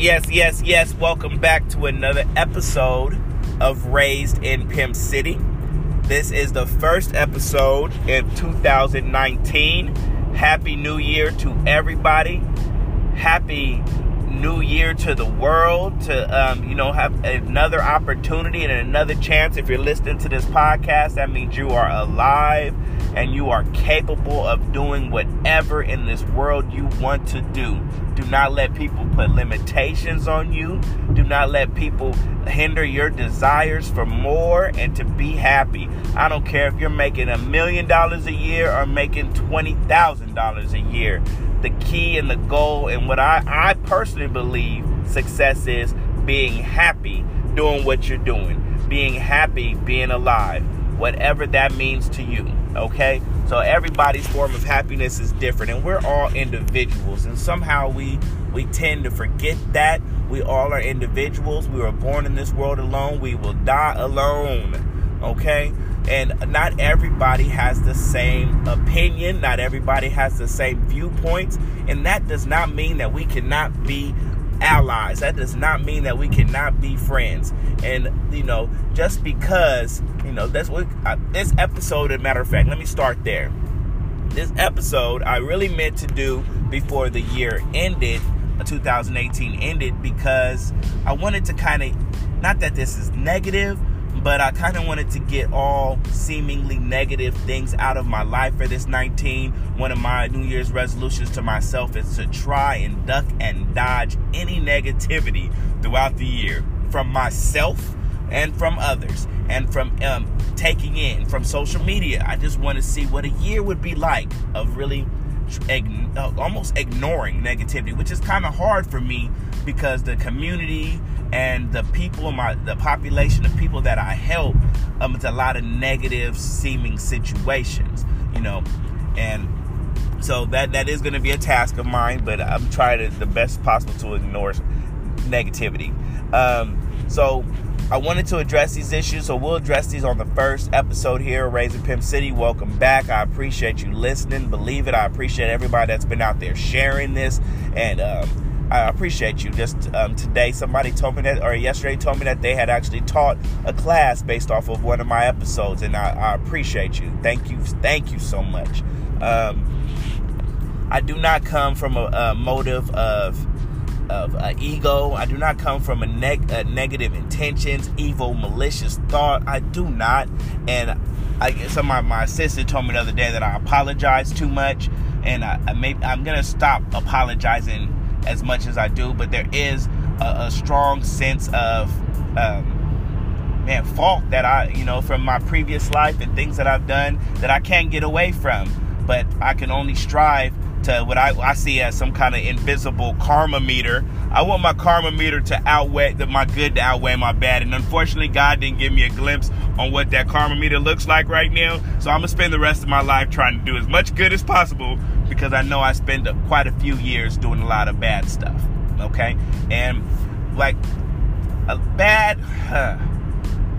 Yes, yes, yes. Welcome back to another episode of Raised in Pimp City. This is the first episode in 2019. Happy New Year to everybody. Happy New Year to the world. To um, you know, have another opportunity and another chance. If you're listening to this podcast, that means you are alive and you are capable of doing whatever in this world you want to do. Do not let people put limitations on you. Do not let people hinder your desires for more and to be happy. I don't care if you're making a million dollars a year or making $20,000 a year. The key and the goal, and what I, I personally believe success is being happy doing what you're doing, being happy being alive, whatever that means to you. Okay? So everybody's form of happiness is different and we're all individuals and somehow we we tend to forget that we all are individuals. We were born in this world alone. We will die alone. Okay? And not everybody has the same opinion, not everybody has the same viewpoints, and that does not mean that we cannot be allies. That does not mean that we cannot be friends. And you know, just because you know that's what uh, this episode. As a matter of fact, let me start there. This episode I really meant to do before the year ended, uh, 2018 ended, because I wanted to kind of, not that this is negative, but I kind of wanted to get all seemingly negative things out of my life for this 19. One of my New Year's resolutions to myself is to try and duck and dodge any negativity throughout the year from myself and from others and from um, taking in from social media. I just want to see what a year would be like of really uh, almost ignoring negativity, which is kind of hard for me because the community and the people in my the population of people that I help um it's a lot of negative seeming situations you know? And so that that is going to be a task of mine but I'm trying to, the best possible to ignore negativity. Um so I wanted to address these issues, so we'll address these on the first episode here, Raised in Pimp City. Welcome back. I appreciate you listening. Believe it, I appreciate everybody that's been out there sharing this and um, I appreciate you. Just um, today, somebody told me that, or yesterday told me that they had actually taught a class based off of one of my episodes, and I, I appreciate you. Thank you, thank you so much. Um, I do not come from a, a motive of of uh, ego. I do not come from a, neg- a negative intentions, evil, malicious thought. I do not. And I some my, my assistant told me the other day that I apologize too much, and I, I may, I'm gonna stop apologizing as much as I do, but there is a, a strong sense of um, man fault that I you know from my previous life and things that I've done that I can't get away from, but I can only strive to what I, I see as some kind of invisible karma meter. I want my karma meter to outweigh the, my good to outweigh my bad. And unfortunately, God didn't give me a glimpse on what that karma meter looks like right now. So I'm gonna spend the rest of my life trying to do as much good as possible because I know I spend quite a few years doing a lot of bad stuff. Okay, and like a bad, huh,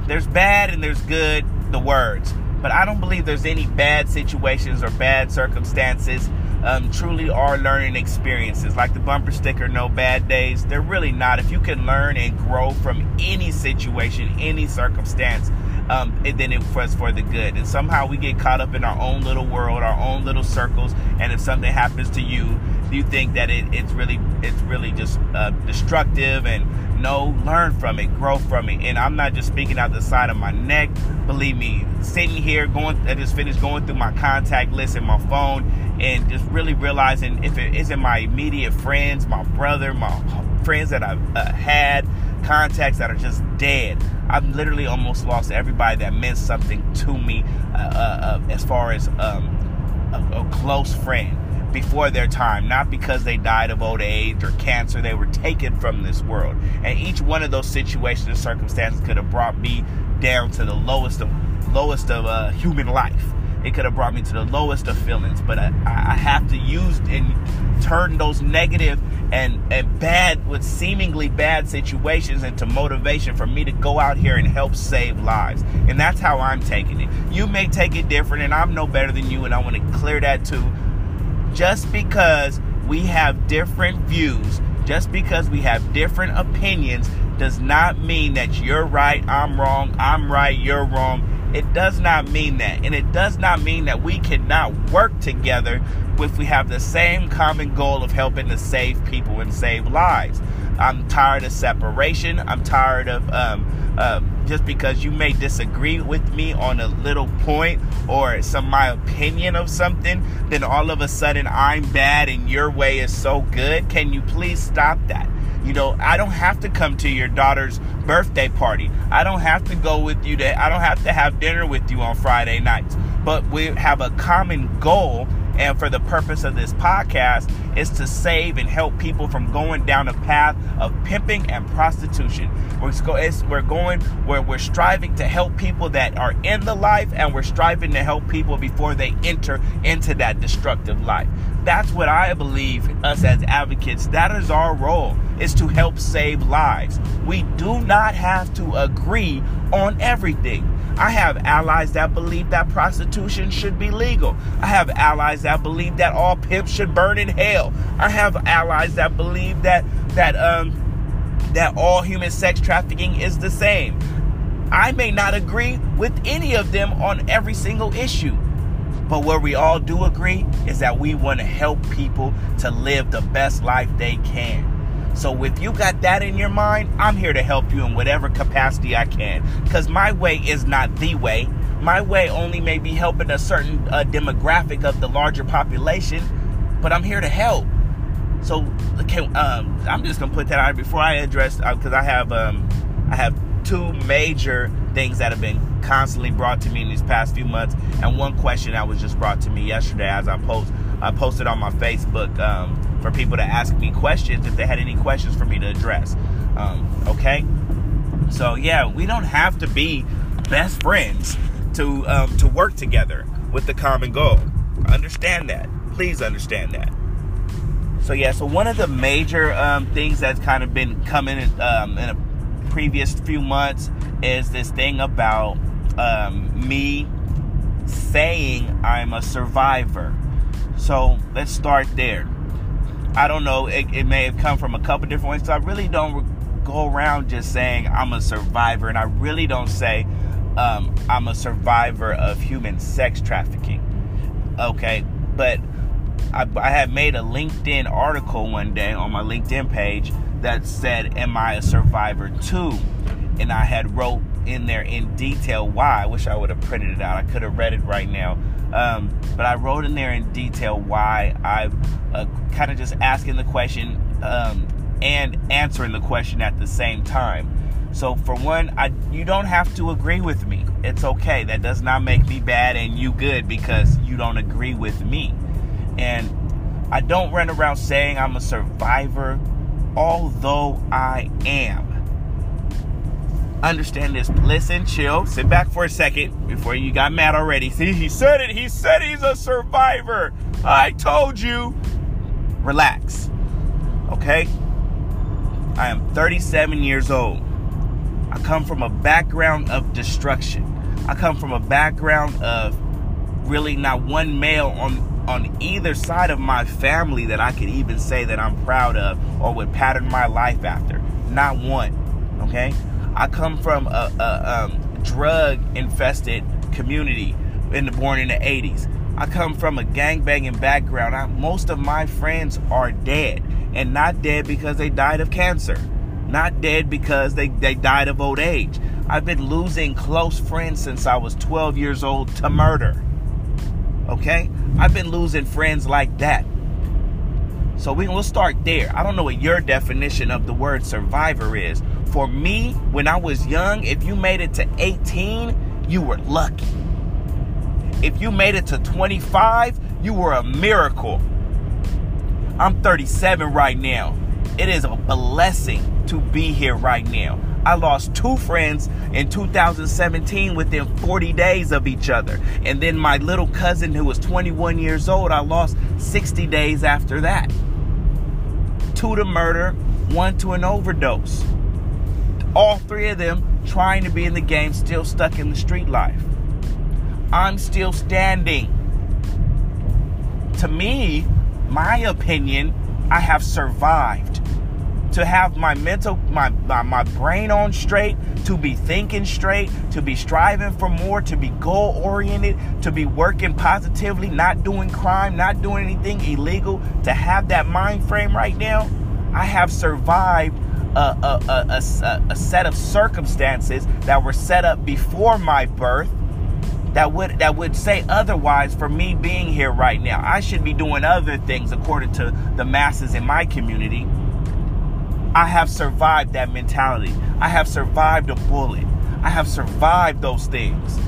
there's bad and there's good. The words, but I don't believe there's any bad situations or bad circumstances. Um, truly are learning experiences like the bumper sticker no bad days they're really not if you can learn and grow from any situation any circumstance um, and then it was for the good. And somehow we get caught up in our own little world, our own little circles. And if something happens to you, you think that it, it's really it's really just uh, destructive and no learn from it grow from it and i'm not just speaking out the side of my neck believe me sitting here going i just finished going through my contact list and my phone and just really realizing if it isn't my immediate friends my brother my friends that i've uh, had contacts that are just dead. I've literally almost lost everybody that meant something to me uh, uh, uh, as far as um, a, a close friend before their time, not because they died of old age or cancer. They were taken from this world. And each one of those situations and circumstances could have brought me down to the lowest of lowest of uh, human life. It could have brought me to the lowest of feelings. But I, I have to use and turn those negative and, and bad with seemingly bad situations into motivation for me to go out here and help save lives. And that's how I'm taking it. You may take it different, and I'm no better than you, and I want to clear that too. Just because we have different views Just because we have different opinions does not mean that you're right, I'm wrong, I'm right, you're wrong. It does not mean that. And it does not mean that we cannot work together if we have the same common goal of helping to save people and save lives. I'm tired of separation. I'm tired of um, uh, just because you may disagree with me on a little point or some my opinion of something, then all of a sudden I'm bad and your way is so good. Can you please stop that? You know, I don't have to come to your daughter's birthday party. I don't have to go with you to I don't have to have dinner with you on Friday nights. But we have a common goal and for the purpose of this podcast is to save and help people from going down a path of pimping and prostitution. We're, we're going where we're striving to help people that are in the life and we're striving to help people before they enter into that destructive life. That's what I believe us as advocates, that is our role, is to help save lives. We do not have to agree on everything. I have allies that believe that prostitution should be legal. I have allies that believe that all pimps should burn in hell. I have allies that believe that that um that all human sex trafficking is the same. I may not agree with any of them on every single issue. But where we all do agree is that we want to help people to live the best life they can. So if you got that in your mind, I'm here to help you in whatever capacity I can. Because my way is not the way. My way only may be helping a certain uh, demographic of the larger population, but I'm here to help. So can, um, I'm just gonna put that out before I address because uh, I have um, I have two major things that have been constantly brought to me in these past few months, and one question that was just brought to me yesterday as I post I posted on my Facebook um, for people to ask me questions if they had any questions for me to address. Um, okay, so yeah, we don't have to be best friends to um, to work together with the common goal. Understand that. Please understand that. So yeah, so one of the major um, things that's kind of been coming um, in a previous few months is this thing about um, me saying I'm a survivor. So let's start there. I don't know, it, it may have come from a couple different ways. So I really don't go around just saying I'm a survivor, and I really don't say um, I'm a survivor of human sex trafficking. Okay, but I, I had made a LinkedIn article one day on my LinkedIn page that said, Am I a survivor too? And I had wrote in there in detail why. I wish I would have printed it out. I could have read it right now. Um, but I wrote in there in detail why I uh, kind of just asking the question um, and answering the question at the same time. So for one, I you don't have to agree with me. It's okay. That does not make me bad and you good because you don't agree with me. And I don't run around saying I'm a survivor although I am. Understand this. Listen, chill, sit back for a second before you got mad already. See, he said it. He said he's a survivor. I told you. Relax. Okay? I am 37 years old. I come from a background of destruction. I come from a background of really not one male on on either side of my family that I could even say that I'm proud of or would pattern my life after. Not one. Okay? I come from a, a um, drug infested community in the, born in the 80s. I come from a gang-banging background. I, most of my friends are dead. And not dead because they died of cancer. Not dead because they, they died of old age. I've been losing close friends since I was 12 years old to murder. Okay? I've been losing friends like that. So we, will start there. I don't know what your definition of the word survivor is. For me, when I was young, if you made it to 18, you were lucky. If you made it to 25, you were a miracle. I'm 37 right now. It is a blessing to be here right now. I lost two friends in 2017 within 40 days of each other. And then my little cousin, who was 21 years old, I lost 60 days after that. Two to murder, one to an overdose. All three of them trying to be in the game, still stuck in the street life. I'm still standing. To me, my opinion, I have survived. To have my mental my, my my brain on straight to be thinking straight to be striving for more to be goal oriented to be working positively not doing crime not doing anything illegal to have that mind frame right now i have survived a, a, a, a, a set of circumstances that were set up before my birth that would that would say otherwise for me being here right now. I should be doing other things according to the masses in my community. I have survived that mentality. I have survived a bullet. I have survived those things.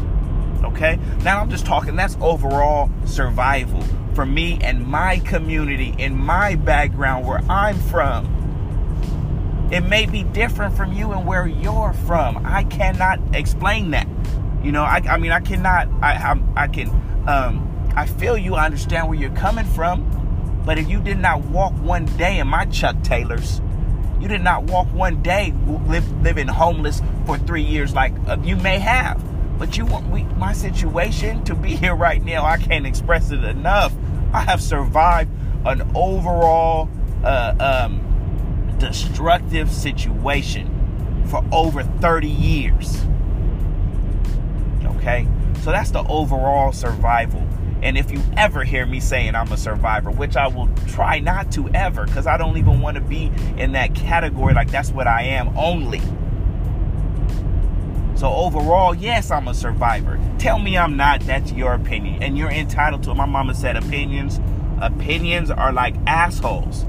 Okay? Now I'm just talking that's overall survival for me and my community in my background where I'm from. It may be different from you and where you're from. I cannot explain that. You know, I, I mean, I cannot, I, I, I can, um, I feel you, I understand where you're coming from. But if you did not walk one day in my Chuck Taylors, you did not walk one day live, living homeless for three years like uh, you may have. But you want we, my situation to be here right now. I can't express it enough. I have survived an overall uh, um, destructive situation for over 30 years. Okay? So that's the overall survival. And if you ever hear me saying I'm a survivor, which I will try not to ever, because I don't even want to be in that category like that's what I am only. So overall, yes, I'm a survivor. Tell me I'm not, that's your opinion. And you're entitled to it. My mama said opinions, opinions are like assholes.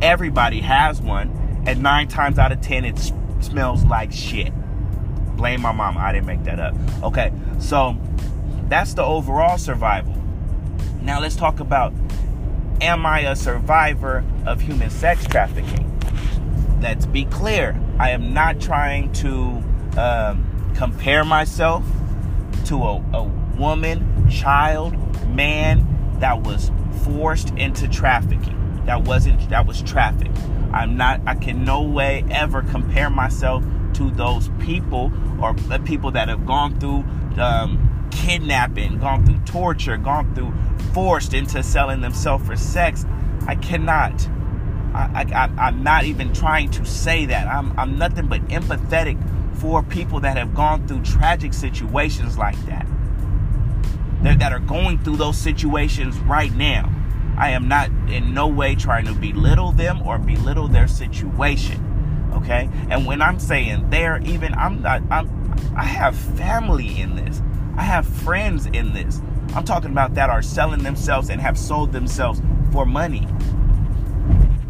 Everybody has one, and nine times out of ten, it smells like shit. Blame my mama. I didn't make that up. Okay, so that's the overall survival. Now let's talk about am I a survivor of human sex trafficking? Let's be clear. I am not trying to um, compare myself to a, a woman, child, man that was forced into trafficking. That wasn't that was trafficked. I'm not. I can no way ever compare myself to those people or the people that have gone through um, kidnapping, gone through torture, gone through forced into selling themselves for sex. I cannot. I, I, am not even trying to say that. I'm, I'm nothing but empathetic for people that have gone through tragic situations like that. That, that are going through those situations right now. I am not in no way trying to belittle them or belittle their situation. Okay? And when I'm saying there, even I'm not I'm I have family in this. I have friends in this. I'm talking about that are selling themselves and have sold themselves for money.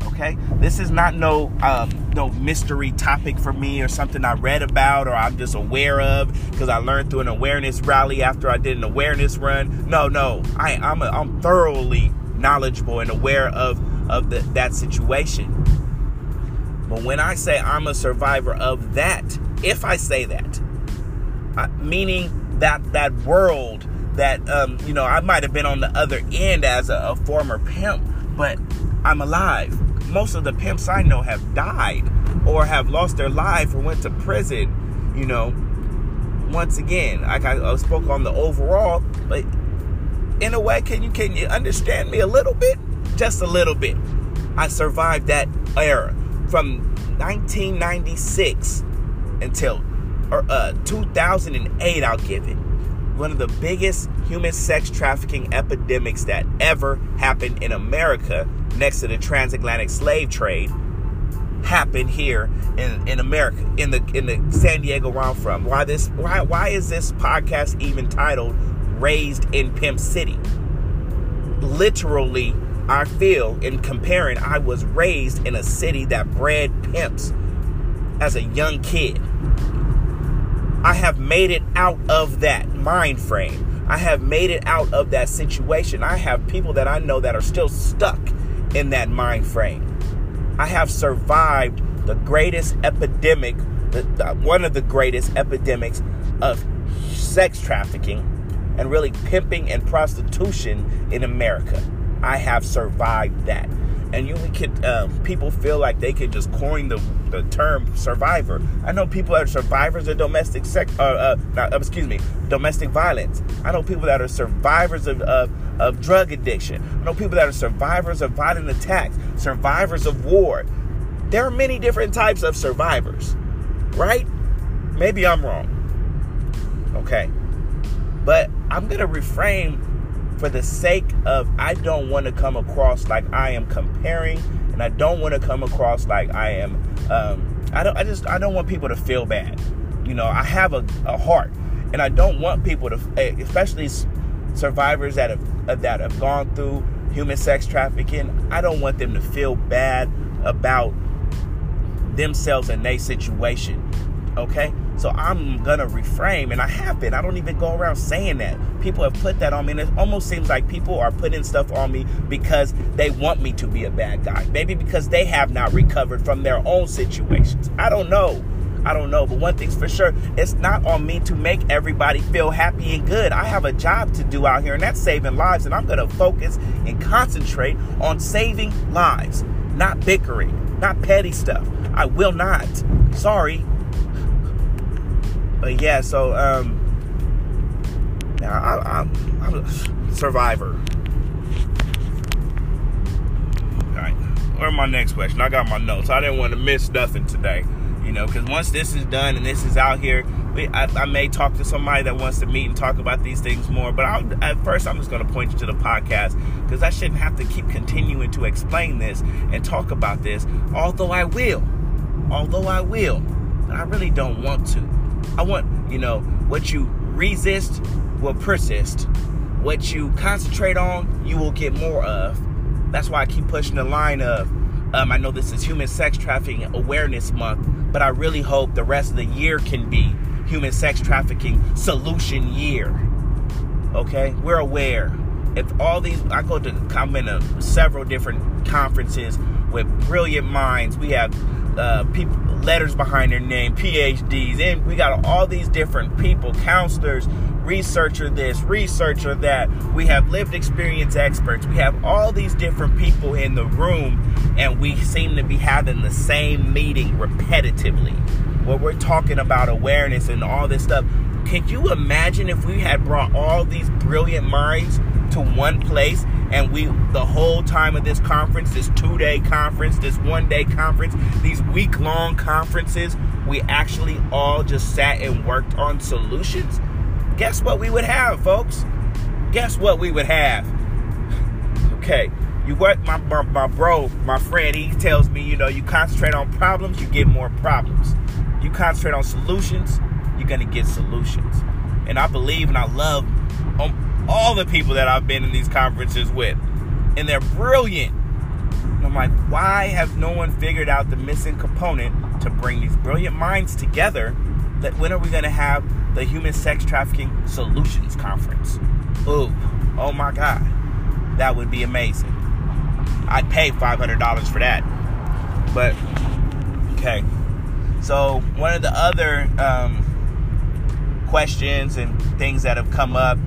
Okay, this is not no um, no mystery topic for me or something I read about or I'm just aware of because I learned through an awareness rally after I did an awareness run. No, no, I, I'm a, I'm thoroughly knowledgeable and aware of of the, that situation. But when I say I'm a survivor of that, if I say that, uh, meaning that that world that um, you know I might have been on the other end as a, a former pimp, but I'm alive. Most of the pimps I know have died or have lost their life or went to prison. You know, once again, like I, I spoke on the overall, but in a way, can you can you understand me a little bit? Just a little bit. I survived that era from 1996 until or, uh, 2008. I'll give it one of the biggest human sex trafficking epidemics that ever happened in America, next to the transatlantic slave trade, happened here in, in America, in the in the San Diego where I'm from. Why this why why is this podcast even titled Raised in Pimp City? Literally, I feel in comparing, I was raised in a city that bred pimps as a young kid. I have made it out of that mind frame. I have made it out of that situation. I have people that I know that are still stuck in that mind frame. I have survived the greatest epidemic, the, the, one of the greatest epidemics of sex trafficking and really pimping and prostitution in America. I have survived that and you could uh, people feel like they could just coin the, the term survivor. I know people that are survivors of domestic sex, uh, uh, not, uh, excuse me, domestic violence. I know people that are survivors of, of of drug addiction. I know people that are survivors of violent attacks, survivors of war. there are many different types of survivors, right? Maybe I'm wrong. Okay. But I'm going to refrain for the sake of I don't want to come across like I am comparing and I don't want to come across like I am um, I don't I just I don't want people to feel bad. You know, I have a, a heart and I don't want people to eh, especially survivors that have uh, that have gone through human sex trafficking, I don't want them to feel bad about themselves and their situation. Okay? So I'm gonna reframe, and I have been. I don't even go around saying that. People have put that on me, and it almost seems like people are putting stuff on me because they want me to be a bad guy. Maybe because they have not recovered from their own situations. I don't know. I don't know. But one thing's for sure, it's not on me to make everybody feel happy and good. I have a job to do out here, and that's saving lives. And I'm gonna focus and concentrate on saving lives, not bickering, not petty stuff. I will not. Sorry but yeah, so um, I, am I'm a survivor. All right, where's my next question? I got my notes. I didn't want to miss nothing today, you know, because once this is done and this is out here, we, I, I, may talk to somebody that wants to meet and talk about these things more. But I'll, at first, I'm just going to point you to the podcast because I shouldn't have to keep continuing to explain this and talk about this. Although I will, although I will, I really don't want to. I want, you know, what you resist will persist. What you concentrate on, you will get more of. That's why I keep pushing the line of, um, I know this is Human Sex Trafficking Awareness Month, but I really hope the rest of the year can be Human Sex Trafficking Solution Year. Okay? We're aware. If all these, I go to, I'm in a, several different conferences with brilliant minds. We have uh, people letters behind their name, PhDs, and we got all these different people, counselors, researcher this, researcher that. We have lived experience experts. We have all these different people in the room, and we seem to be having the same meeting repetitively. Where we're talking about awareness and all this stuff. Can you imagine if we had brought all these brilliant minds to one place and we the whole time of this conference this two-day conference this one-day conference these week-long conferences we actually all just sat and worked on solutions? Guess what we would have folks? Guess what we would have? Okay you work my, my, my bro my friend he tells me you know you concentrate on problems you get more problems. You concentrate on solutions you're gonna get solutions and i believe and i love um, all the people that I've been in these conferences with, and they're brilliant. And I'm like, why have no one figured out the missing component to bring these brilliant minds together? That when are we going to have the Human Sex Trafficking Solutions Conference? Ooh, oh my God, that would be amazing. I'd pay $500 for that. But okay, so one of the other um, questions and things that have come up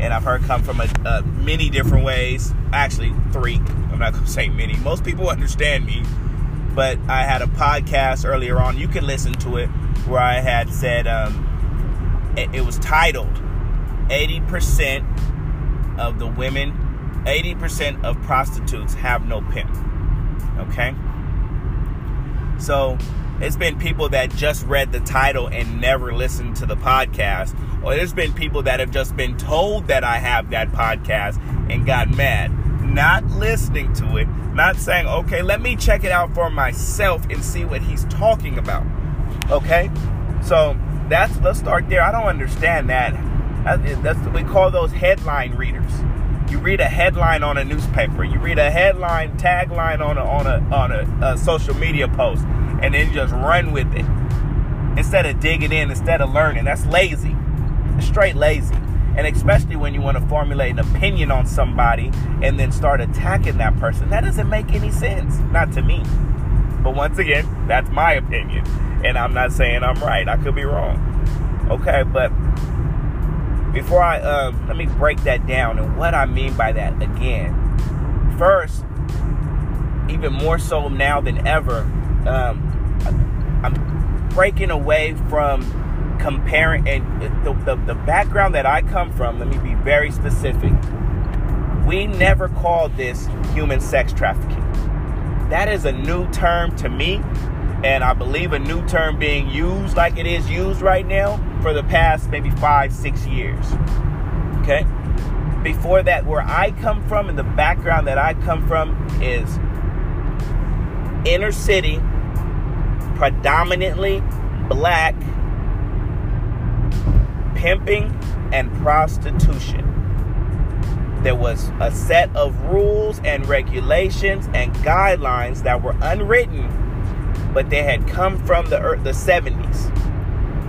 and I've heard come from a, a many different ways. Actually, three. I'm not going to say many. Most people understand me, but I had a podcast earlier on. You can listen to it where I had said um, it, it was titled "80% of the women, 80% of prostitutes have no pimp." Okay, so it's been people that just read the title and never listened to the podcast. Or there's been people that have just been told that I have that podcast and got mad. Not listening to it, not saying, okay, let me check it out for myself and see what he's talking about. Okay? So that's let's start there. I don't understand that. That's we call those headline readers. You read a headline on a newspaper. You read a headline tagline on a on a on a, a social media post and then just run with it instead of digging in, instead of learning. That's lazy. Straight lazy. And especially when you want to formulate an opinion on somebody and then start attacking that person. That doesn't make any sense. Not to me. But once again, that's my opinion. And I'm not saying I'm right. I could be wrong. Okay, but before I um, let me break that down and what I mean by that again. First, even more so now than ever, um, I'm breaking away from comparing and the, the, the background that I come from, let me be very specific. We never called this human sex trafficking. that is a new term to me. And I believe a new term being used like it is used right now for the past maybe five, six years. Okay? Before that, where I come from and the background that I come from is inner city, predominantly black, pimping and prostitution. There was a set of rules and regulations and guidelines that were unwritten, but they had come from the the 70s.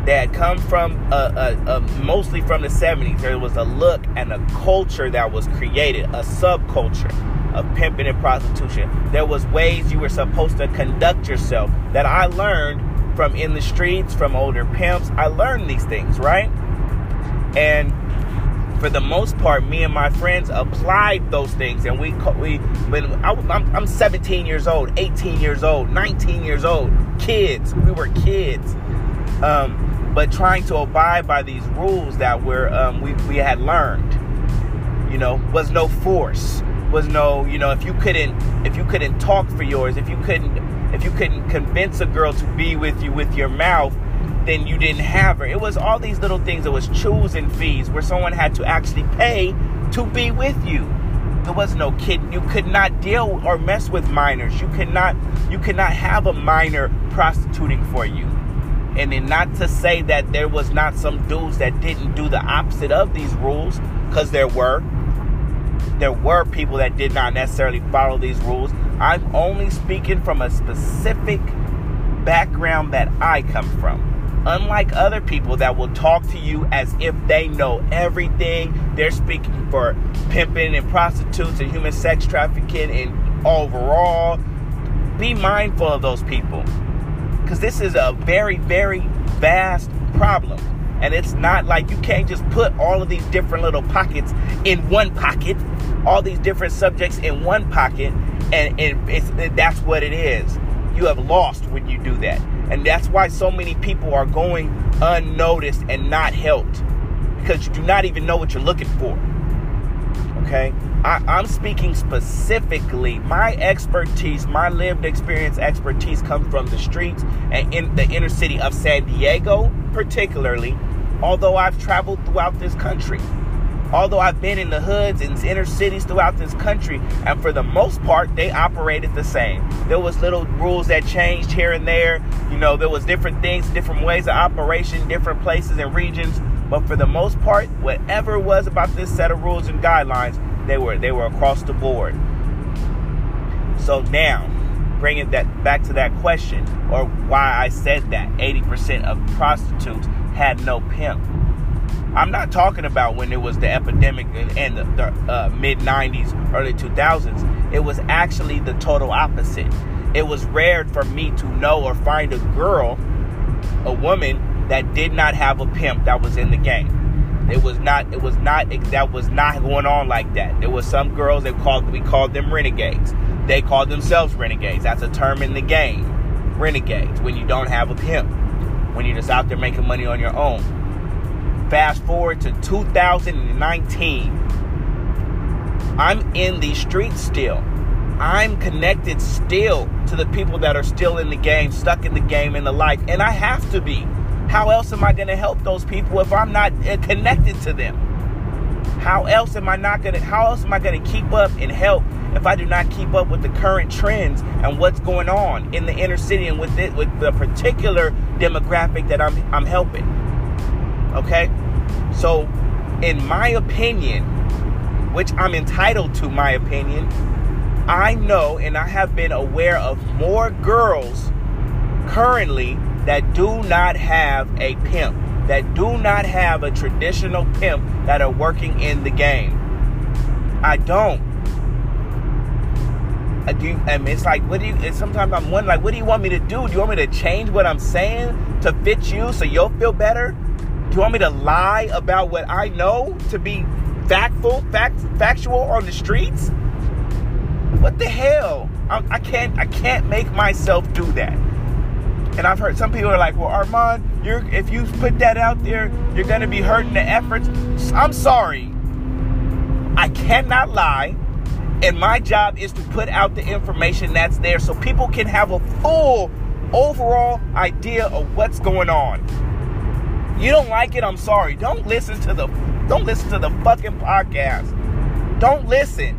They had come from uh, uh, uh, mostly from the 70s. There was a look and a culture that was created, a subculture of pimping and prostitution. There was ways you were supposed to conduct yourself that I learned from in the streets, from older pimps. I learned these things, right? And for the most part, me and my friends applied those things, and we we when I, I'm, I'm 17 years old, 18 years old, 19 years old, kids. We were kids, um, but trying to abide by these rules that were um, we we had learned. You know, was no force, was no you know if you couldn't if you couldn't talk for yours, if you couldn't if you couldn't convince a girl to be with you with your mouth then you didn't have her. It was all these little things. It was choosing fees where someone had to actually pay to be with you. There was no kid. You could not deal or mess with minors. You could not. You could not have a minor prostituting for you. And then not to say that there was not some dudes that didn't do the opposite of these rules, because there were. There were people that did not necessarily follow these rules. I'm only speaking from a specific background that I come from. Unlike other people that will talk to you as if they know everything, they're speaking for pimping and prostitutes and human sex trafficking and overall. Be mindful of those people because this is a very, very vast problem. And it's not like you can't just put all of these different little pockets in one pocket, all these different subjects in one pocket, and, and that's what it is. You have lost when you do that. And that's why so many people are going unnoticed and not helped because you do not even know what you're looking for. Okay? I, am speaking specifically, my expertise, my lived experience expertise comes from the streets and in the inner city of San Diego, particularly, although I've traveled throughout this country although I've been in the hoods and inner cities throughout this country, and for the most part, they operated the same. There was little rules that changed here and there. You know, there was different things, different ways of operation, different places and regions. But for the most part, whatever was about this set of rules and guidelines, they were they were across the board. So now, bringing that back to that question, or why I said that 80% of prostitutes had no pimp I'm not talking about when it was the epidemic in the, the uh, mid 90s, early 2000s. It was actually the total opposite. It was rare for me to know or find a girl, a woman that did not have a pimp that was in the game. It was not. It was not. That was not going on like that. There was some girls that called. We called them renegades. They called themselves renegades. That's a term in the game. Renegades. When you don't have a pimp. When you're just out there making money on your own Fast forward to 2019. I'm in the streets still. I'm connected still to the people that are still in the game, stuck in the game, in the life, and I have to be. How else am I going to help those people if I'm not uh, connected to them? How else am I not to? How else am I to keep up and help if I do not keep up with the current trends and what's going on in the inner city and with it, with the particular demographic that I'm I'm helping? Okay? So, in my opinion, which I'm entitled to my opinion, I know and I have been aware of more girls currently that do not have a pimp, that do not have a traditional pimp that are working in the game. I don't. I do, I mean, it's like, what do you? sometimes I'm wondering, like, what do you want me to do? Do you want me to change what I'm saying to fit you so you'll feel better? Do you want me to lie about what I know to be factful, fact, factual on the streets? What the hell? I, I can't. I can't make myself do that. And I've heard some people are like, "Well, Armand, you're if you put that out there, you're going to be hurting the efforts." I'm sorry. I cannot lie, And my job is to put out the information that's there so people can have a full overall idea of what's going on. You don't like it, I'm sorry. Don't listen to the don't listen to the fucking podcast. Don't listen.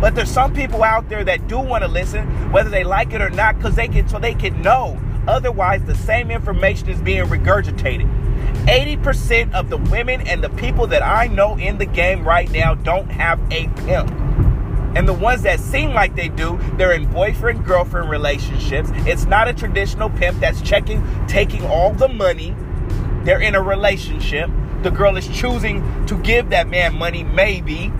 But there's some people out there that do want to listen, whether they like it or not, because they can so they can know. Otherwise, the same information is being regurgitated. 80% of the women and the people that I know in the game right now don't have a pimp. And the ones that seem like they do, they're in boyfriend girlfriend relationships. It's not a traditional pimp that's checking, taking all the money. They're in a relationship. The girl is choosing to give that man money, maybe.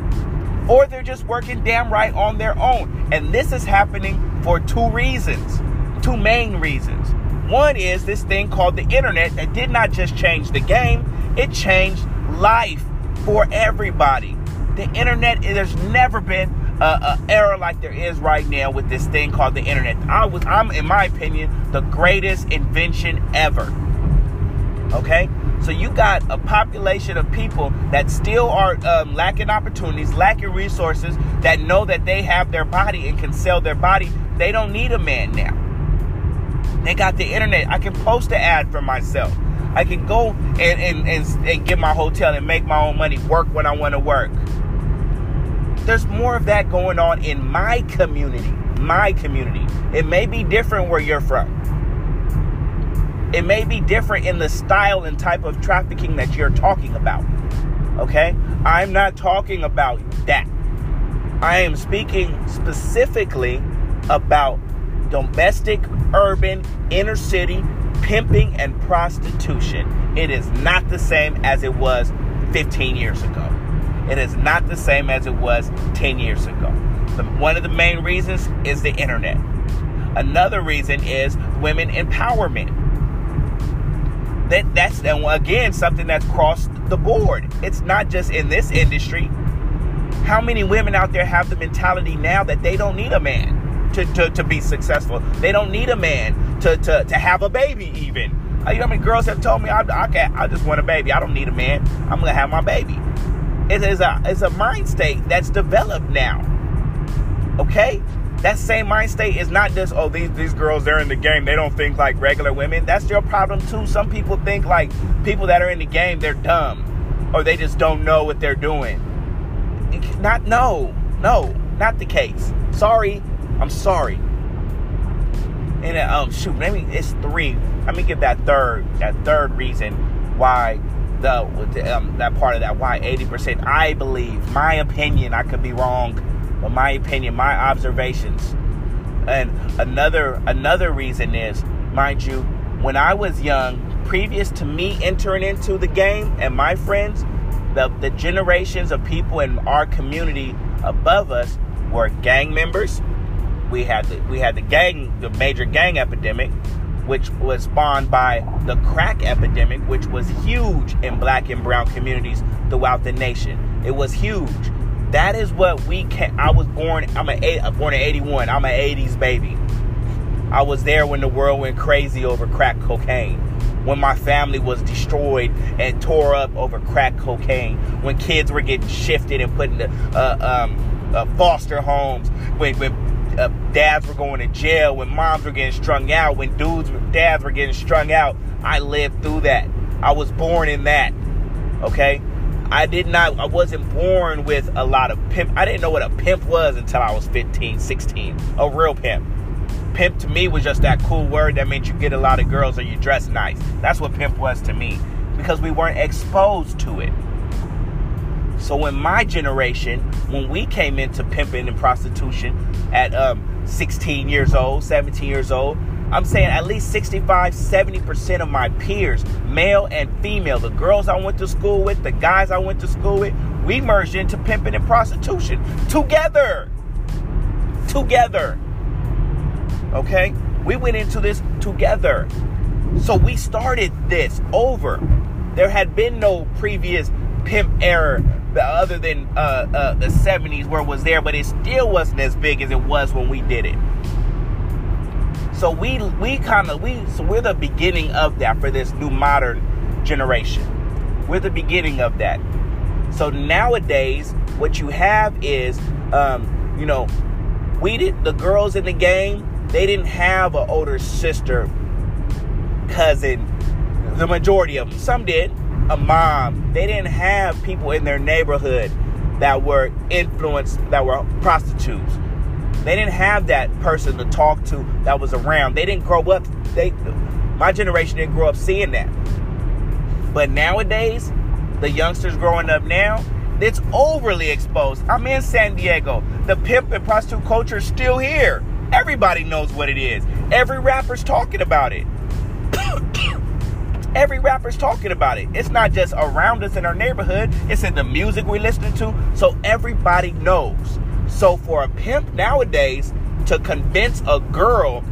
Or they're just working damn right on their own. And this is happening for two reasons, two main reasons. One is this thing called the internet that did not just change the game, it changed life for everybody. The internet, there's never been a, era like there is right now with this thing called the internet. I was, I'm, in my opinion, the greatest invention ever. Okay, so you got a population of people that still are um, lacking opportunities, lacking resources, that know that they have their body and can sell their body. They don't need a man now. They got the internet. I can post an ad for myself. I can go and, and, and, and get my hotel and make my own money, work when I want to work. There's more of that going on in my community. My community. It may be different where you're from. It may be different in the style and type of trafficking that you're talking about. Okay? I'm not talking about that. I am speaking specifically about domestic, urban, inner city, pimping, and prostitution. It is not the same as it was 15 years ago. It is not the same as it was 10 years ago. The, one of the main reasons is the internet. Another reason is women empowerment. That, that's again something that's crossed the board. It's not just in this industry. How many women out there have the mentality now that they don't need a man? to, to, to be successful. They don't need a man to, to, to have a baby, even. You know how many girls have told me, I, I, I just want a baby. I don't need a man. I'm going to have my baby. It is a, it's a mind state that's developed now. Okay? That same mind state is not just, oh, these, these girls, they're in the game. They don't think like regular women. That's your problem, too. Some people think like people that are in the game, they're dumb or they just don't know what they're doing. Not, no, no, not the case. Sorry, I'm sorry. And um, shoot, maybe it's three. Let me give that third, that third reason why the, um, that part of that why 80%. I believe, my opinion, I could be wrong, but my opinion, my observations. And another another reason is, mind you, when I was young, previous to me entering into the game and my friends, the, the generations of people in our community above us were gang members, we had the we had the gang the major gang epidemic which was spawned by the crack epidemic which was huge in black and brown communities throughout the nation. It was huge that is what we can i was born i'm a born in 81 i'm an 80s baby i was there when the world went crazy over crack cocaine when my family was destroyed and tore up over crack cocaine when kids were getting shifted and put into uh, um, uh, foster homes when, when uh, dads were going to jail, when moms were getting strung out, when dudes, dads were getting strung out. I lived through that. I was born in that. Okay? I did not, I wasn't born with a lot of pimp. I didn't know what a pimp was until I was 15, 16. A real pimp. Pimp to me was just that cool word that meant you get a lot of girls or you dress nice. That's what pimp was to me because we weren't exposed to it. So in my generation, when we came into pimping and prostitution at um, 16 years old, 17 years old, I'm saying at least 65, 70% of my peers, male and female, the girls I went to school with, the guys I went to school with, we merged into pimping and prostitution together. Together. Okay? We went into this together. So we started this over. There had been no previous pimp era other than uh, uh, the 70s where it was there, but it still wasn't as big as it was when we did it. So we we kind of we so we're the beginning of that for this new modern generation. We're the beginning of that. So nowadays, what you have is Um, you know, we did the girls in the game. They didn't have an older sister, cousin. The majority of them, some did. A mom. They didn't have people in their neighborhood that were influenced, that were prostitutes. They didn't have that person to talk to that was around. They didn't grow up. They, my generation didn't grow up seeing that. But nowadays, the youngsters growing up now, it's overly exposed. I'm in San Diego. The pimp and prostitute culture is still here. Everybody knows what it is. Every rapper's talking about it. Every rapper's talking about it. It's not just around us in our neighborhood, it's in the music we're listening to. So everybody knows. So for a pimp nowadays to convince a girl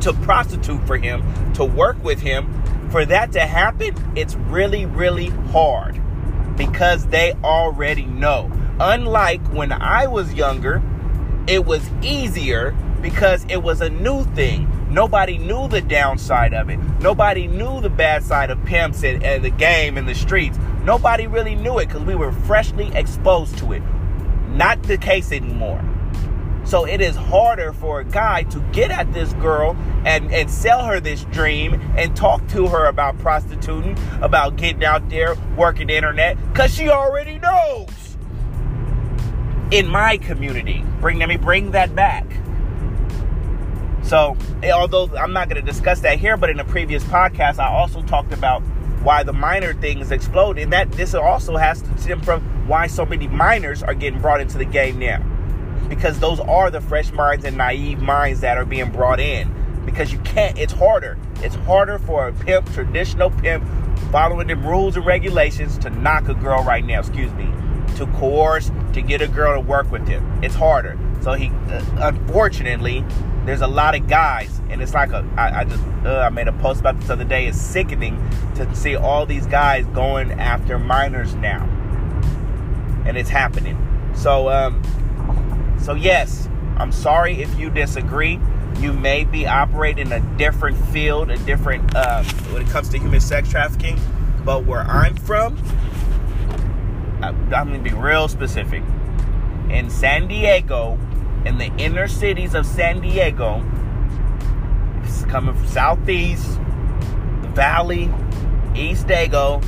to prostitute for him, to work with him, for that to happen, it's really, really hard because they already know. Unlike when I was younger, it was easier because it was a new thing. Nobody knew the downside of it. Nobody knew the bad side of pimps and, and the game in the streets. Nobody really knew it because we were freshly exposed to it. Not the case anymore. So it is harder for a guy to get at this girl and, and sell her this dream and talk to her about prostituting, about getting out there, working the internet, because she already knows. In my community, bring let me bring that back. So, eh, although I'm not going to discuss that here, but in a previous podcast, I also talked about why the minor things explode, and that this also has to stem from why so many minors are getting brought into the game now because those are the fresh minds and naive minds that are being brought in. Because you can't, it's harder. It's harder for a pimp, traditional pimp, following them rules and regulations to knock a girl right now, excuse me, to coerce, to get a girl to work with him. It's harder. So he, uh, unfortunately, there's a lot of guys, and it's like a. I, I just uh, I made a post about this other day. It's sickening to see all these guys going after minors now, and it's happening. So um, so, yes, I'm sorry if you disagree. You may be operating in a different field, a different, uh, when it comes to human sex trafficking. But where I'm from, I'm going to be real specific. In San Diego, in the inner cities of San Diego, coming from Southeast, the Valley, East Dago,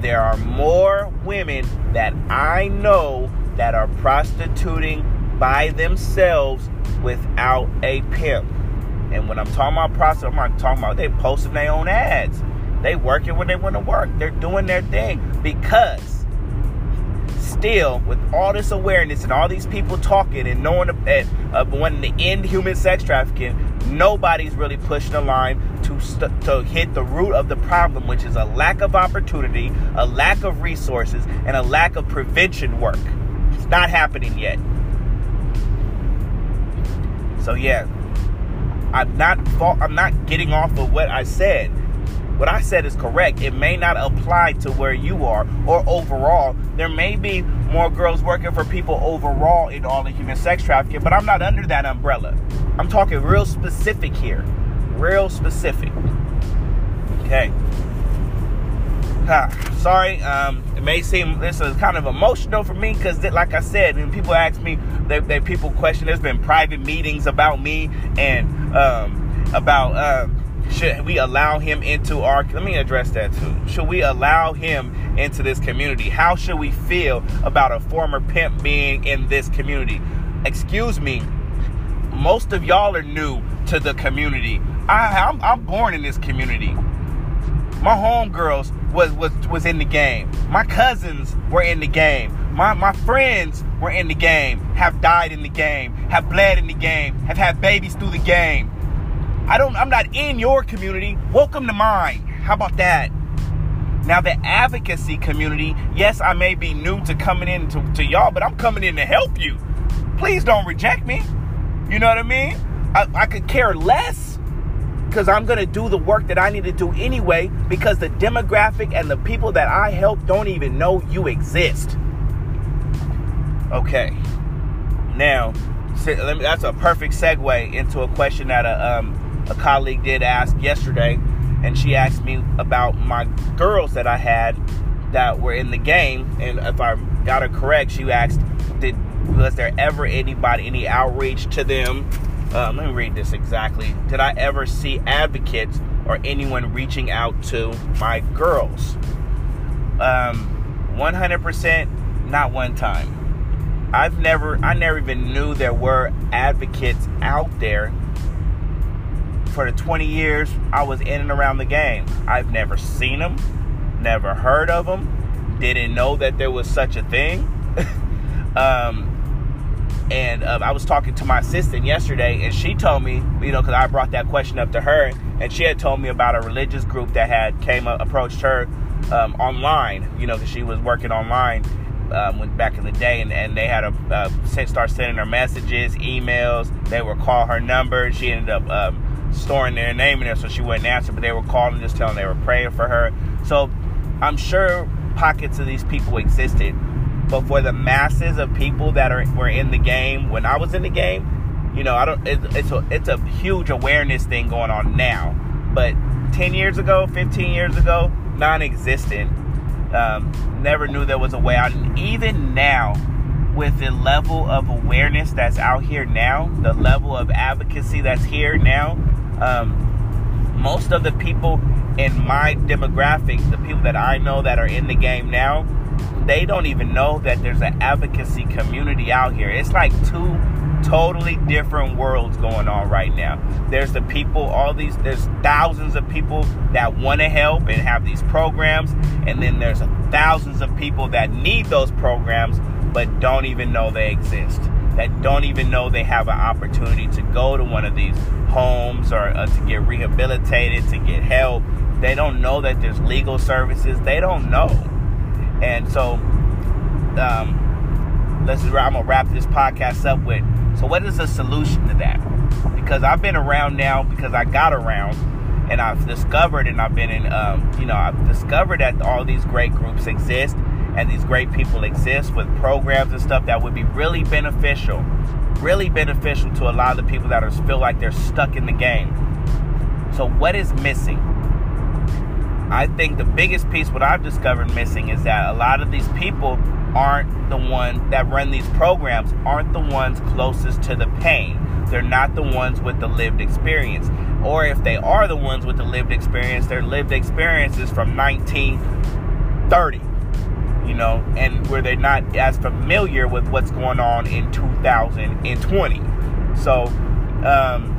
there are more women that I know that are prostituting by themselves without a pimp. And when I'm talking about prostitute, I'm talking about they posting their own ads. They working when they want to work. They're doing their thing because still, with all this awareness and all these people talking and knowing that uh, wanting to end human sex trafficking, nobody's really pushing the line to st- to hit the root of the problem, which is a lack of opportunity, a lack of resources, and a lack of prevention work It's not happening yet. So yeah, I'm not I'm not getting off of what I said. What I said is correct. It may not apply to where you are or overall. There may be more girls working for people overall in all the human sex trafficking, but I'm not under that umbrella. I'm talking real specific here. Real specific. Okay. Ha, sorry, um, it may seem this is kind of emotional for me because, like I said, when people ask me, they, they people question. There's been private meetings about me and um, about uh, should we allow him into our. Let me address that too. Should we allow him into this community? How should we feel about a former pimp being in this community? Excuse me. Most of y'all are new to the community. I, I'm, I'm born in this community. My homegirls was was was in the game. My cousins were in the game. My my friends were in the game. Have died in the game. Have bled in the game. Have had babies through the game. I don't. I'm not in your community. Welcome to mine. How about that? Now the advocacy community. Yes, I may be new to coming in to, to y'all, but I'm coming in to help you. Please don't reject me. You know what I mean? I, I could care less because I'm going to do the work that I need to do anyway because the demographic and the people that I help don't even know you exist. Okay. Now, that's a perfect segue into a question that a, um, a colleague did ask yesterday. And she asked me about my girls that I had that were in the game. And if I got her correct. She asked, "Did was there ever anybody any outreach to them?" Um, let me read this exactly. Did I ever see advocates or anyone reaching out to my girls? Um, 100%, not one time. I've never, I never even knew there were advocates out there for the 20 years I was in and around the game. I've never seen them, never heard of them, didn't know that there was such a thing. um, and uh, I was talking to my assistant yesterday, and she told me, you know, because I brought that question up to her, and she had told me about a religious group that had came up, approached her um, online, you know, because she was working online um, when, back in the day, and, and they had a uh, start sending her messages, emails. They would call her number. She ended up um, storing their name in there, so she wouldn't answer. But they were calling, just telling they were praying for her. So I'm sure pockets of these people existed but for the masses of people that are were in the game when I was in the game, you know, I don't. It, it's a it's a huge awareness thing going on now. But ten years ago, fifteen years ago, non-existent. Um, never knew there was a way out. And even now, with the level of awareness that's out here now, the level of advocacy that's here now, um, most of the people in my demographic, the people that I know that are in the game now, they don't even know that there's an advocacy community out here. It's like two totally different worlds going on right now. There's the people, all these, there's thousands of people that want to help and have these programs, and then there's thousands of people that need those programs but don't even know they exist. That don't even know they have an opportunity to go to one of these homes or uh, to get rehabilitated, to get help. They don't know that there's legal services. They don't know. And so, um, let's. I'm gonna wrap this podcast up with. So, what is the solution to that? Because I've been around now because I got around, and I've discovered, and I've been in. Um, you know, I've discovered that all these great groups exist, and these great people exist with programs and stuff that would be really beneficial, really beneficial to a lot of the people that are feel like they're stuck in the game. So, what is missing? I think the biggest piece, what I've discovered missing, is that a lot of these people aren't the ones that run these programs, aren't the ones closest to the pain. They're not the ones with the lived experience. Or if they are the ones with the lived experience, their lived experience is from 1930, you know, and where they're not as familiar with what's going on in 2020. So, um,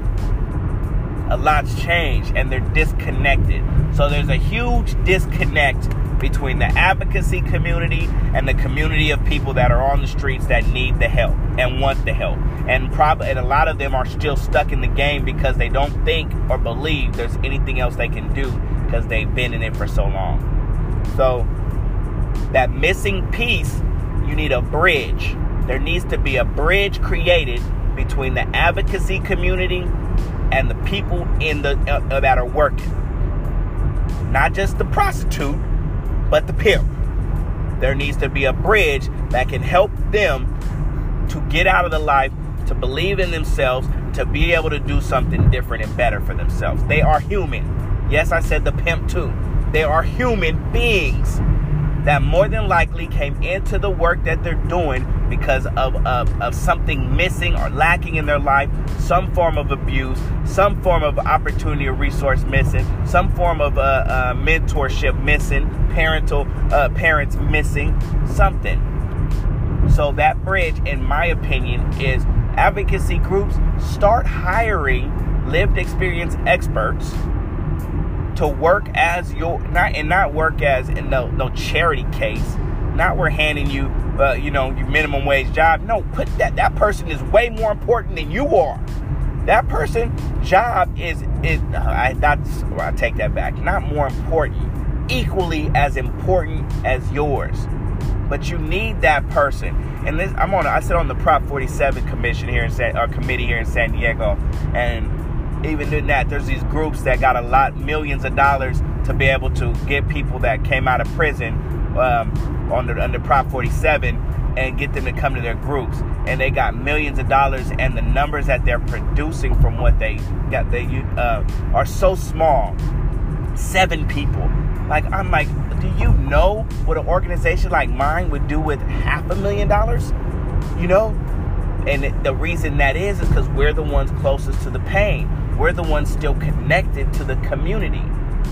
a lot's changed and they're disconnected. So there's a huge disconnect between the advocacy community and the community of people that are on the streets that need the help and want the help. And probably and a lot of them are still stuck in the game because they don't think or believe there's anything else they can do because they've been in it for so long. So that missing piece, you need a bridge. There needs to be a bridge created between the advocacy community and the people in the uh, that are working. Not just the prostitute, but the pimp. There needs to be a bridge that can help them to get out of the life, to believe in themselves, to be able to do something different and better for themselves. They are human. Yes, I said the pimp too. They are human beings that more than likely came into the work that they're doing because of, of, of something missing or lacking in their life, some form of abuse, some form of opportunity or resource missing, some form of uh, uh, mentorship missing, parental uh, parents missing, something. So that bridge, in my opinion, is advocacy groups start hiring lived experience experts to work as your not and not work as in no no charity case. Not we're handing you uh, you know your minimum wage job. No, put that that person is way more important than you are. That person job is is I that's I take that back. Not more important, equally as important as yours. But you need that person. And this, I'm on. I sit on the Prop 47 commission here in San, uh, committee here in San Diego, and even in that, there's these groups that got a lot, millions of dollars to be able to get people that came out of prison um, under under Prop 47 and get them to come to their groups. And they got millions of dollars, and the numbers that they're producing from what they got, they uh, are so small. Seven people Like, I'm like, do you know what an organization like mine would do with half a million dollars? You know? And the reason that is is because we're the ones closest to the pain. We're the ones still connected to the community.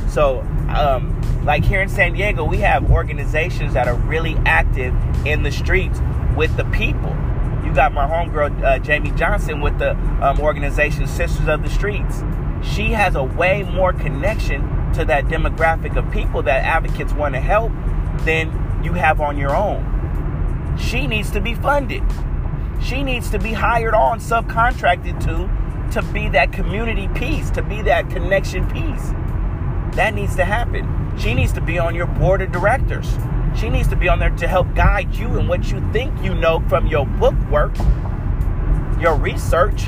So, um, like here in San Diego, we have organizations that are really active in the streets with the people. You got my homegirl, uh, Jamie Johnson, with the um, organization Sisters of the Streets. She has a way more connection to that demographic of people that advocates want to help than you have on your own. She needs to be funded. She needs to be hired on, subcontracted to, to be that community piece, to be that connection piece. That needs to happen. She needs to be on your board of directors. She needs to be on there to help guide you in what you think you know from your book work, your research.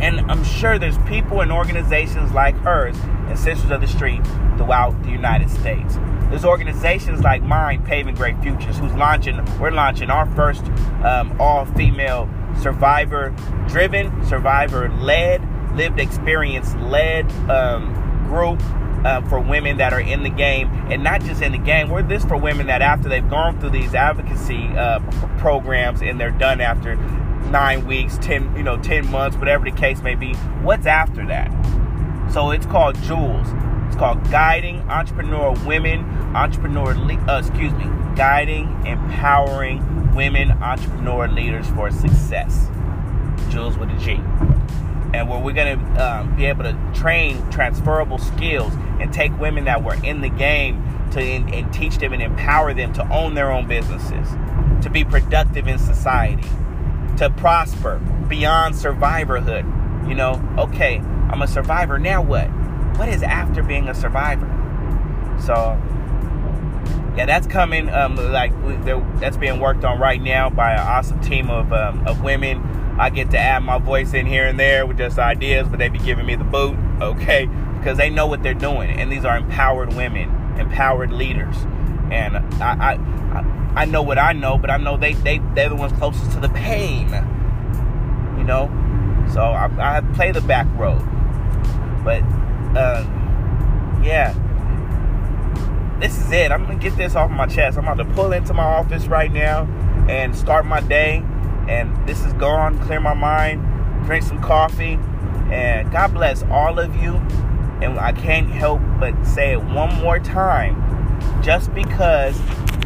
And I'm sure there's people and organizations like hers and Sisters of the Street throughout the United States. There's organizations like mine, Paving Great Futures, who's launching, we're launching our first um, all female survivor driven, survivor led, lived experience led um, group uh, for women that are in the game, and not just in the game. We're this for women that after they've gone through these advocacy uh, programs and they're done after nine weeks, ten you know ten months, whatever the case may be. What's after that? So it's called Jewels. It's called Guiding Entrepreneur Women, Entrepreneur, uh, excuse me, Guiding, Empowering Women Entrepreneur Leaders for Success. Jules with a G and where we're going to um, be able to train transferable skills and take women that were in the game to and, and teach them and empower them to own their own businesses, to be productive in society, to prosper beyond survivorhood. You know, okay, I'm a survivor. Now what? What is after being a survivor? So, yeah, that's coming. Um, like that's being worked on right now by an awesome team of um, of women I get to add my voice in here and there with just ideas, but they be giving me the boot, okay? Because they know what they're doing, and these are empowered women, empowered leaders, and I, I, I know what I know, but I know they, they, they're the ones closest to the pain, you know. So I, I play the back road, but uh, yeah, this is it. I'm gonna get this off my chest. I'm about to pull into my office right now and start my day and this is gone. Clear my mind, drink some coffee, and God bless all of you. And I can't help but say it one more time. Just because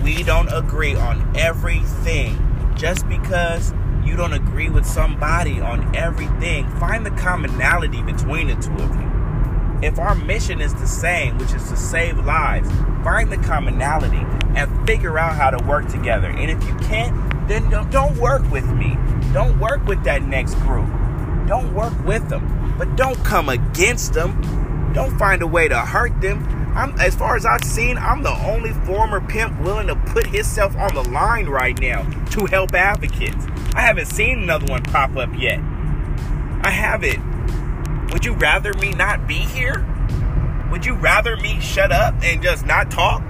we don't agree on everything, just because you don't agree with somebody on everything, find the commonality between the two of you. If our mission is the same, which is to save lives, find the commonality and figure out how to work together. And if you can't, then don't, don't work with me. Don't work with that next group. Don't work with them. But don't come against them. Don't find a way to hurt them. I'm, as far as I've seen, I'm the only former pimp willing to put himself on the line right now to help advocates. I haven't seen another one pop up yet. I haven't. Would you rather me not be here? Would you rather me shut up and just not talk?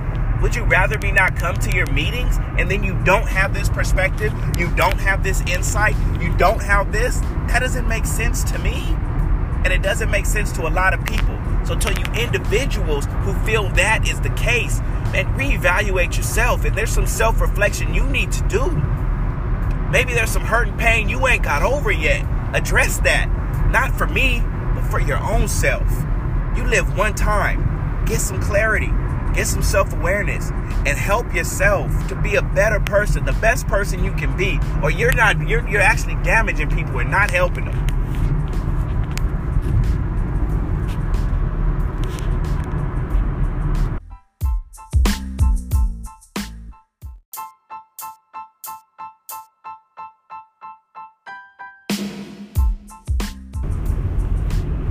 Would you rather me not come to your meetings and then you don't have this perspective? You don't have this insight? You don't have this? That doesn't make sense to me. And it doesn't make sense to a lot of people. So, to you individuals who feel that is the case, and reevaluate yourself. And there's some self reflection you need to do. Maybe there's some hurt and pain you ain't got over yet. Address that. Not for me, for your own self. You live one time. Get some clarity get some self-awareness and help yourself to be a better person the best person you can be or you're not you're, you're actually damaging people and not helping them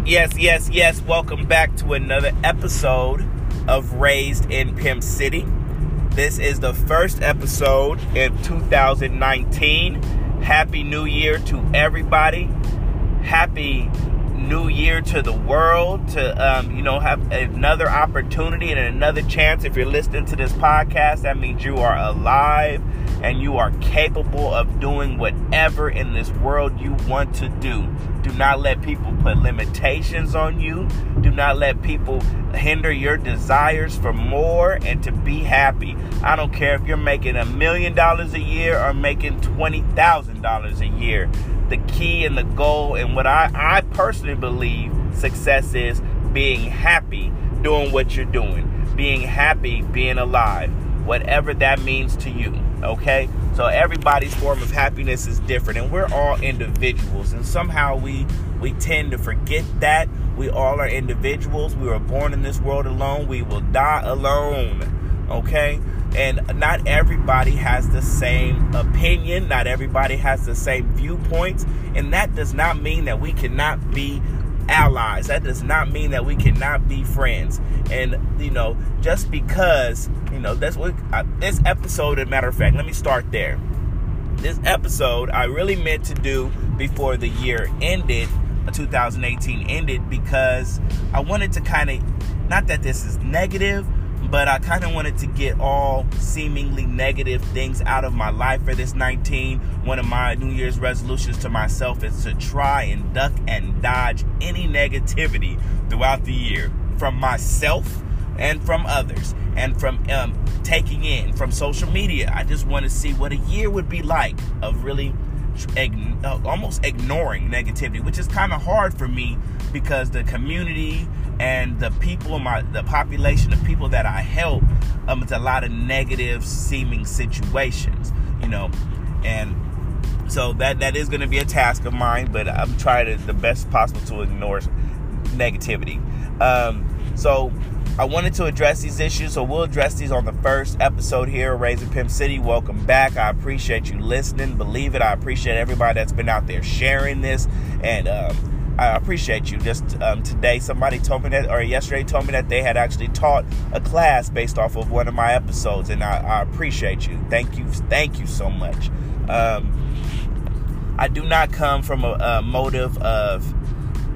Yes, yes, yes. Welcome back to another episode of Raised in Pimp City. This is the first episode in 2019. Happy New Year to everybody. Happy New Year to the world. To um, you know, have another opportunity and another chance. If you're listening to this podcast, that means you are alive. And you are capable of doing whatever in this world you want to do. Do not let people put limitations on you. Do not let people hinder your desires for more and to be happy. I don't care if you're making a million dollars a year or making $20,000 a year. The key and the goal, and what I, I personally believe success is being happy doing what you're doing, being happy being alive, whatever that means to you. Okay? So everybody's form of happiness is different and we're all individuals and somehow we we tend to forget that we all are individuals. We were born in this world alone. We will die alone. Okay? And not everybody has the same opinion, not everybody has the same viewpoints, and that does not mean that we cannot be allies. That does not mean that we cannot be friends. And you know, just because you know that's what uh, this episode. As a matter of fact, let me start there. This episode I really meant to do before the year ended, uh, 2018 ended, because I wanted to kind of, not that this is negative, but I kind of wanted to get all seemingly negative things out of my life for this 19. One of my New Year's resolutions to myself is to try and duck and dodge any negativity throughout the year from myself and from others and from um, taking in from social media. I just want to see what a year would be like of really uh, almost ignoring negativity, which is kind of hard for me because the community and the people my the population of people that I help um it's a lot of negative seeming situations you know and so that that is going to be a task of mine but I'm trying to, the best possible to ignore negativity um so I wanted to address these issues, so we'll address these on the first episode here, Raised in Pimp City. Welcome back. I appreciate you listening. Believe it, I appreciate everybody that's been out there sharing this and um, I appreciate you. Just um, today, somebody told me that, or yesterday told me that they had actually taught a class based off of one of my episodes, and I, I appreciate you. Thank you, thank you so much. Um, I do not come from a, a motive of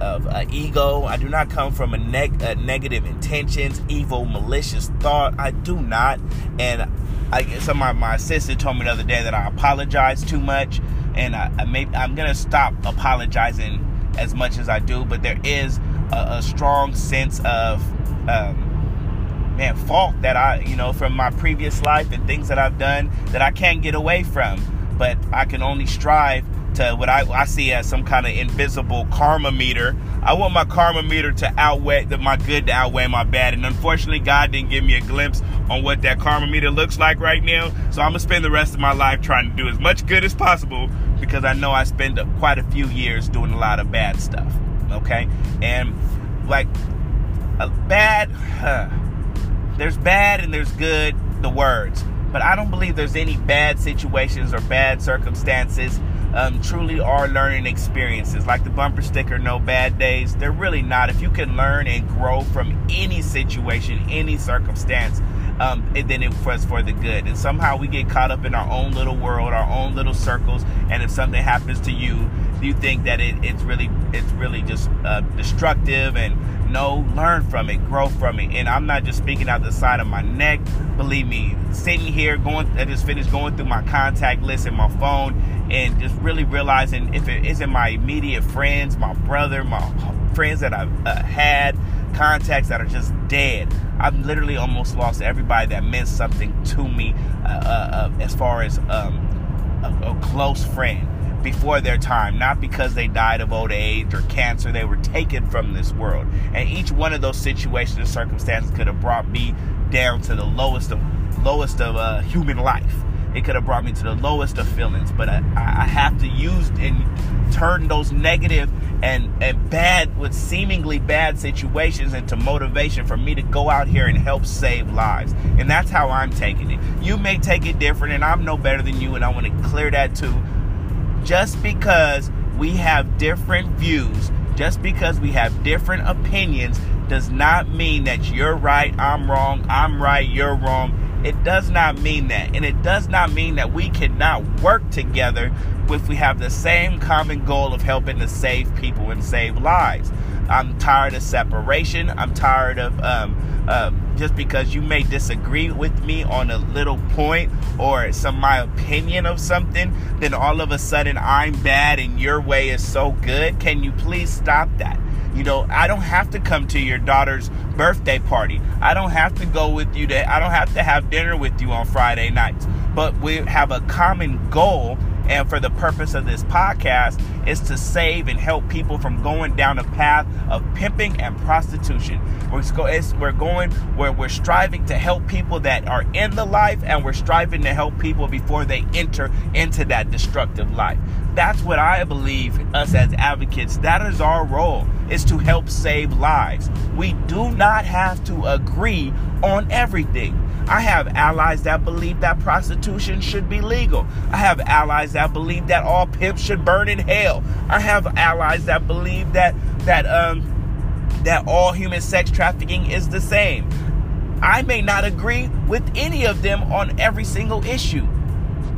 of uh, ego. I do not come from a, neg- a negative intentions, evil, malicious thought. I do not. And I some my, my sister told me the other day that I apologize too much, and I, I may, I'm gonna stop apologizing as much as I do, but there is a, a strong sense of um, man fault that I you know from my previous life and things that I've done that I can't get away from, but I can only strive to what I, I see as some kind of invisible karma meter. I want my karma meter to outweigh the, my good to outweigh my bad. And unfortunately, God didn't give me a glimpse on what that karma meter looks like right now. So I'm gonna spend the rest of my life trying to do as much good as possible because I know I spend quite a few years doing a lot of bad stuff. Okay, and like a bad, huh, there's bad and there's good. The words, but I don't believe there's any bad situations or bad circumstances. Um, truly are learning experiences. Like the bumper sticker, no bad days. They're really not. If you can learn and grow from any situation, any circumstance, um, and then it was for the good. And somehow we get caught up in our own little world, our own little circles. And if something happens to you, you think that it, it's really it's really just uh, destructive and no learn from it grow from it and i'm not just speaking out the side of my neck believe me sitting here going i just finished going through my contact list in my phone and just really realizing if it isn't my immediate friends my brother my friends that i've uh, had contacts that are just dead I've literally almost lost everybody that meant something to me uh, uh, uh, as far as um, a, a close friend before their time, not because they died of old age or cancer. They were taken from this world. And each one of those situations and circumstances could have brought me down to the lowest of lowest of uh, human life. It could have brought me to the lowest of feelings. But I, I have to use and turn those negative and, and bad, with seemingly bad situations into motivation for me to go out here and help save lives. And that's how I'm taking it. You may take it different, and I'm no better than you, and I want to clear that too. Just because we have different views, just because we have different opinions, does not mean that you're right, I'm wrong, I'm right, you're wrong. It does not mean that. And it does not mean that we cannot work together if we have the same common goal of helping to save people and save lives. I'm tired of separation. I'm tired of um, uh, just because you may disagree with me on a little point or some my opinion of something, then all of a sudden I'm bad and your way is so good. Can you please stop that? You know, I don't have to come to your daughter's birthday party. I don't have to go with you to I don't have to have dinner with you on Friday nights. But we have a common goal and for the purpose of this podcast is to save and help people from going down a path of pimping and prostitution. We're going where we're striving to help people that are in the life and we're striving to help people before they enter into that destructive life. That's what I believe us as advocates, that is our role, is to help save lives. We do not have to agree on everything. I have allies that believe that prostitution should be legal. I have allies that believe that all pimps should burn in hell. I have allies that believe that that um that all human sex trafficking is the same. I may not agree with any of them on every single issue.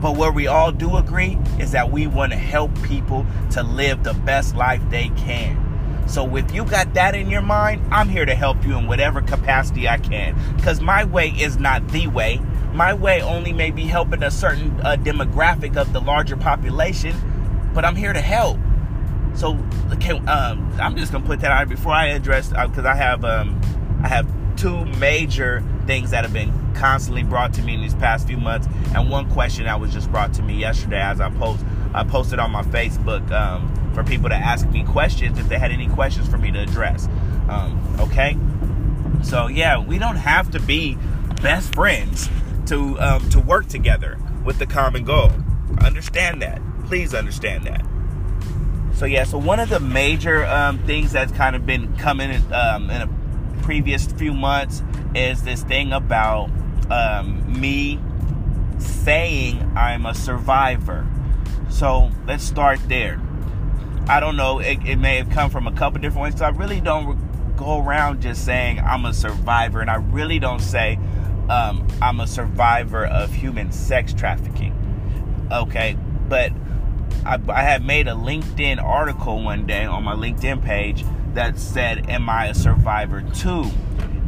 But where we all do agree is that we want to help people to live the best life they can. So if you got that in your mind, I'm here to help you in whatever capacity I can. Because my way is not the way. My way only may be helping a certain uh, demographic of the larger population, but I'm here to help. So can, um, I'm just gonna put that out before I address because uh, I have um, I have two major things that have been constantly brought to me in these past few months, and one question that was just brought to me yesterday as I post I posted on my Facebook. Um, for people to ask me questions if they had any questions for me to address. Um, okay, so yeah, we don't have to be best friends to um, to work together with the common goal. Understand that. Please understand that. So yeah, so one of the major um, things that's kind of been coming um, in a previous few months is this thing about um, me saying I'm a survivor. So let's start there. I don't know. It, it may have come from a couple different ways. So I really don't go around just saying I'm a survivor, and I really don't say um, I'm a survivor of human sex trafficking. Okay, but I, I had made a LinkedIn article one day on my LinkedIn page that said, "Am I a survivor too?"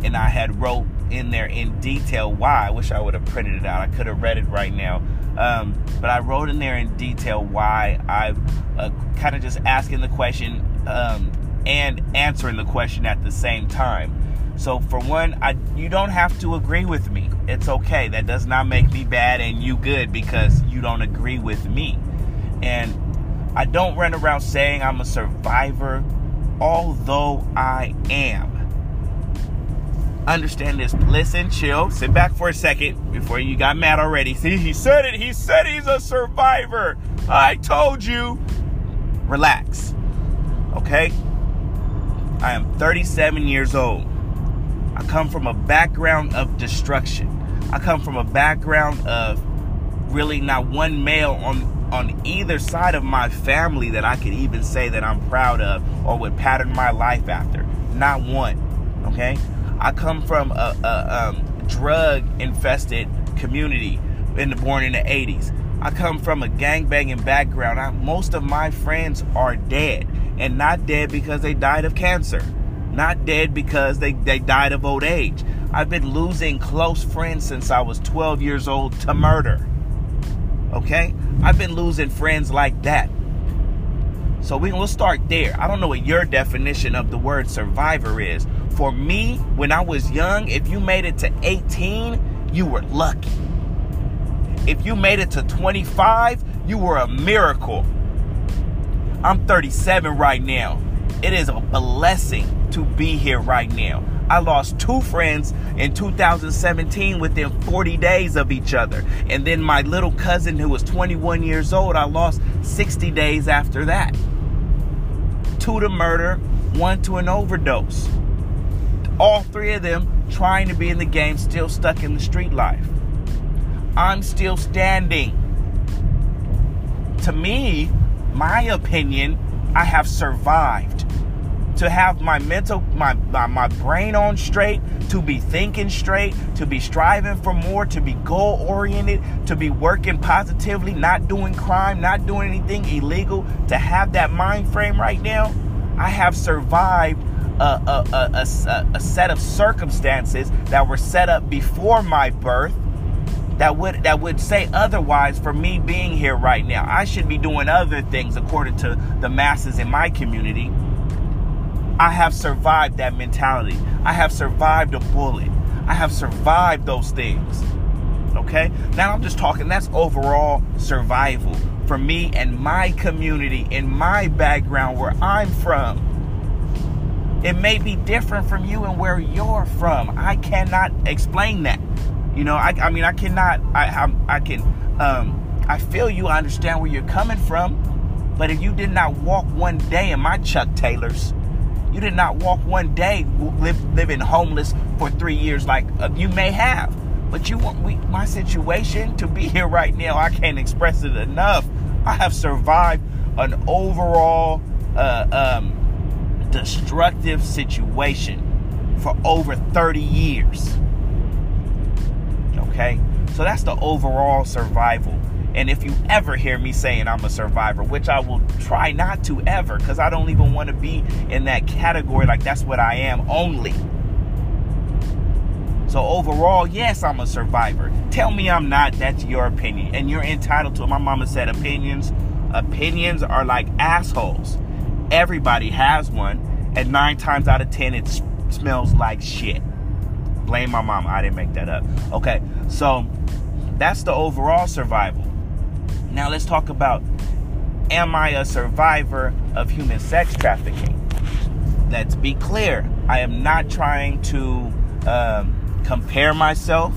And I had wrote in there in detail why. I wish I would have printed it out. I could have read it right now. Um, but I wrote in there in detail why I've uh, kind of just asking the question um, and answering the question at the same time. So for one, I you don't have to agree with me. It's okay. That does not make me bad and you good because you don't agree with me. And I don't run around saying I'm a survivor, although I am understand this. Listen, chill, sit back for a second before you got mad already. See, he said it. He said he's a survivor. I told you. Relax. Okay? I am 37 years old. I come from a background of destruction. I come from a background of really not one male on on either side of my family that I could even say that I'm proud of or would pattern my life after. Not one. Okay? I come from a, a um, drug infested community in the, born in the 80s. I come from a gang-banging background. I, most of my friends are dead, and not dead because they died of cancer, not dead because they, they died of old age. I've been losing close friends since I was 12 years old to murder. Okay? I've been losing friends like that. So we, we'll start there. I don't know what your definition of the word survivor is, for me, when I was young, if you made it to 18, you were lucky. If you made it to 25, you were a miracle. I'm 37 right now. It is a blessing to be here right now. I lost two friends in 2017 within 40 days of each other. And then my little cousin, who was 21 years old, I lost 60 days after that. Two to murder, one to an overdose all three of them trying to be in the game, still stuck in the street life. I'm still standing. To me, my opinion, I have survived. To have my mental, my, my, my brain on straight, to be thinking straight, to be striving for more, to be goal oriented, to be working positively, not doing crime, not doing anything illegal, to have that mind frame right now, I have survived a, a, a, a, set of circumstances that were set up before my birth that would that would say otherwise for me being here right now. I should be doing other things according to the masses in my community. I have survived that mentality. I have survived a bullet. I have survived those things. Okay? Now I'm just talking that's overall survival for me and my community in my background where I'm from. It may be different from you and where you're from. I cannot explain that. You know, I, I mean, I cannot. I, I, I can. Um, I feel you. I understand where you're coming from. But if you did not walk one day in my Chuck Taylors, you did not walk one day live, living homeless for three years like uh, you may have. But you want we, my situation to be here right now. I can't express it enough. I have survived an overall uh, um, destructive situation for over 30 years. Okay? So that's the overall survival. And if you ever hear me saying I'm a survivor, which I will try not to ever, because I don't even want to be in that category like that's what I am only. So overall, yes, I'm a survivor. Tell me I'm not, that's your opinion. And you're entitled to it. My mama said opinions. Opinions are like assholes. Everybody has one, and nine times out of ten, it smells like shit. Blame my mom. I didn't make that up. Okay, so that's the overall survival. Now let's talk about am I a survivor of human sex trafficking? Let's be clear. I am not trying to um, compare myself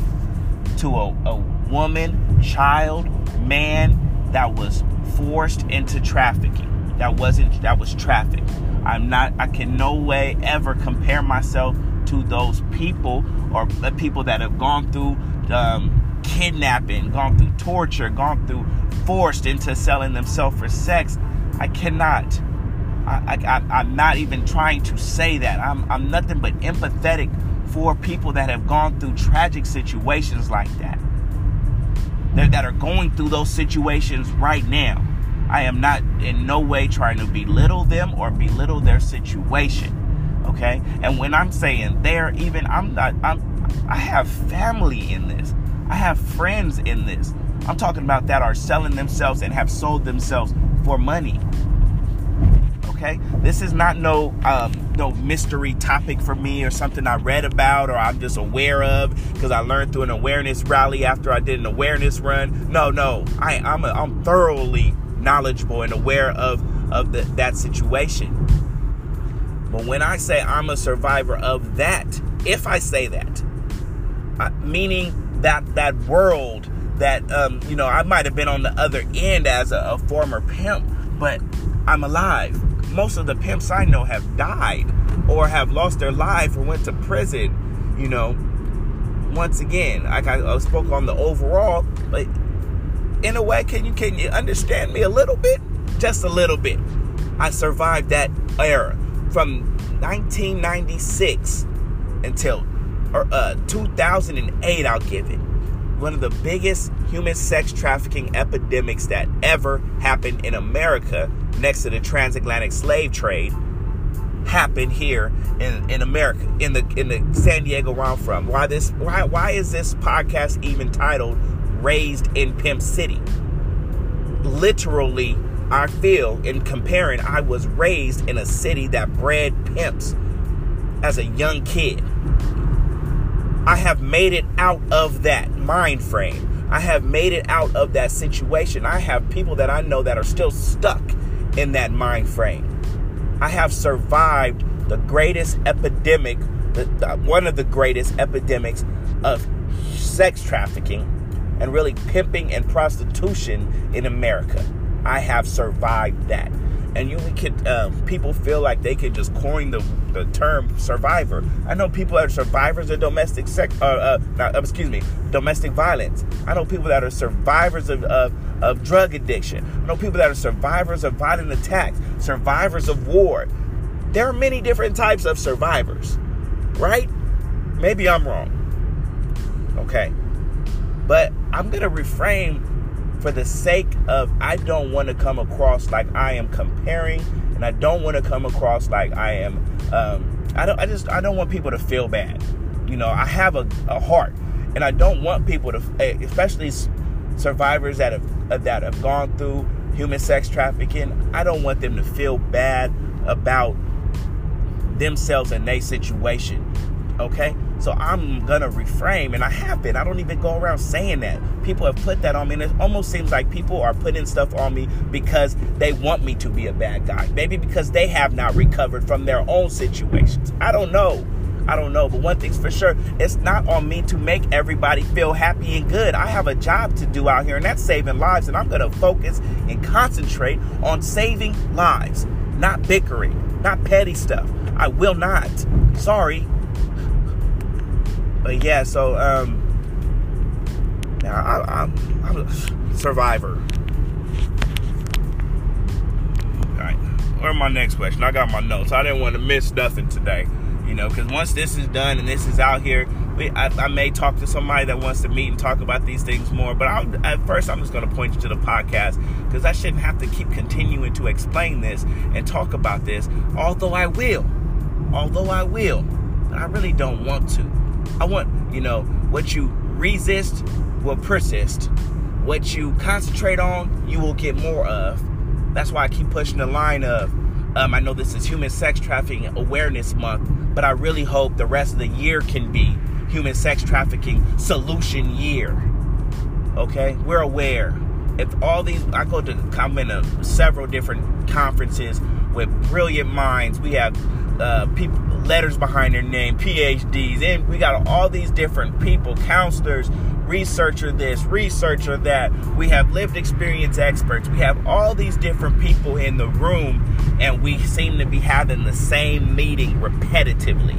to a, a woman, child, man that was forced into trafficking. That wasn't that was traffic. I'm not I can no way ever compare myself to those people or the people that have gone through um, kidnapping, gone through torture, gone through forced into selling themselves for sex. I cannot. I, I, am not even trying to say that. I'm, I'm nothing but empathetic for people that have gone through tragic situations like. That, that are going through those situations right now. I am not in no way trying to belittle them or belittle their situation. Okay? And when I'm saying there, even I'm not I'm I have family in this. I have friends in this. I'm talking about that are selling themselves and have sold themselves for money. Okay, this is not no um, no mystery topic for me or something I read about or I'm just aware of because I learned through an awareness rally after I did an awareness run. No, no, I, I'm a, I'm thoroughly knowledgeable and aware of of the, that situation. But when I say I'm a survivor of that, if I say that, uh, meaning that that world that um, you know I might have been on the other end as a, a former pimp, but I'm alive. Most of the pimps I know have died or have lost their life or went to prison. You know, once again, like I, I spoke on the overall, but in a way, can you can you understand me a little bit? Just a little bit. I survived that era from 1996 until or uh, 2008, I'll give it. One of the biggest human sex trafficking epidemics that ever happened in America, next to the transatlantic slave trade, happened here in, in America, in the in the San Diego where I'm from. Why this? Why why is this podcast even titled "Raised in Pimp City"? Literally, I feel in comparing, I was raised in a city that bred pimps as a young kid. I have made it out of that mind frame. I have made it out of that situation. I have people that I know that are still stuck in that mind frame. I have survived the greatest epidemic, the, the, one of the greatest epidemics of sex trafficking and really pimping and prostitution in America. I have survived that and you could uh, people feel like they could just coin the, the term survivor. I know people that are survivors of domestic sex, uh, uh, not, uh, excuse me, domestic violence. I know people that are survivors of, of, of drug addiction. I know people that are survivors of violent attacks, survivors of war. There are many different types of survivors, right? Maybe I'm wrong. Okay, but I'm gonna refrain for the sake of I don't want to come across like I am comparing and I don't want to come across like I am. Um, I don't. I just. I don't want people to feel bad. You know, I have a, a heart, and I don't want people to, eh, especially survivors that have that have gone through human sex trafficking. I don't want them to feel bad about themselves and their situation. Okay? So I'm gonna reframe, and I have been. I don't even go around saying that. People have put that on me, and it almost seems like people are putting stuff on me because they want me to be a bad guy. Maybe because they have not recovered from their own situations. I don't know. I don't know. But one thing's for sure, it's not on me to make everybody feel happy and good. I have a job to do out here, and that's saving lives. And I'm gonna focus and concentrate on saving lives, not bickering, not petty stuff. I will not. Sorry. But yeah, so um, I, am I'm a survivor. All right, where's my next question? I got my notes. I didn't want to miss nothing today, you know, because once this is done and this is out here, we, I, I, may talk to somebody that wants to meet and talk about these things more. But I'll, at first, I'm just going to point you to the podcast because I shouldn't have to keep continuing to explain this and talk about this, although I will. Although I will. but I really don't want to. I want, you know, what you resist will persist. What you concentrate on, you will get more of. That's why I keep pushing the line of, um, I know this is Human Sex Trafficking Awareness Month, but I really hope the rest of the year can be Human Sex Trafficking Solution Year. Okay? We're aware. If all these, I go to, I'm in a, several different conferences with brilliant minds. We have uh, people letters behind their name, PhDs, and we got all these different people, counselors, researcher this, researcher that. We have lived experience experts. We have all these different people in the room, and we seem to be having the same meeting repetitively.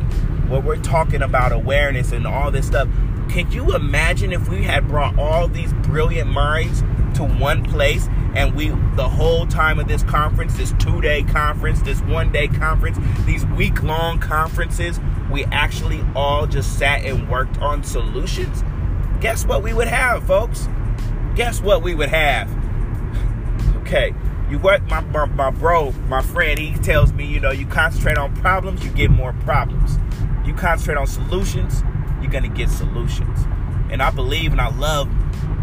Where we're talking about awareness and all this stuff. Can you imagine if we had brought all these brilliant minds to one place and we the whole time of this conference this two-day conference this one-day conference these week-long conferences we actually all just sat and worked on solutions. Guess what we would have folks? Guess what we would have? Okay you work my, my, my bro my friend he tells me you know you concentrate on problems you get more problems. You concentrate on solutions you're gonna get solutions. And i believe and i love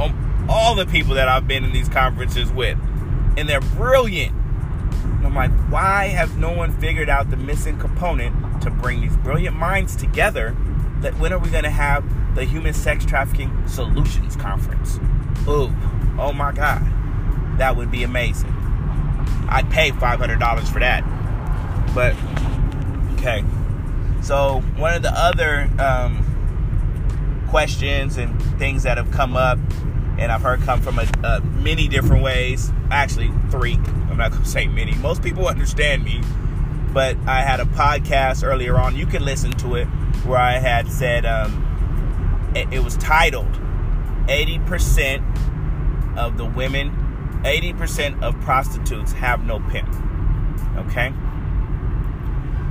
um, all the people that I've been in these conferences with, and they're brilliant. And I'm like, why has no one figured out the missing component to bring these brilliant minds together? That when are we going to have the Human Sex Trafficking Solutions Conference? Ooh, oh my God, that would be amazing. I'd pay $500 for that. But okay, so one of the other um, questions and things that have come up and I've heard come from a, a many different ways. Actually, three. I'm not going to say many. Most people understand me, but I had a podcast earlier on. You can listen to it where I had said um, it, it was titled "80% of the women, 80% of prostitutes have no pimp." Okay,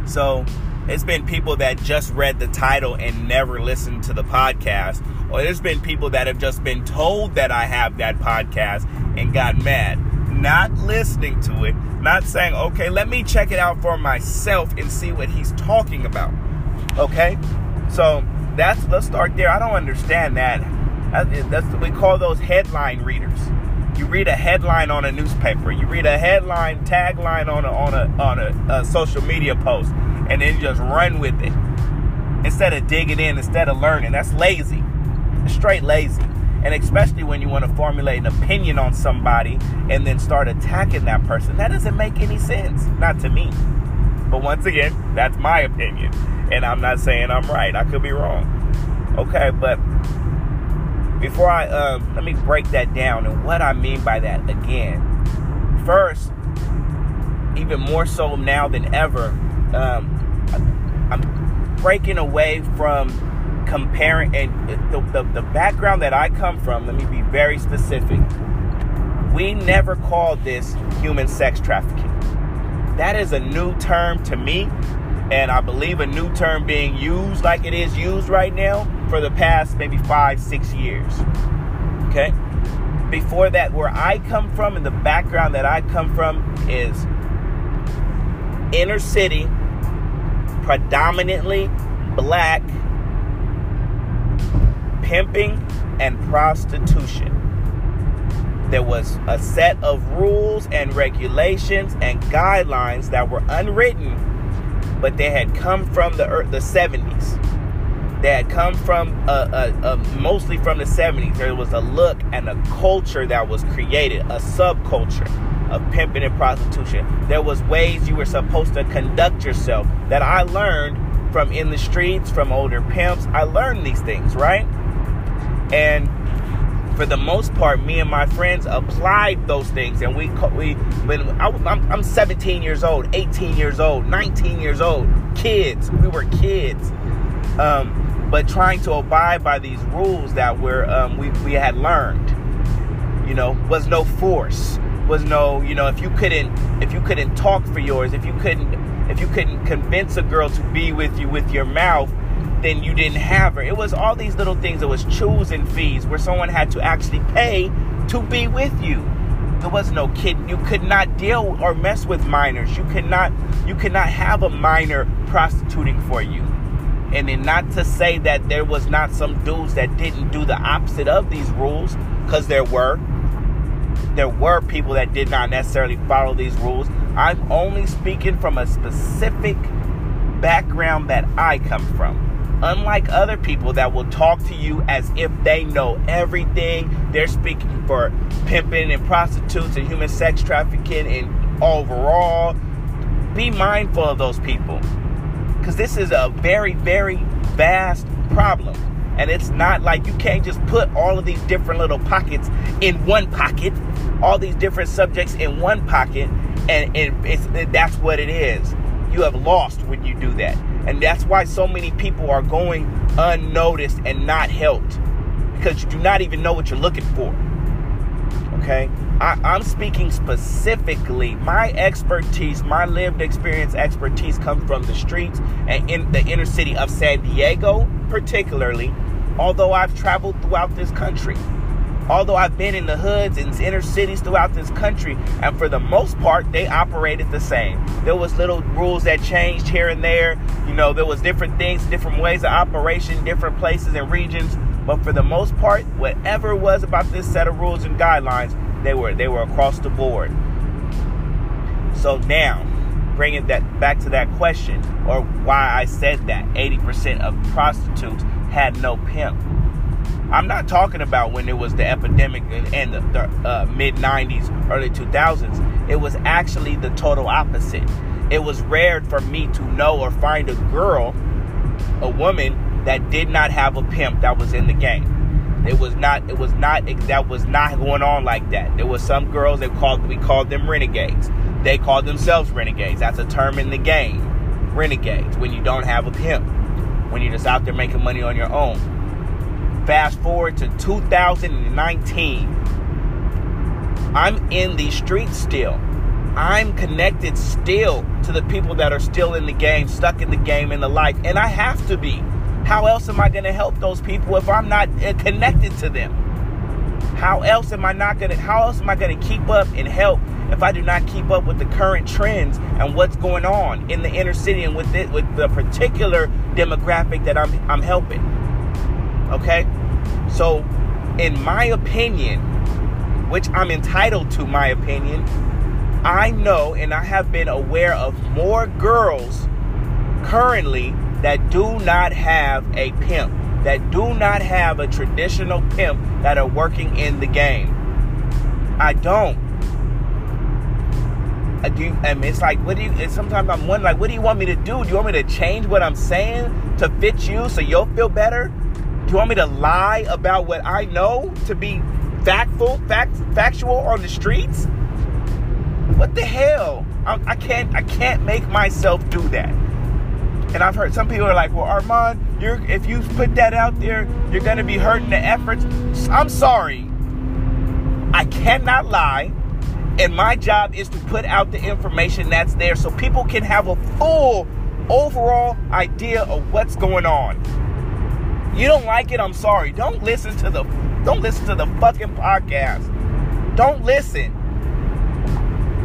so it's been people that just read the title and never listened to the podcast or there's been people that have just been told that I have that podcast and got mad. Not listening to it, not saying, okay, let me check it out for myself and see what he's talking about. Okay? So that's let's start there. I don't understand that. That's we call those headline readers. You read a headline on a newspaper. You read a headline tagline on a on a on a, a social media post, and then just run with it instead of digging in, instead of learning. That's lazy straight lazy. And especially when you want to formulate an opinion on somebody and then start attacking that person. That doesn't make any sense. Not to me. But once again, that's my opinion. And I'm not saying I'm right. I could be wrong. Okay, but before I um, let me break that down and what I mean by that again. First, even more so now than ever, um, I'm breaking away from comparing and the, the, the background that I come from, let me be very specific. We never called this human sex trafficking. That is a new term to me, and I believe a new term being used like it is used right now for the past maybe five, six years. Okay? Before that, where I come from and the background that I come from is inner city, predominantly black, pimping and prostitution. There was a set of rules and regulations and guidelines that were unwritten, but they had come from the the 70s. Had come from uh, uh, uh, mostly from the 70s. There was a look and a culture that was created, a subculture of pimping and prostitution. There was ways you were supposed to conduct yourself that I learned from in the streets, from older pimps. I learned these things, right? And for the most part, me and my friends applied those things, and we we when I, I'm, I'm 17 years old, 18 years old, 19 years old, kids. We were kids, um, but trying to abide by these rules that were um, we we had learned. You know, was no force, was no you know if you couldn't if you couldn't talk for yours, if you couldn't if you couldn't convince a girl to be with you with your mouth then you didn't have her. It was all these little things. It was choosing fees where someone had to actually pay to be with you. There was no kid. You could not deal or mess with minors. You could not. You could not have a minor prostituting for you. And then not to say that there was not some dudes that didn't do the opposite of these rules, because there were. There were people that did not necessarily follow these rules. I'm only speaking from a specific background that I come from Unlike other people that will talk to you as if they know everything, they're speaking for pimping and prostitutes and human sex trafficking and overall. Be mindful of those people because this is a very, very vast problem. And it's not like you can't just put all of these different little pockets in one pocket, all these different subjects in one pocket, and, and that's what it is. You have lost when you do that. And that's why so many people are going unnoticed and not helped because you do not even know what you're looking for. Okay? I, am speaking specifically, my expertise, my lived experience expertise comes from the streets and in the inner city of San Diego, particularly, although I've traveled throughout this country although I've been in the hoods and inner cities throughout this country, and for the most part, they operated the same. There was little rules that changed here and there. You know, there was different things, different ways of operation, different places and regions. But for the most part, whatever was about this set of rules and guidelines, they were they were across the board. So now, bringing that back to that question, or why I said that 80% of prostitutes had no pimp I'm not talking about when it was the epidemic in the, the uh, mid 90s, early 2000s. It was actually the total opposite. It was rare for me to know or find a girl, a woman that did not have a pimp that was in the game. It was not. It was not. That was not going on like that. There was some girls that called. We called them renegades. They called themselves renegades. That's a term in the game. Renegades. When you don't have a pimp. When you're just out there making money on your own Fast forward to 2019. I'm in the streets still. I'm connected still to the people that are still in the game, stuck in the game, in the life, and I have to be. How else am I going to help those people if I'm not uh, connected to them? How else am I not going to how else am I going to keep up and help if I do not keep up with the current trends and what's going on in the inner city and with it with the particular demographic that I'm I'm helping? Okay? So, in my opinion, which I'm entitled to my opinion, I know and I have been aware of more girls currently that do not have a pimp, that do not have a traditional pimp that are working in the game. I don't. Uh, I do, and it's like, what do you? sometimes I'm wondering, like, what do you want me to do? Do you want me to change what I'm saying to fit you so you'll feel better? Do you want me to lie about what I know to be factful, fact, factual on the streets? What the hell? I, I can't. I can't make myself do that. And I've heard some people are like, "Well, Armand, you're if you put that out there, you're going to be hurting the efforts." I'm sorry. I cannot lie. And my job is to put out the information that's there so people can have a full overall idea of what's going on. You don't like it, I'm sorry. Don't listen to the don't listen to the fucking podcast. Don't listen.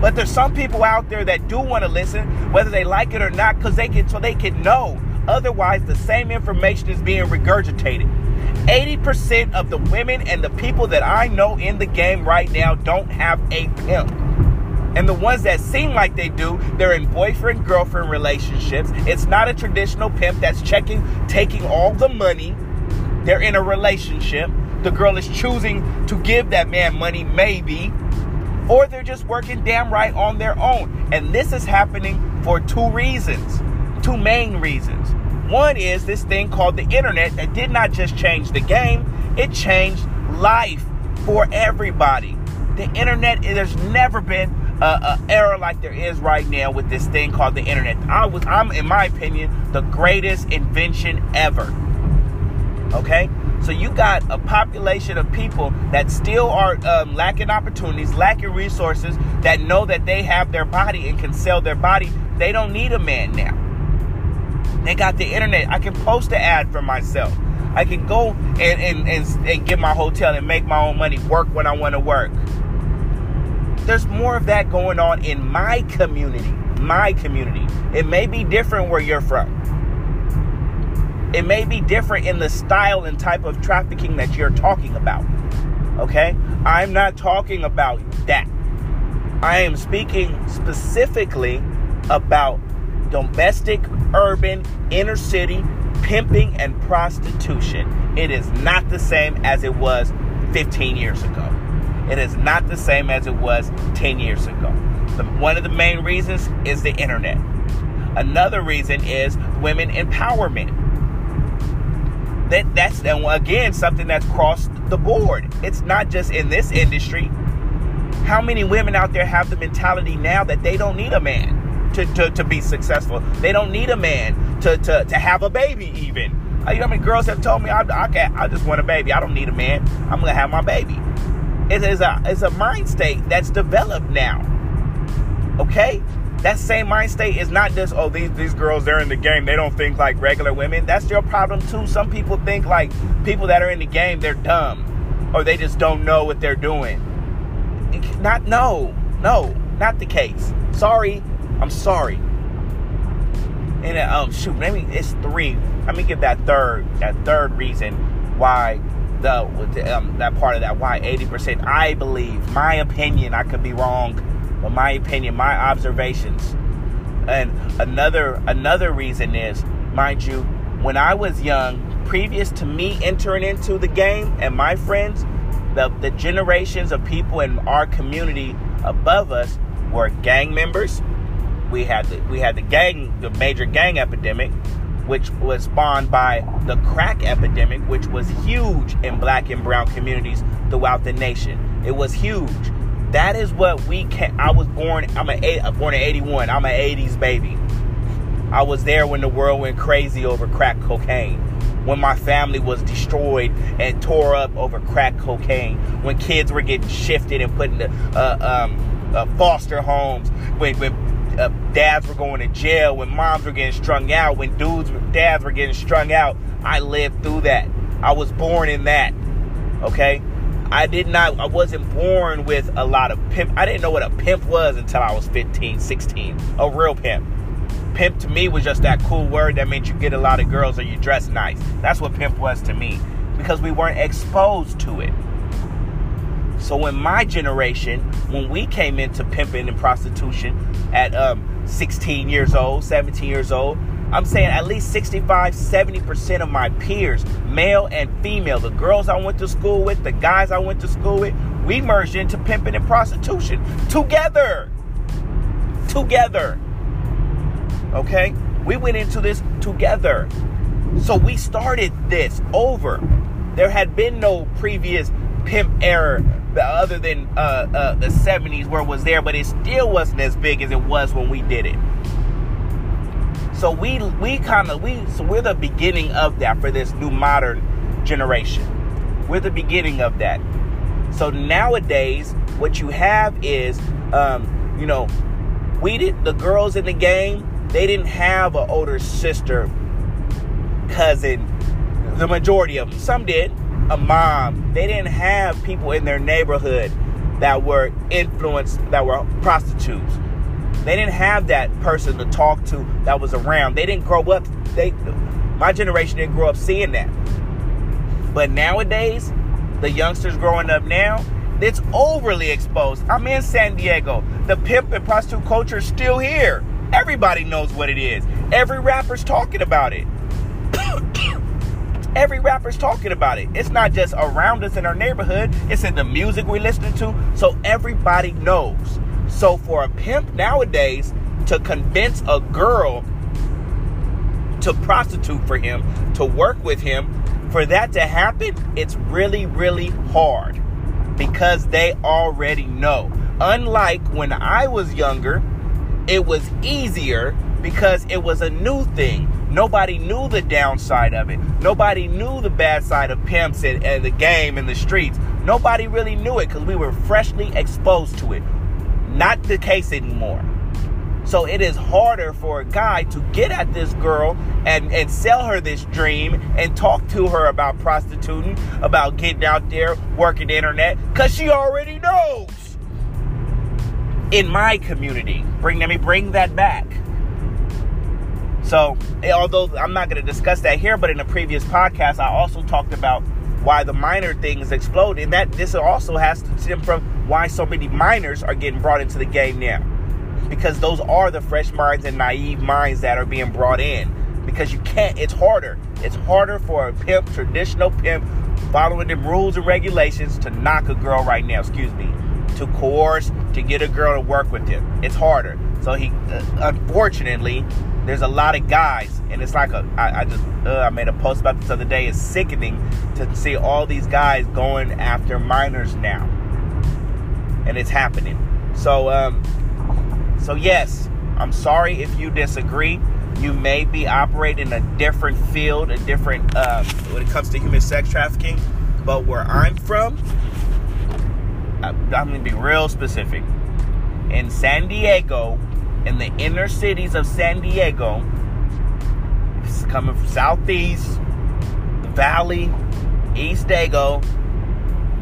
But there's some people out there that do want to listen, whether they like it or not, because they can so they can know. Otherwise, the same information is being regurgitated. 80% of the women and the people that I know in the game right now don't have a pimp. And the ones that seem like they do, they're in boyfriend girlfriend relationships. It's not a traditional pimp that's checking, taking all the money. They're in a relationship. The girl is choosing to give that man money, maybe, or they're just working damn right on their own. And this is happening for two reasons, two main reasons. One is this thing called the internet that did not just change the game, it changed life for everybody. The internet, there's never been a, era like there is right now with this thing called the internet. I was, I'm, in my opinion, the greatest invention ever. Okay, so you got a population of people that still are um, lacking opportunities, lacking resources, that know that they have their body and can sell their body. They don't need a man now. They got the internet. I can post an ad for myself. I can go and, and, and, and get my hotel and make my own money, work when I want to work. There's more of that going on in my community. My community. It may be different where you're from. It may be different in the style and type of trafficking that you're talking about. Okay? I'm not talking about that. I am speaking specifically about domestic, urban, inner city pimping and prostitution. It is not the same as it was 15 years ago. It is not the same as it was 10 years ago. The, one of the main reasons is the internet. Another reason is women empowerment that that's again something that's crossed the board. It's not just in this industry. How many women out there have the mentality now that they don't need a man to, to, to be successful? They don't need a man to, to, to have a baby, even. You know how many girls have told me, I, I, I just want a baby. I don't need a man. I'm going to have my baby. It is a, it's a mind state that's developed now. Okay? That same mind state is not just oh these these girls they're in the game. They don't think like regular women. That's your problem too. Some people think like people that are in the game they're dumb or they just don't know what they're doing. Not no no not the case. Sorry. I'm sorry. And uh, um shoot maybe it's three. Let me give that third that third reason why the um, that part of that why 80% i believe my opinion i could be wrong but my opinion, my observations. And another another reason is, mind you, when I was young, previous to me entering into the game and my friends, the, the generations of people in our community above us were gang members. We had the we had the gang, the major gang epidemic, which was spawned by the crack epidemic, which was huge in black and brown communities throughout the nation. It was huge. That is what we can. I was born. I'm a born in '81. I'm an '80s baby. I was there when the world went crazy over crack cocaine. When my family was destroyed and tore up over crack cocaine. When kids were getting shifted and put in uh, um, uh, foster homes. When, when uh, dads were going to jail. When moms were getting strung out. When dudes, dads were getting strung out. I lived through that. I was born in that. Okay? I did not, I wasn't born with a lot of pimp. I didn't know what a pimp was until I was 15, 16. A real pimp. Pimp to me was just that cool word that meant you get a lot of girls or you dress nice. That's what pimp was to me because we weren't exposed to it. So in my generation, when we came into pimping and prostitution at um, 16 years old, 17 years old, I'm saying at least 65, 70% of my peers, male and female, the girls I went to school with, the guys I went to school with, we merged into pimping and prostitution together. Together. Okay? We went into this together. So we started this over. There had been no previous pimp era other than uh, uh, the 70s where it was there, but it still wasn't as big as it was when we did it. So we we kind of we so we're the beginning of that for this new modern generation. We're the beginning of that. So nowadays, what you have is, um, you know, we did the girls in the game. They didn't have an older sister, cousin. The majority of them, some did. A mom. They didn't have people in their neighborhood that were influenced, that were prostitutes. They didn't have that person to talk to that was around. They didn't grow up. They, my generation didn't grow up seeing that. But nowadays, the youngsters growing up now, it's overly exposed. I'm in San Diego. The pimp and prostitute culture is still here. Everybody knows what it is. Every rapper's talking about it. Every rapper's talking about it. It's not just around us in our neighborhood, it's in the music we're listening to. So everybody knows. So for a pimp nowadays to convince a girl to prostitute for him, to work with him, for that to happen, it's really, really hard because they already know. Unlike when I was younger, it was easier because it was a new thing. Nobody knew the downside of it. Nobody knew the bad side of pimps and, and the game and the streets. Nobody really knew it because we were freshly exposed to it. Not the case anymore. So it is harder for a guy to get at this girl and, and sell her this dream and talk to her about prostituting, about getting out there, working the internet, because she already knows. In my community, bring let me bring that back. So, although I'm not going to discuss that here, but in a previous podcast, I also talked about why the minor things explode, and that this also has to stem from why so many minors are getting brought into the game now because those are the fresh minds and naive minds that are being brought in. Because you can't, it's harder. It's harder for a pimp, traditional pimp, following them rules and regulations to knock a girl right now, excuse me, to coerce, to get a girl to work with him. It's harder. So he, uh, unfortunately, there's a lot of guys, and it's like a, I, I just, uh, I made a post about this other day. It's sickening to see all these guys going after minors now. And it's happening. So, um, so, yes, I'm sorry if you disagree. You may be operating in a different field, a different, uh, when it comes to human sex trafficking. But where I'm from, I'm going to be real specific. In San Diego, in the inner cities of San Diego, it's coming from Southeast, the Valley, East Dago,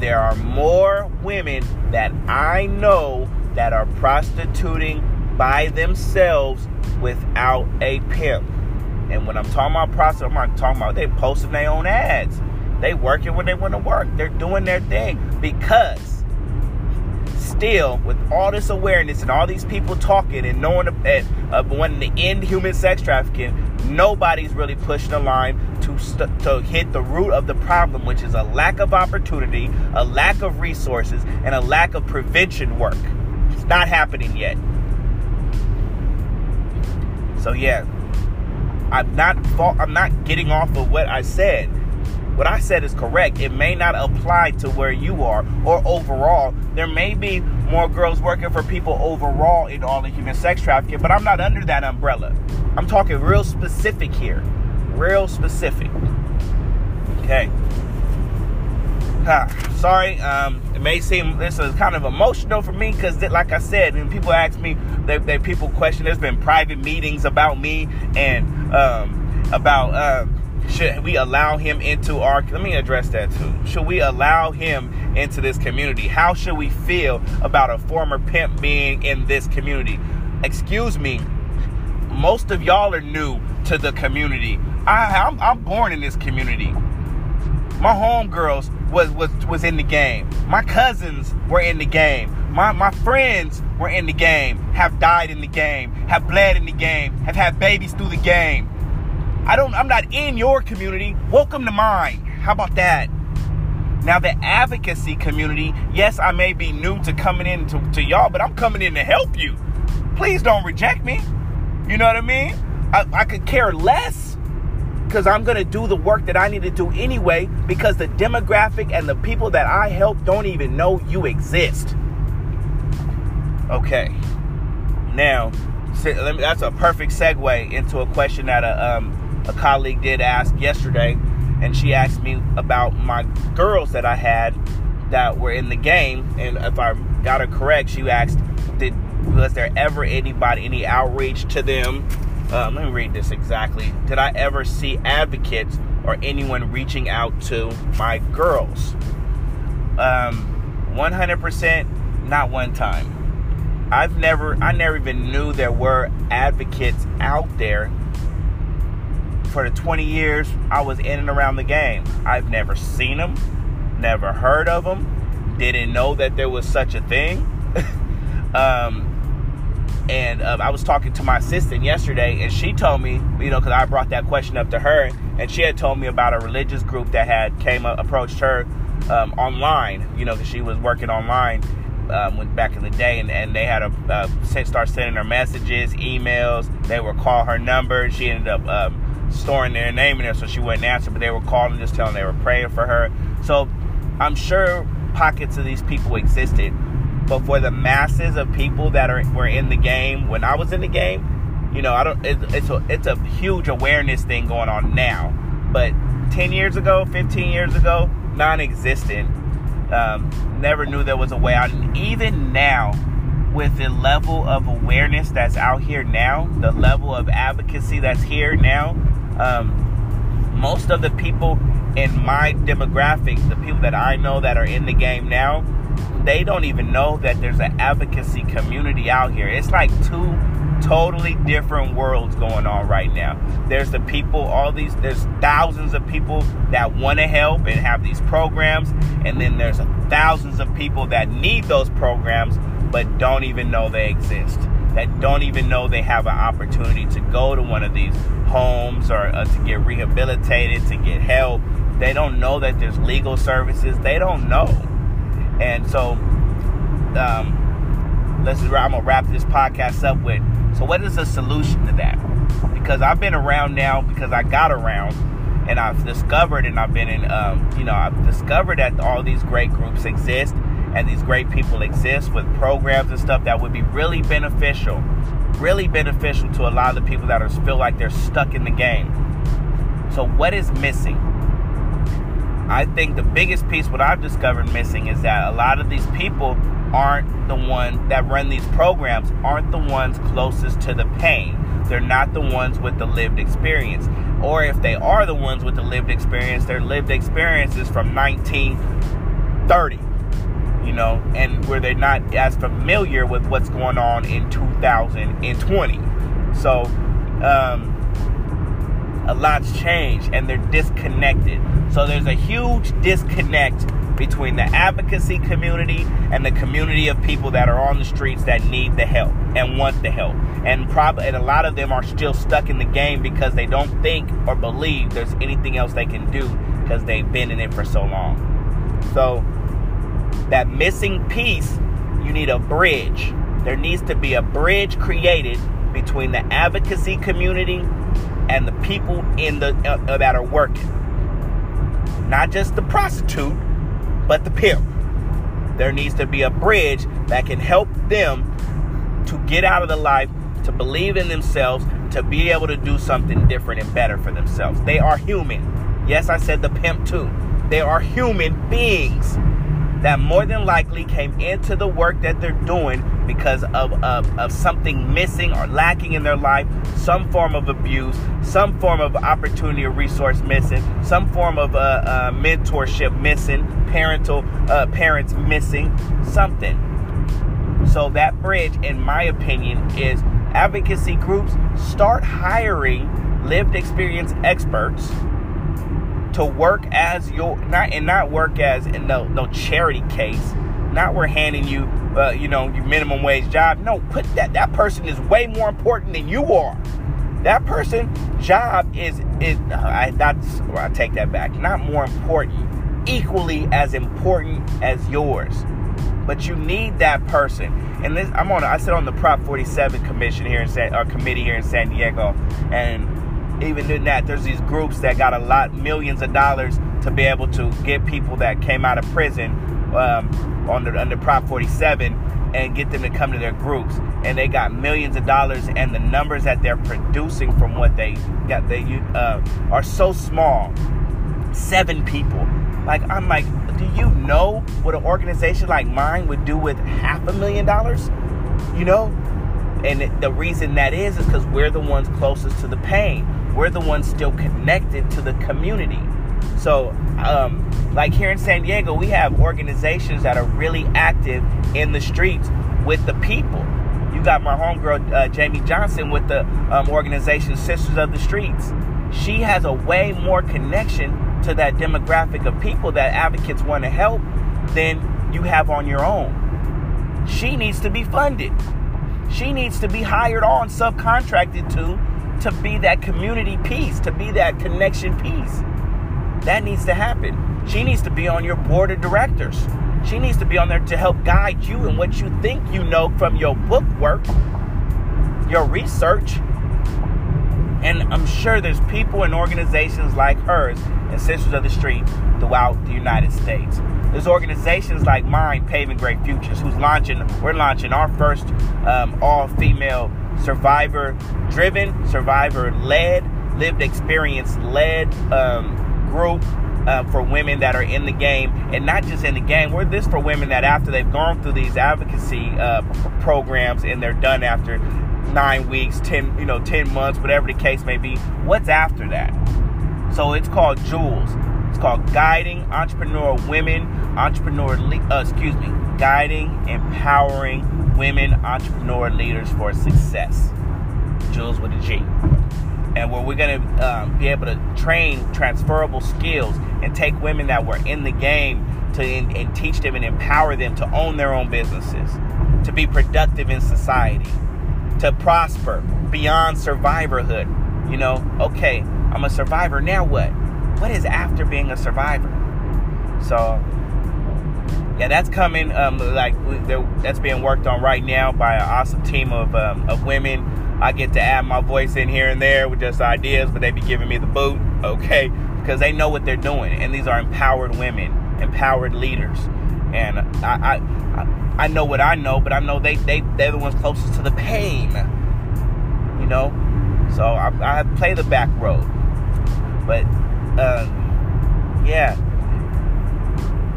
there are more women that I know that are prostituting by themselves without a pimp. And when I'm talking about prostitute, I'm not talking about they posting their own ads. They working when they want to work. They're doing their thing because still, with all this awareness and all these people talking and knowing uh, uh, wanting to end human sex trafficking, nobody's really pushing the line to st- to hit the root of the problem, which is a lack of opportunity, a lack of resources, and a lack of prevention work. It's not happening yet. So yeah, I'm not I'm not getting off of what I said. What I said is correct. It may not apply to where you are or overall. There may be more girls working for people overall in all the human sex trafficking, but I'm not under that umbrella. I'm talking real specific here. Real specific. Okay. Huh. Sorry, um, it may seem this is kind of emotional for me because, like I said, when people ask me, they, they people question. There's been private meetings about me and um, about uh, should we allow him into our. Let me address that too. Should we allow him into this community? How should we feel about a former pimp being in this community? Excuse me. Most of y'all are new to the community. I, I'm, I'm born in this community. My homegirls was was was in the game. My cousins were in the game. My my friends were in the game. Have died in the game. Have bled in the game. Have had babies through the game. I don't I'm not in your community. Welcome to mine. How about that? Now the advocacy community, yes, I may be new to coming in to, to y'all, but I'm coming in to help you. Please don't reject me. You know what I mean? I, I could care less because I'm going to do the work that I need to do anyway because the demographic and the people that I help don't even know you exist. Okay. Now, that's a perfect segue into a question that a, um, a colleague did ask yesterday. And she asked me about my girls that I had that were in the game. And if I got her correct, she asked, did was there ever anybody, any outreach to them um, let me read this exactly. Did I ever see advocates or anyone reaching out to my girls? Um, 100% Not one time. I've never, I never even knew there were advocates out there for the 20 years I was in and around the game. I've never seen them, never heard of them, didn't know that there was such a thing. um, and uh, I was talking to my assistant yesterday, and she told me, you know, because I brought that question up to her, and she had told me about a religious group that had came up, approached her um, online, you know, because she was working online um, back in the day, and, and they had a uh, start sending her messages, emails. They would call her number. She ended up um, storing their name in there, so she wouldn't answer. But they were calling, just telling they were praying for her. So I'm sure pockets of these people existed, but for the masses of people that are were in the game when I was in the game, you know, I don't. It, it's a it's a huge awareness thing going on now, but 10 years ago, 15 years ago, non-existent um, never knew there was a way out. And even now, with the level of awareness that's out here now, the level of advocacy that's here now, um, most of the people in my demographic, the people that I know that are in the game now, they don't even know that there's an advocacy community out here. It's like two totally different worlds going on right now. There's the people, all these, there's thousands of people that want to help and have these programs, and then there's thousands of people that need those programs but don't even know they exist. That don't even know they have an opportunity to go to one of these homes or uh, to get rehabilitated, to get help. They don't know that there's legal services. They don't know. And so, um, let's. I'm gonna wrap this podcast up with so, what is the solution to that? Because I've been around now because I got around and I've discovered and I've been in, um, you know, I've discovered that all these great groups exist and these great people exist with programs and stuff that would be really beneficial, really beneficial to a lot of the people that are feel like they're stuck in the game. So, what is missing? I think the biggest piece, what I've discovered missing, is that a lot of these people aren't the one that run these programs aren't the ones closest to the pain. They're not the ones with the lived experience. Or if they are the ones with the lived experience, their lived experience is from 1930, you know, and where they're not as familiar with what's going on in 2020. So, um, a lot's changed and they're disconnected. So there's a huge disconnect between the advocacy community and the community of people that are on the streets that need the help and want the help. And probably and a lot of them are still stuck in the game because they don't think or believe there's anything else they can do because they've been in it for so long. So that missing piece, you need a bridge. There needs to be a bridge created between the advocacy community and the people in the uh, that are working. Not just the prostitute, but the pimp. There needs to be a bridge that can help them to get out of the life, to believe in themselves, to be able to do something different and better for themselves. They are human. Yes, I said the pimp too. They are human beings that more than likely came into the work that they're doing because of, of, of something missing or lacking in their life, some form of abuse, some form of opportunity or resource missing, some form of uh, uh, mentorship missing, parental uh, parents missing, something. So that bridge, in my opinion, is advocacy groups start hiring lived experience experts to work as your not and not work as in no no charity case. Not we're handing you uh, you know your minimum wage job. No, put that that person is way more important than you are. That person job is is uh, I that's I take that back. Not more important, equally as important as yours. But you need that person. And this I'm on I sit on the Prop 47 commission here in San or committee here in San Diego and even in that, there's these groups that got a lot, millions of dollars to be able to get people that came out of prison um, under, under Prop 47 and get them to come to their groups. And they got millions of dollars, and the numbers that they're producing from what they got, they uh, are so small. Seven people. Like I'm like, do you know what an organization like mine would do with half a million dollars? You know, and the reason that is is because we're the ones closest to the pain we're the ones still connected to the community. So, um, Like here in San Diego, we have organizations that are really active in the streets with the people. You got my homegirl uh, Jamie Johnson with the um, organization Sisters of the Streets. She has a way more connection to that demographic of people that advocates want to help than you have on your own. She needs to be funded. She needs to be hired on, subcontracted to, to be that community piece, to be that connection piece. That needs to happen. She needs to be on your board of directors. She needs to be on there to help guide you in what you think you know from your book work, your research. And I'm sure there's people and organizations like hers and Sisters of the Street throughout the United States. There's organizations like mine, Paving Great Futures, who's launching, we're launching our first um, all female survivor driven, survivor led, lived experience led um, group uh, for women that are in the game, and not just in the game. We're this for women that after they've gone through these advocacy uh, programs and they're done after nine weeks, ten you know ten months, whatever the case may be. What's after that? So it's called Jewels. It's called Guiding Entrepreneur Women, Entrepreneur, uh, excuse me, Guiding, Empowering Women Entrepreneur Leaders for Success. Jules with a G. And where we're going to um, be able to train transferable skills and take women that were in the game to and, and teach them and empower them to own their own businesses, to be productive in society, to prosper beyond survivorhood. You know, okay, I'm a survivor. Now what? What is after being a survivor? So, yeah, that's coming. Um, like that's being worked on right now by an awesome team of um, of women. I get to add my voice in here and there with just ideas, but they be giving me the boot, okay? Because they know what they're doing, and these are empowered women, empowered leaders, and I I, I know what I know, but I know they they they're the ones closest to the pain, you know. So I, I play the back road, but uh, yeah,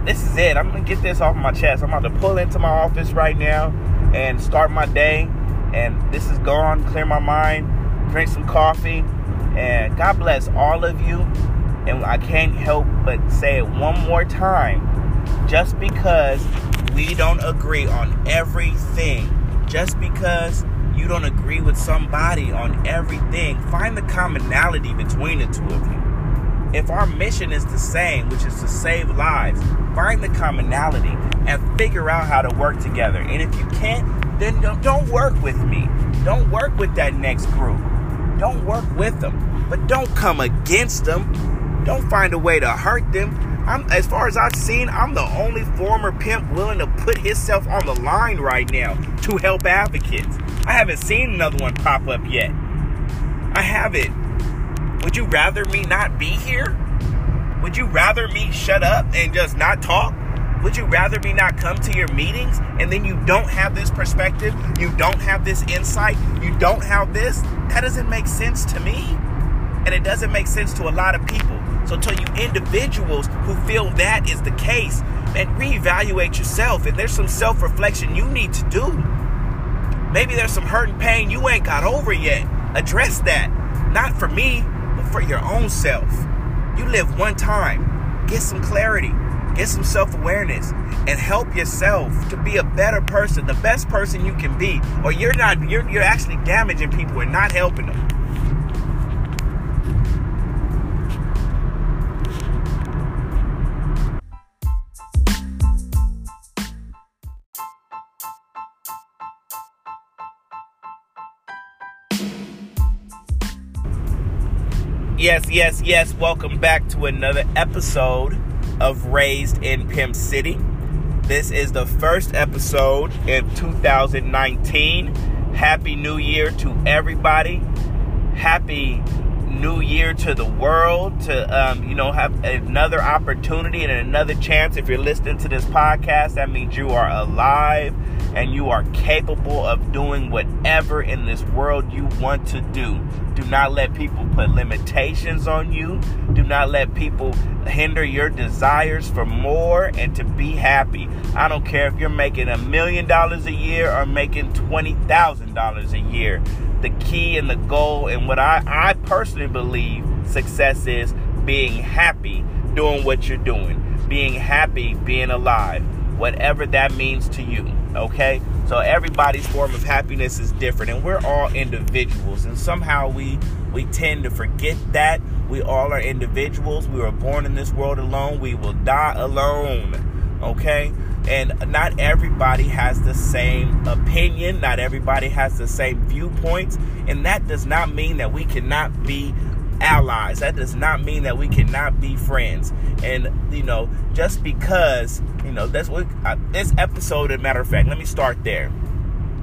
this is it. I'm gonna get this off my chest. I'm about to pull into my office right now and start my day. And this is gone. Clear my mind. Drink some coffee. And God bless all of you. And I can't help but say it one more time. Just because we don't agree on everything, just because you don't agree with somebody on everything, find the commonality between the two of you. If our mission is the same, which is to save lives, find the commonality and figure out how to work together. And if you can't, then don't work with me. Don't work with that next group. Don't work with them. But don't come against them. Don't find a way to hurt them. I'm, as far as I've seen, I'm the only former pimp willing to put himself on the line right now to help advocates. I haven't seen another one pop up yet. I haven't. Would you rather me not be here? Would you rather me shut up and just not talk? Would you rather me not come to your meetings and then you don't have this perspective? You don't have this insight? You don't have this? That doesn't make sense to me. And it doesn't make sense to a lot of people. So, to you individuals who feel that is the case, and reevaluate yourself. And there's some self reflection you need to do. Maybe there's some hurt and pain you ain't got over yet. Address that. Not for me, for your own self. You live one time. Get some clarity, get some self awareness, and help yourself to be a better person, the best person you can be. Or you're not, you're, you're actually damaging people and not helping them. Yes, yes, yes. Welcome back to another episode of Raised in Pimp City. This is the first episode in 2019. Happy New Year to everybody. Happy New Year to the world. To um, you know, have another opportunity and another chance. If you're listening to this podcast, that means you are alive and you are capable of doing whatever in this world you want to do. Do not let people put limitations on you. Do not let people hinder your desires for more and to be happy. I don't care if you're making a million dollars a year or making $20,000 a year. The key and the goal, and what I, I personally believe success is being happy doing what you're doing being happy, being alive, whatever that means to you. Okay? So everybody's form of happiness is different and we're all individuals and somehow we we tend to forget that we all are individuals. We were born in this world alone. We will die alone. Okay? And not everybody has the same opinion, not everybody has the same viewpoints, and that does not mean that we cannot be allies. That does not mean that we cannot be friends. And you know, just because you know that's what uh, this episode. As a matter of fact, let me start there.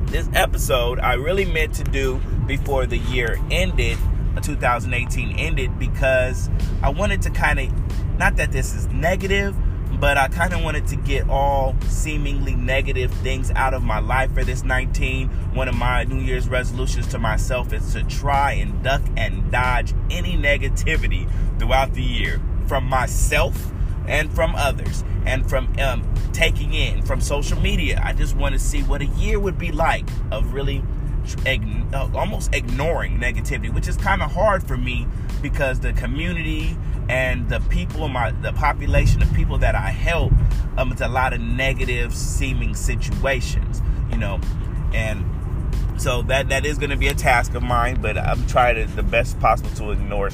This episode I really meant to do before the year ended, uh, 2018 ended, because I wanted to kind of, not that this is negative, but I kind of wanted to get all seemingly negative things out of my life for this 19. One of my New Year's resolutions to myself is to try and duck and dodge any negativity throughout the year from myself and from others and from um, taking in from social media. I just want to see what a year would be like of really uh, almost ignoring negativity, which is kind of hard for me because the community and the people my the population of people that I help, um, it's a lot of negative seeming situations, you know, and so that that is going to be a task of mine, but I'm trying to, the best possible to ignore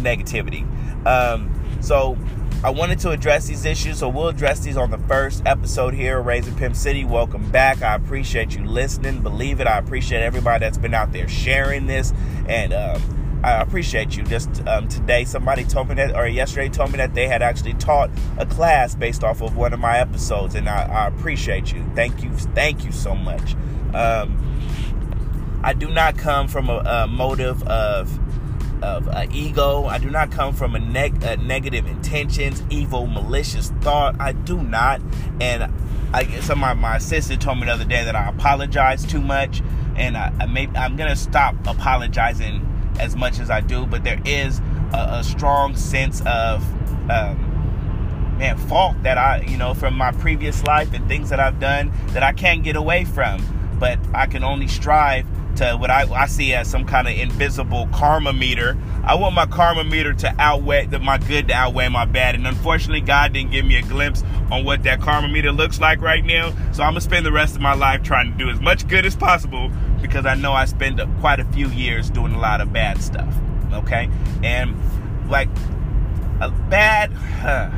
negativity. Um, so I wanted to address these issues, so we'll address these on the first episode here, Raised in Pimp City. Welcome back. I appreciate you listening. Believe it, I appreciate everybody that's been out there sharing this, and um, I appreciate you. Just um, today, somebody told me that, or yesterday told me that they had actually taught a class based off of one of my episodes, and I, I appreciate you. Thank you, thank you so much. Um, I do not come from a, a motive of of uh, ego. I do not come from a, neg- a negative intentions, evil, malicious thought. I do not. And I some my, my assistant told me the other day that I apologize too much, and I, I may, I'm gonna stop apologizing as much as I do. But there is a, a strong sense of um, man fault that I you know from my previous life and things that I've done that I can't get away from. But I can only strive to what I, I see as some kind of invisible karma meter. I want my karma meter to outweigh the, my good to outweigh my bad. And unfortunately, God didn't give me a glimpse on what that karma meter looks like right now. So I'm gonna spend the rest of my life trying to do as much good as possible because I know I spend quite a few years doing a lot of bad stuff. Okay, and like a bad, huh,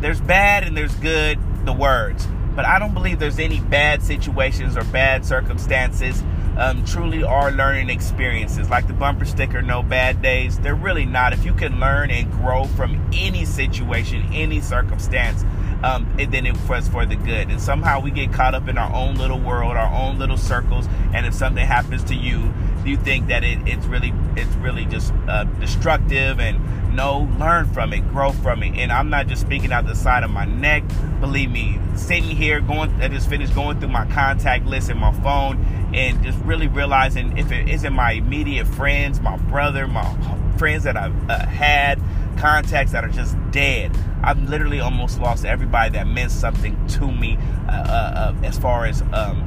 there's bad and there's good. The words, but I don't believe there's any bad situations or bad circumstances um, truly are learning experiences. Like the bumper sticker, no bad days. They're really not. If you can learn and grow from any situation, any circumstance, um, and then it was for the good. And somehow we get caught up in our own little world, our own little circles. And if something happens to you, you think that it, it's really it's really just uh, destructive and no learn from it grow from it. And i'm not just speaking out the side of my neck. Believe me sitting here going i just finished going through my contact list in my phone and just really realizing if it isn't my immediate friends, my brother, my friends that I've uh, had, contacts that are just dead. I've literally almost lost everybody that meant something to me uh, uh, uh as far as um,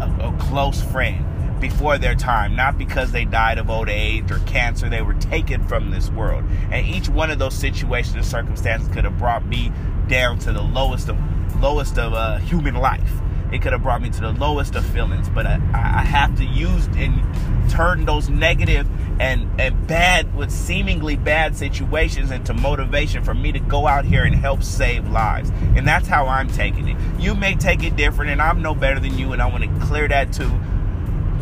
a, a close friend before their time, not because they died of old age or cancer. They were taken from this world. And each one of those situations and circumstances could have brought me down to the lowest of lowest of uh, human life it could have brought me to the lowest of feelings. But I, I have to use and turn those negative and, and bad, with seemingly bad situations into motivation for me to go out here and help save lives. And that's how I'm taking it. You may take it different, and I'm no better than you, and I want to clear that too.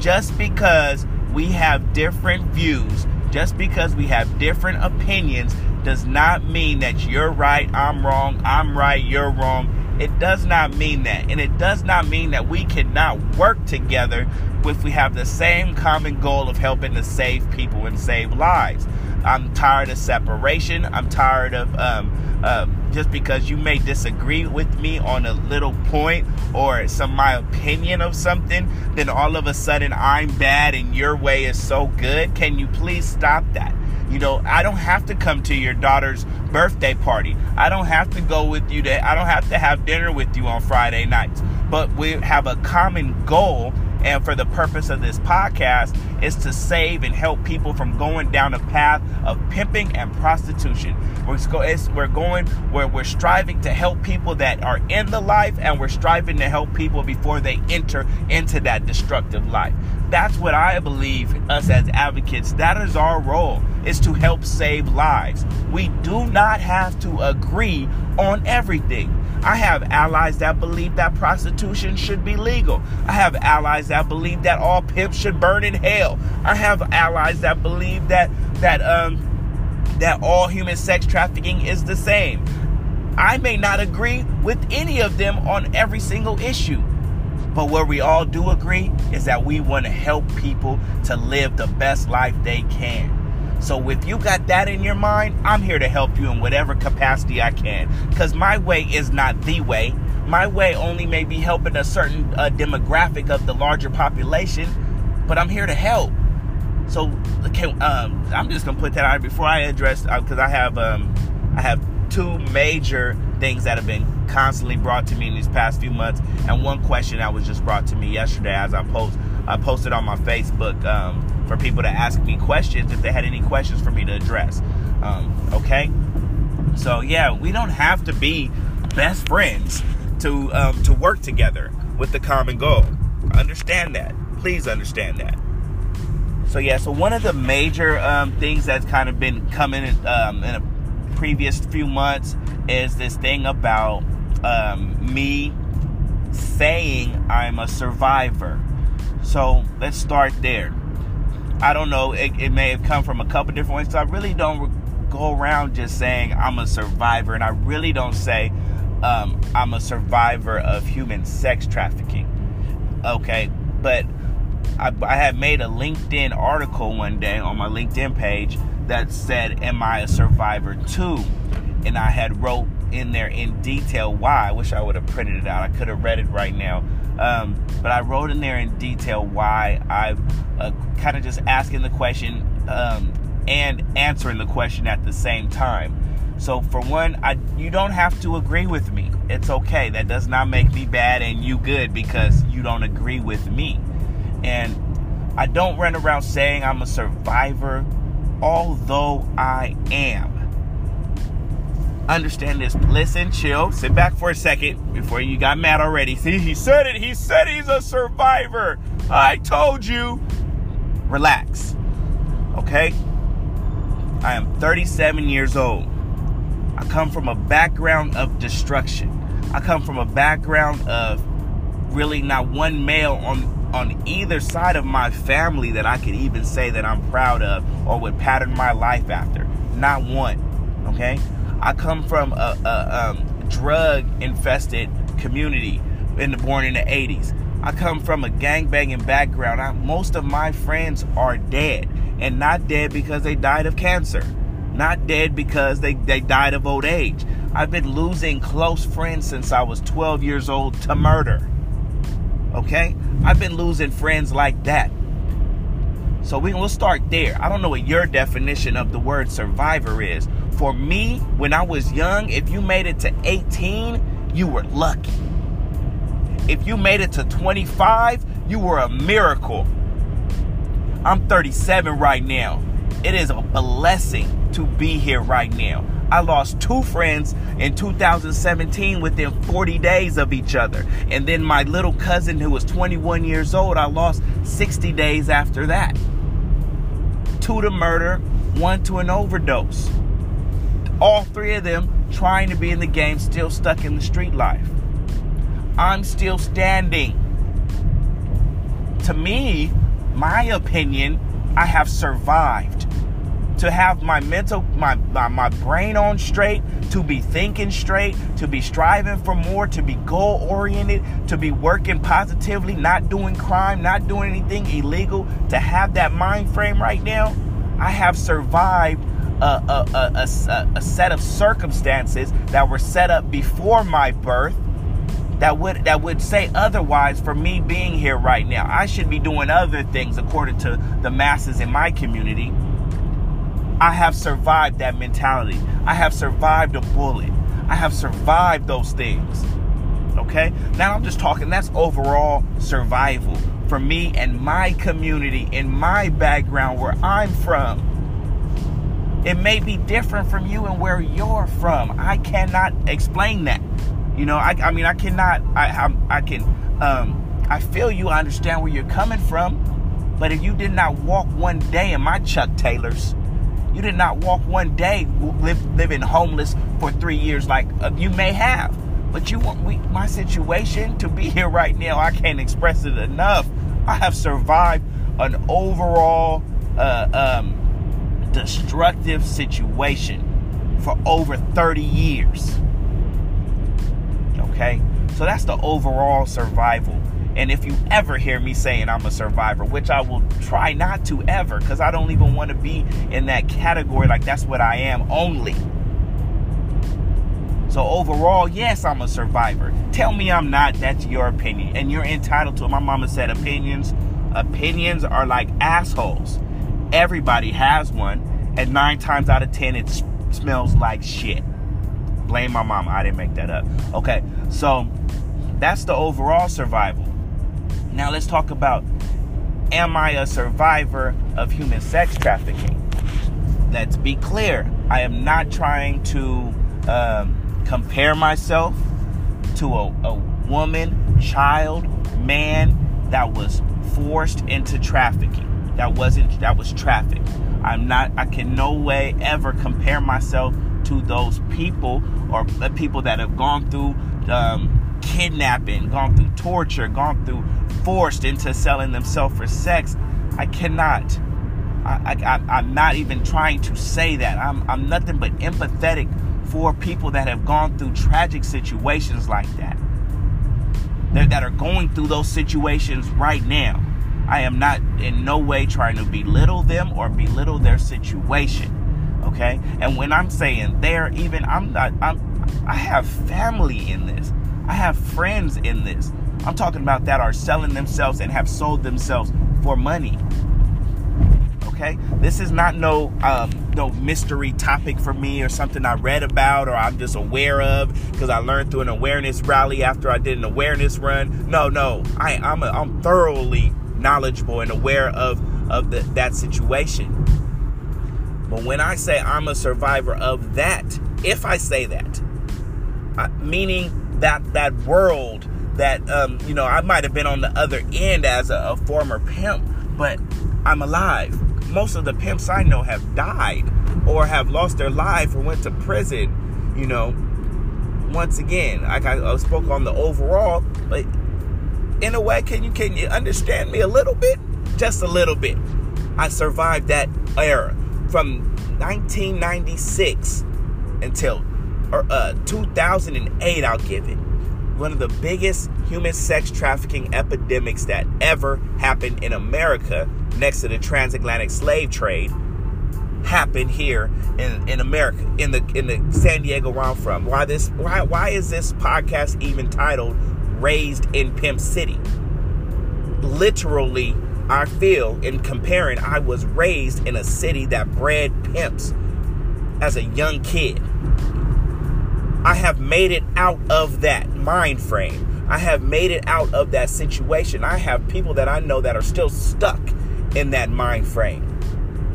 Just because we have different views, just because we have different opinions, does not mean that you're right, I'm wrong, I'm right, you're wrong it does not mean that. And it does not mean that we cannot work together if we have the same common goal of helping to save people and save lives. I'm tired of separation. I'm tired of um, uh, just because you may disagree with me on a little point or some my opinion of something, then all of a sudden I'm bad and your way is so good. Can you please stop that? You know, I don't have to come to your daughter's birthday party. I don't have to go with you to I don't have to have dinner with you on Friday nights. But we have a common goal And for the purpose of this podcast is to save and help people from going down a path of pimping and prostitution. We're, we're going where we're striving to help people that are in the life and we're striving to help people before they enter into that destructive life. That's what I believe us as advocates, that is our role, is to help save lives. We do not have to agree on everything. I have allies that believe that prostitution should be legal. I have allies that believe that all pimps should burn in hell. I have allies that believe that that um that all human sex trafficking is the same. I may not agree with any of them on every single issue. But where we all do agree is that we want to help people to live the best life they can. So if you got that in your mind, I'm here to help you in whatever capacity I can. Because my way is not the way. My way only may be helping a certain uh, demographic of the larger population, but I'm here to help. So um, I'm just gonna put that out before I address because uh, I have um, I have two major things that have been constantly brought to me in these past few months, and one question that was just brought to me yesterday as I post I posted on my Facebook um, for people to ask me questions if they had any questions for me to address. Um, okay, so yeah, we don't have to be best friends to um, to work together with the common goal. Understand that. Please understand that. So yeah, so one of the major um, things that's kind of been coming um, in a previous few months is this thing about um, me saying I'm a survivor. So let's start there. I don't know, it, it may have come from a couple different ways. So I really don't go around just saying I'm a survivor, and I really don't say um, I'm a survivor of human sex trafficking. Okay, but I, I had made a LinkedIn article one day on my LinkedIn page that said, "Am I a survivor too?" And I had wrote in there in detail why. I wish I would have printed it out. I could have read it right now. Um, but I wrote in there in detail why I uh, kind of just asking the question um, and answering the question at the same time. So for one, I you don't have to agree with me. It's okay. That does not make me bad and you good because you don't agree with me. And I don't run around saying I'm a survivor, although I am understand this. Listen, chill, sit back for a second before you got mad already. See, he said it. He said he's a survivor. I told you. Relax. Okay? I am 37 years old. I come from a background of destruction. I come from a background of really not one male on on either side of my family that I could even say that I'm proud of or would pattern my life after. Not one. Okay? I come from a, a um, drug infested community in the, born in the 80s. I come from a gang banging background. I, most of my friends are dead, and not dead because they died of cancer, not dead because they, they died of old age. I've been losing close friends since I was 12 years old to murder. Okay? I've been losing friends like that. So we will start there. I don't know what your definition of the word survivor is, for me, when I was young, if you made it to 18, you were lucky. If you made it to 25, you were a miracle. I'm 37 right now. It is a blessing to be here right now. I lost two friends in 2017 within 40 days of each other. And then my little cousin, who was 21 years old, I lost 60 days after that. Two to murder, one to an overdose all three of them trying to be in the game, still stuck in the street life. I'm still standing. To me, my opinion, I have survived. To have my mental, my, my, my brain on straight, to be thinking straight, to be striving for more, to be goal oriented, to be working positively, not doing crime, not doing anything illegal, to have that mind frame right now, I have survived a, a, a, a, set of circumstances that were set up before my birth that would that would say otherwise for me being here right now. I should be doing other things according to the masses in my community. I have survived that mentality. I have survived a bullet. I have survived those things. Okay? Now I'm just talking that's overall survival for me and my community, in my background, where I'm from. It may be different from you and where you're from. I cannot explain that. You know, I, I mean, I cannot. I, I, I can. Um, I feel you. I understand where you're coming from. But if you did not walk one day in my Chuck Taylors, you did not walk one day live, living homeless for three years like uh, you may have. But you want we, my situation to be here right now. I can't express it enough. I have survived an overall uh, um, destructive situation for over 30 years. Okay, so that's the overall survival. And if you ever hear me saying I'm a survivor, which I will try not to ever, because I don't even want to be in that category, like that's what I am only. So overall, yes, I'm a survivor. Tell me I'm not, that's your opinion. And you're entitled to it. My mama said opinions. Opinions are like assholes. Everybody has one, and nine times out of ten, it smells like shit. Blame my mom. I didn't make that up. Okay, so that's the overall survival. Now let's talk about am I a survivor of human sex trafficking? Let's be clear. I am not trying to um, compare myself to a, a woman, child, man that was forced into trafficking. That wasn't that was trafficked. I'm not I can no way ever compare myself to those people or the people that have gone through um, kidnapping, gone through torture, gone through forced into selling themselves for sex. I cannot. I, I, I'm not even trying to say that. I'm, I'm nothing but empathetic for people that have gone through tragic situations like that. That, that are going through those situations right now. I am not in no way trying to belittle them or belittle their situation. Okay? And when I'm saying there, even I'm not I'm I have family in this. I have friends in this. I'm talking about that are selling themselves and have sold themselves for money. Okay, this is not no um, no mystery topic for me or something I read about or I'm just aware of because I learned through an awareness rally after I did an awareness run. No, no, I, I'm a, I'm thoroughly knowledgeable and aware of of the, that situation. But when I say I'm a survivor of that, if I say that, I, meaning that that world that um, you know I might have been on the other end as a, a former pimp, but I'm alive most of the pimps I know have died or have lost their life or went to prison. You know, once again, like I, I spoke on the overall, but in a way, can you can you understand me a little bit? Just a little bit. I survived that era from 1996 until or, uh, 2008. I'll give it one of the biggest human sex trafficking epidemics that ever happened in America next to the transatlantic slave trade happened here in, in America, in the in the San Diego where I'm from. Why this why why is this podcast even titled Raised in Pimp City? Literally, I feel in comparing, I was raised in a city that bred pimps as a young kid. I have made it out of that mind frame. I have made it out of that situation. I have people that I know that are still stuck in that mind frame.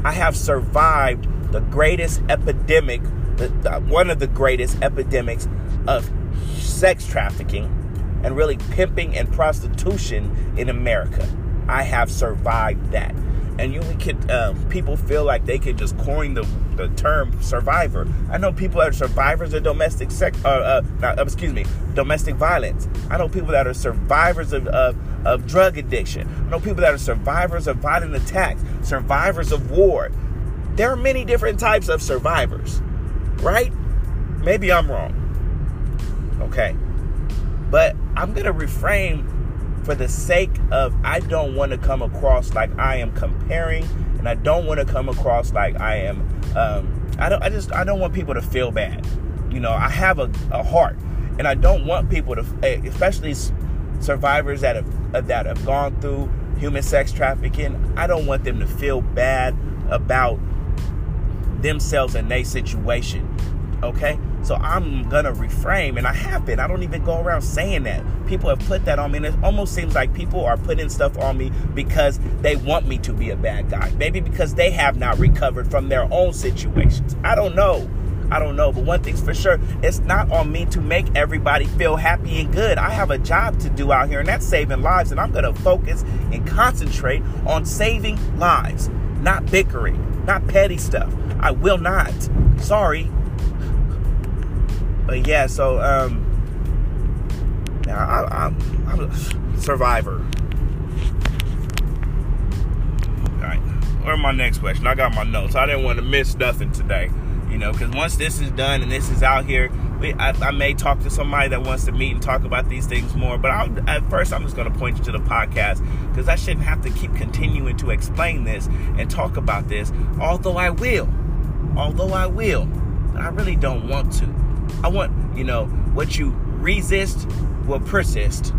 I have survived the greatest epidemic, the, the, one of the greatest epidemics of sex trafficking and really pimping and prostitution in America. I have survived that and you could um, people feel like they could just coin the, the term survivor. I know people that are survivors of domestic sex, uh, uh, not, uh, excuse me, domestic violence. I know people that are survivors of, of, of drug addiction. I know people that are survivors of violent attacks, survivors of war. There are many different types of survivors, right? Maybe I'm wrong. Okay, but I'm gonna reframe for the sake of I don't want to come across like I am comparing, and I don't want to come across like I am. Um, I don't. I just. I don't want people to feel bad. You know, I have a, a heart, and I don't want people to, eh, especially survivors that have uh, that have gone through human sex trafficking. I don't want them to feel bad about themselves and their situation. Okay? So I'm gonna reframe, and I have been. I don't even go around saying that. People have put that on me, and it almost seems like people are putting stuff on me because they want me to be a bad guy. Maybe because they have not recovered from their own situations. I don't know. I don't know. But one thing's for sure, it's not on me to make everybody feel happy and good. I have a job to do out here, and that's saving lives. And I'm going to focus and concentrate on saving lives, not bickering, not petty stuff. I will not. Sorry. But yeah, so, um, I, I'm, I'm a survivor. All right. Where's my next question? I got my notes. I didn't want to miss nothing today you know because once this is done and this is out here we, I, I, may talk to somebody that wants to meet and talk about these things more but I'll, at first i'm just going to point you to the podcast because i shouldn't have to keep continuing to explain this and talk about this although i will although i will i really don't want to i want you know what you resist will persist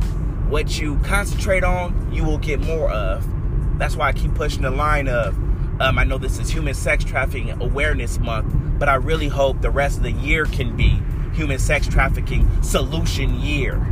what you concentrate on you will get more of that's why i keep pushing the line of um, I know this is Human Sex Trafficking Awareness Month, but I really hope the rest of the year can be Human Sex Trafficking Solution Year.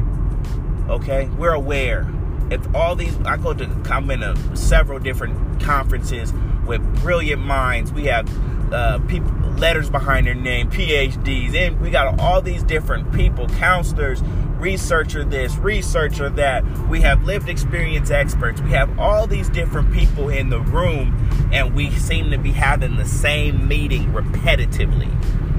Okay, we're aware. If all these, I go to, I'm in a, several different conferences with brilliant minds. We have uh, people, letters behind their name, PhDs, and we got all these different people, counselors, researcher this, researcher that. We have lived experience experts. We have all these different people in the room, and we seem to be having the same meeting repetitively.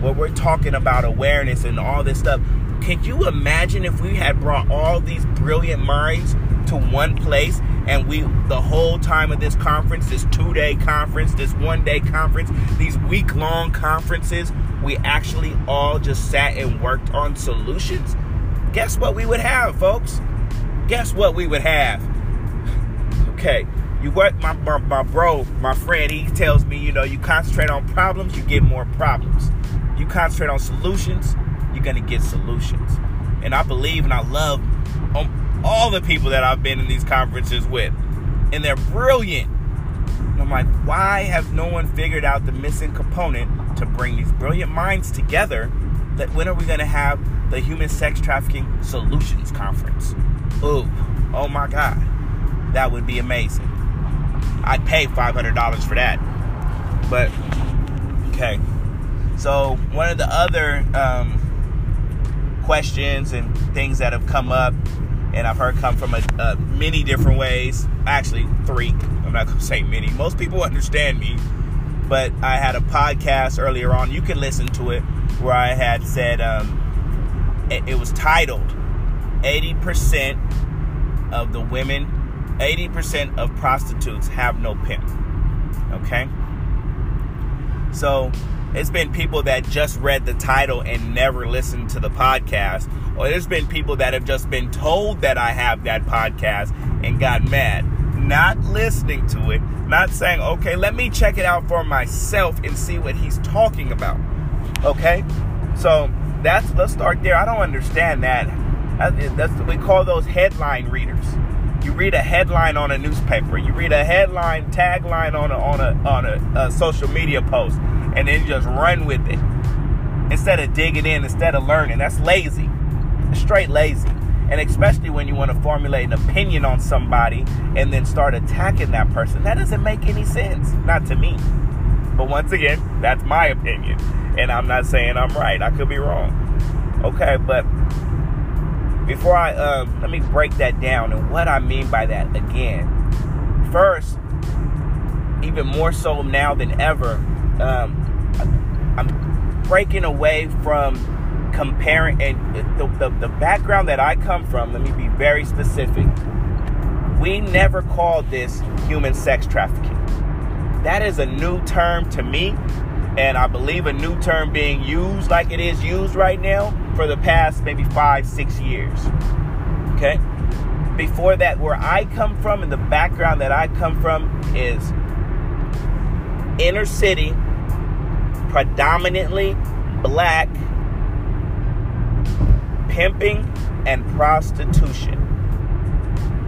Where we're talking about awareness and all this stuff. Can you imagine if we had brought all these brilliant minds to one place and we the whole time of this conference this two-day conference this one-day conference these week-long conferences we actually all just sat and worked on solutions guess what we would have, folks? Guess what we would have? okay, you work, my, my, my bro, my friend, he tells me, you know, you concentrate on problems, you get more problems. You concentrate on solutions, going to get solutions. And I believe and I love all the people that I've been in these conferences with. And they're brilliant. And I'm like, why has no one figured out the missing component to bring these brilliant minds together? That when are we going to have the Human Sex Trafficking Solutions Conference. Ooh, oh my God. That would be amazing. I'd pay $500 for that. But, okay. So, one of the other um, questions and things that have come up, and I've heard come from a, a many different ways, actually, three. I'm not going to say many. Most people understand me. But I had a podcast earlier on. You can listen to it where I had said, um, it was titled 80% of the women, 80% of prostitutes have no pimp. Okay? So it's been people that just read the title and never listened to the podcast. Or there's been people that have just been told that I have that podcast and got mad. Not listening to it, not saying, okay, let me check it out for myself and see what he's talking about. Okay? So that's let's start there. I don't understand that. That's we call those headline readers. You read a headline on a newspaper. You read a headline tagline on a on a on a, a social media post, and then just run with it instead of digging in, instead of learning. That's lazy. Straight lazy. And especially when you want to formulate an opinion on somebody and then start attacking that person, that doesn't make any sense. Not to me. But once again, that's my opinion. And I'm not saying I'm right. I could be wrong. Okay, but before I uh, let me break that down and what I mean by that again. First, even more so now than ever, um, I'm breaking away from comparing and the, the, the background that I come from. Let me be very specific. We never called this human sex trafficking. That is a new term to me, and I believe a new term being used like it is used right now for the past maybe five, six years. Okay? Before that, where I come from and the background that I come from is inner city, predominantly black, pimping and prostitution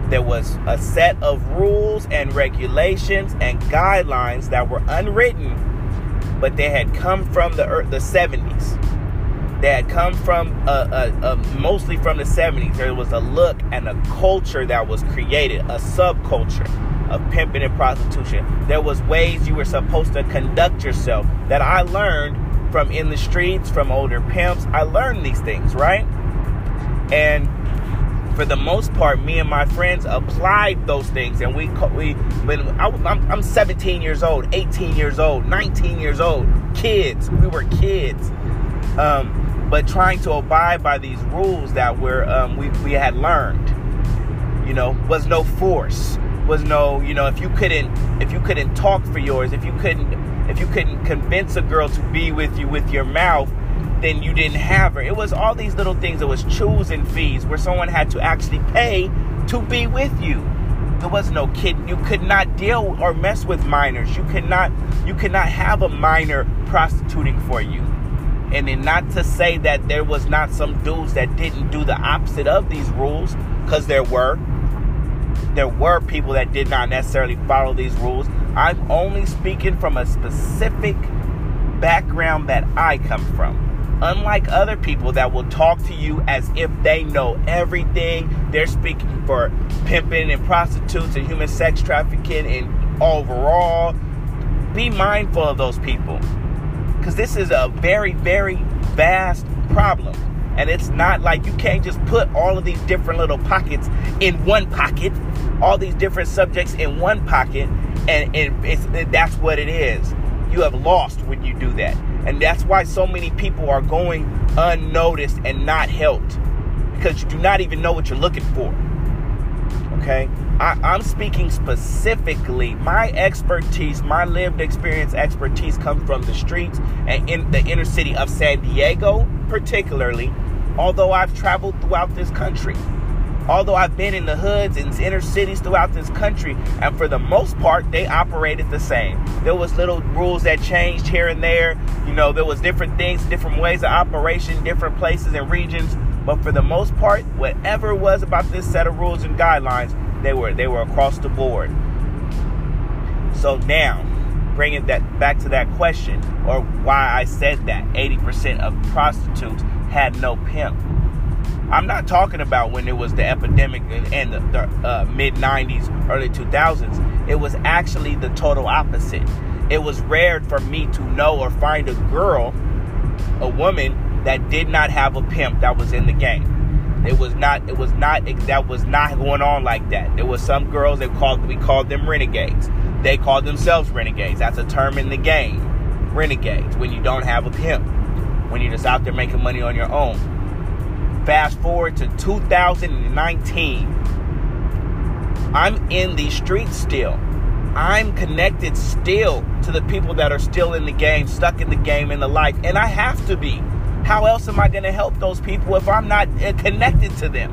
there was a set of rules and regulations and guidelines that were unwritten, but they had come from the the 70s. that come from uh, uh, uh, mostly from the 70s. There was a look and a culture that was created, a subculture of pimping and prostitution. There was ways you were supposed to conduct yourself that I learned from in the streets, from older pimps. I learned these things, right? And for the most part, me and my friends applied those things, and we we when I, I'm, I'm 17 years old, 18 years old, 19 years old, kids. We were kids, um, but trying to abide by these rules that were um, we we had learned. You know, was no force, was no you know if you couldn't if you couldn't talk for yours, if you couldn't if you couldn't convince a girl to be with you with your mouth then you didn't have her. It was all these little things. It was choosing fees where someone had to actually pay to be with you. There was no kid. You could not deal or mess with minors. You could not. You could not have a minor prostituting for you. And then not to say that there was not some dudes that didn't do the opposite of these rules, because there were. There were people that did not necessarily follow these rules. I'm only speaking from a specific background that I come from unlike other people that will talk to you as if they know everything, they're speaking for pimping and prostitutes and human sex trafficking and overall. Be mindful of those people because this is a very, very vast problem. And it's not like you can't just put all of these different little pockets in one pocket, all these different subjects in one pocket, and, and it's, that's what it is. You have lost when you do that. And that's why so many people are going unnoticed and not helped because you do not even know what you're looking for. Okay? I, am speaking specifically, my expertise, my lived experience expertise comes from the streets and in the inner city of San Diego, particularly, although I've traveled throughout this country although I've been in the hoods and inner cities throughout this country, and for the most part, they operated the same. There was little rules that changed here and there. You know, there was different things, different ways of operation, different places and regions. But for the most part, whatever was about this set of rules and guidelines, they were they were across the board. So now, bringing that back to that question, or why I said that 80% of prostitutes had no pimp I'm not talking about when it was the epidemic in the, the uh, mid 90s, early 2000s. It was actually the total opposite. It was rare for me to know or find a girl, a woman that did not have a pimp that was in the game. It was not. It was not. That was not going on like that. There was some girls that called. We called them renegades. They called themselves renegades. That's a term in the game. Renegades. When you don't have a pimp. When you're just out there making money on your own Fast forward to 2019. I'm in the streets still. I'm connected still to the people that are still in the game, stuck in the game, in the life, and I have to be. How else am I going to help those people if I'm not uh, connected to them?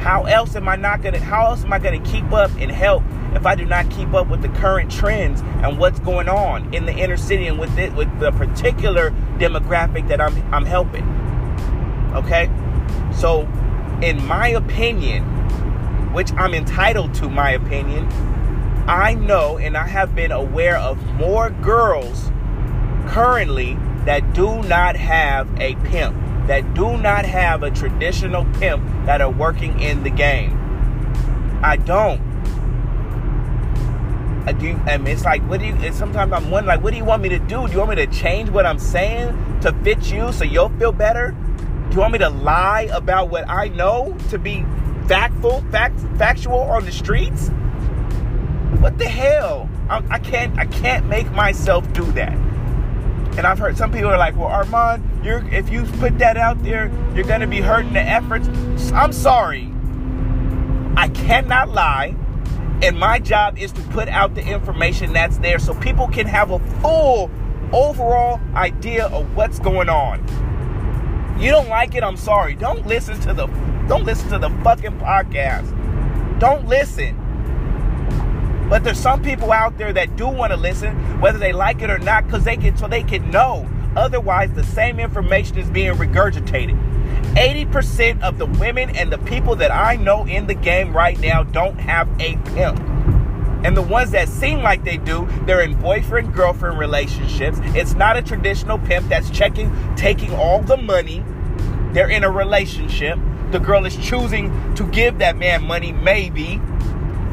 How else am I not going to how else am I going to keep up and help if I do not keep up with the current trends and what's going on in the inner city and with it with the particular demographic that I'm I'm helping? Okay? So, in my opinion, which I'm entitled to my opinion, I know and I have been aware of more girls currently that do not have a pimp, that do not have a traditional pimp that are working in the game. I don't. I do, I mean, it's like, what do you? sometimes I'm wondering, like, what do you want me to do? Do you want me to change what I'm saying to fit you so you'll feel better? Do you want me to lie about what I know to be factful, fact, factual on the streets? What the hell? I, I can't. I can't make myself do that. And I've heard some people are like, "Well, Armand, you're if you put that out there, you're to be hurting the efforts." I'm sorry. I cannot lie. And my job is to put out the information that's there so people can have a full overall idea of what's going on. You don't like it, I'm sorry. Don't listen to the don't listen to the fucking podcast. Don't listen. But there's some people out there that do want to listen, whether they like it or not, because they can so they can know. Otherwise, the same information is being regurgitated. 80% of the women and the people that I know in the game right now don't have a pimp. And the ones that seem like they do, they're in boyfriend girlfriend relationships. It's not a traditional pimp that's checking, taking all the money. They're in a relationship. The girl is choosing to give that man money, maybe,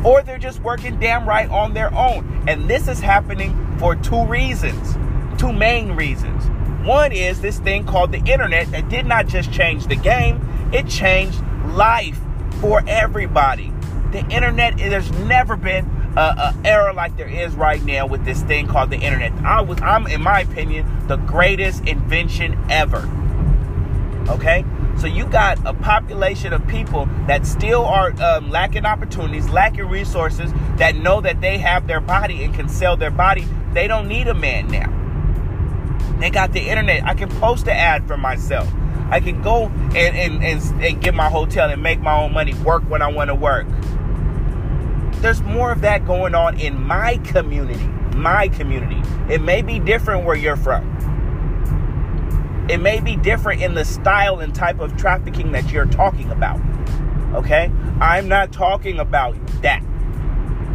or they're just working damn right on their own. And this is happening for two reasons, two main reasons. One is this thing called the internet that did not just change the game, it changed life for everybody. The internet, there's never been a, era like there is right now with this thing called the internet. I was, I'm, in my opinion, the greatest invention ever. Okay, so you got a population of people that still are um, lacking opportunities, lacking resources, that know that they have their body and can sell their body. They don't need a man now. They got the internet. I can post an ad for myself. I can go and, and, and, and get my hotel and make my own money, work when I want to work. There's more of that going on in my community. My community. It may be different where you're from. It may be different in the style and type of trafficking that you're talking about. Okay? I'm not talking about that.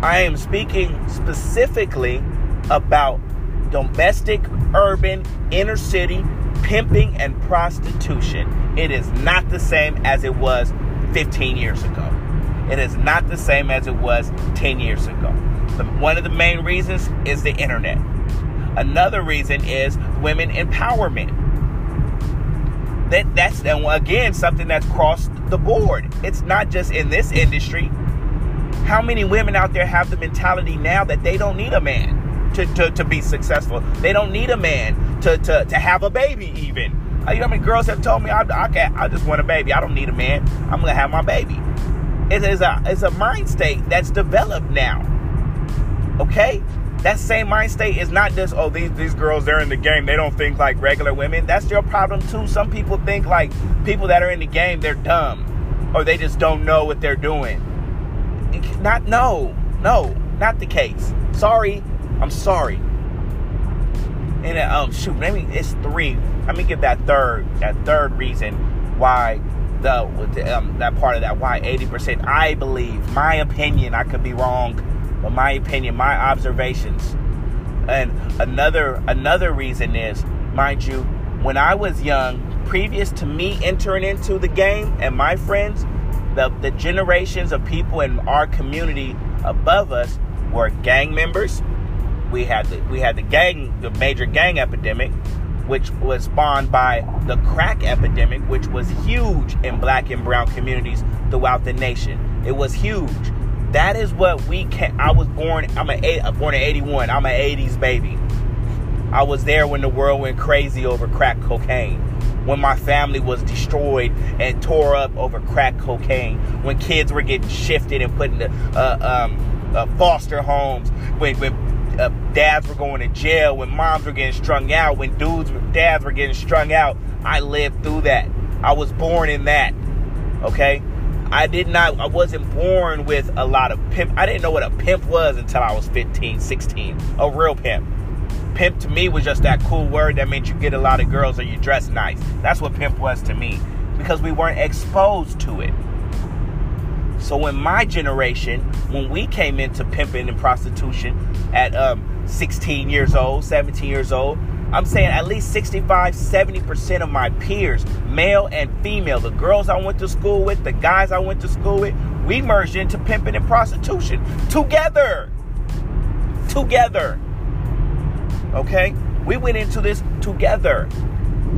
I am speaking specifically about domestic, urban, inner city pimping and prostitution. It is not the same as it was 15 years ago. It is not the same as it was 10 years ago. The, one of the main reasons is the internet. Another reason is women empowerment. That that's again something that's crossed the board. It's not just in this industry. How many women out there have the mentality now that they don't need a man? To, to, to be successful. They don't need a man to, to, to have a baby, even. You know how many girls have told me, I, I, can't, I just want a baby. I don't need a man. I'm going to have my baby. It is a, it's a mind state that's developed now. Okay? That same mind state is not just, oh, these, these girls, they're in the game. They don't think like regular women. That's your problem, too. Some people think like people that are in the game, they're dumb. Or they just don't know what they're doing. Not, no, no, not the case. Sorry, I'm sorry. And uh, um, shoot, maybe it's three. Let me give that third, that third reason why the, the um, that part of that why 80%. I believe, my opinion. I could be wrong, but my opinion, my observations. And another another reason is, mind you, when I was young, previous to me entering into the game and my friends, the, the generations of people in our community above us were gang members, we had the we had the gang the major gang epidemic which was spawned by the crack epidemic which was huge in black and brown communities throughout the nation. It was huge. That is what we can i was born i'm a born in 81 i'm an 80s baby. I was there when the world went crazy over crack cocaine. When my family was destroyed and tore up over crack cocaine. When kids were getting shifted and put into uh, um, uh, foster homes when, when uh, dads were going to jail, when moms were getting strung out, when dudes, with dads were getting strung out. I lived through that. I was born in that. Okay? I did not, I wasn't born with a lot of pimp. I didn't know what a pimp was until I was 15, 16. A real pimp. Pimp to me was just that cool word that meant you get a lot of girls or you dress nice. That's what pimp was to me because we weren't exposed to it. So in my generation, when we came into pimping and prostitution at um, 16 years old, 17 years old, I'm saying at least 65, 70% of my peers, male and female, the girls I went to school with, the guys I went to school with, we merged into pimping and prostitution together. Together. Okay? We went into this together.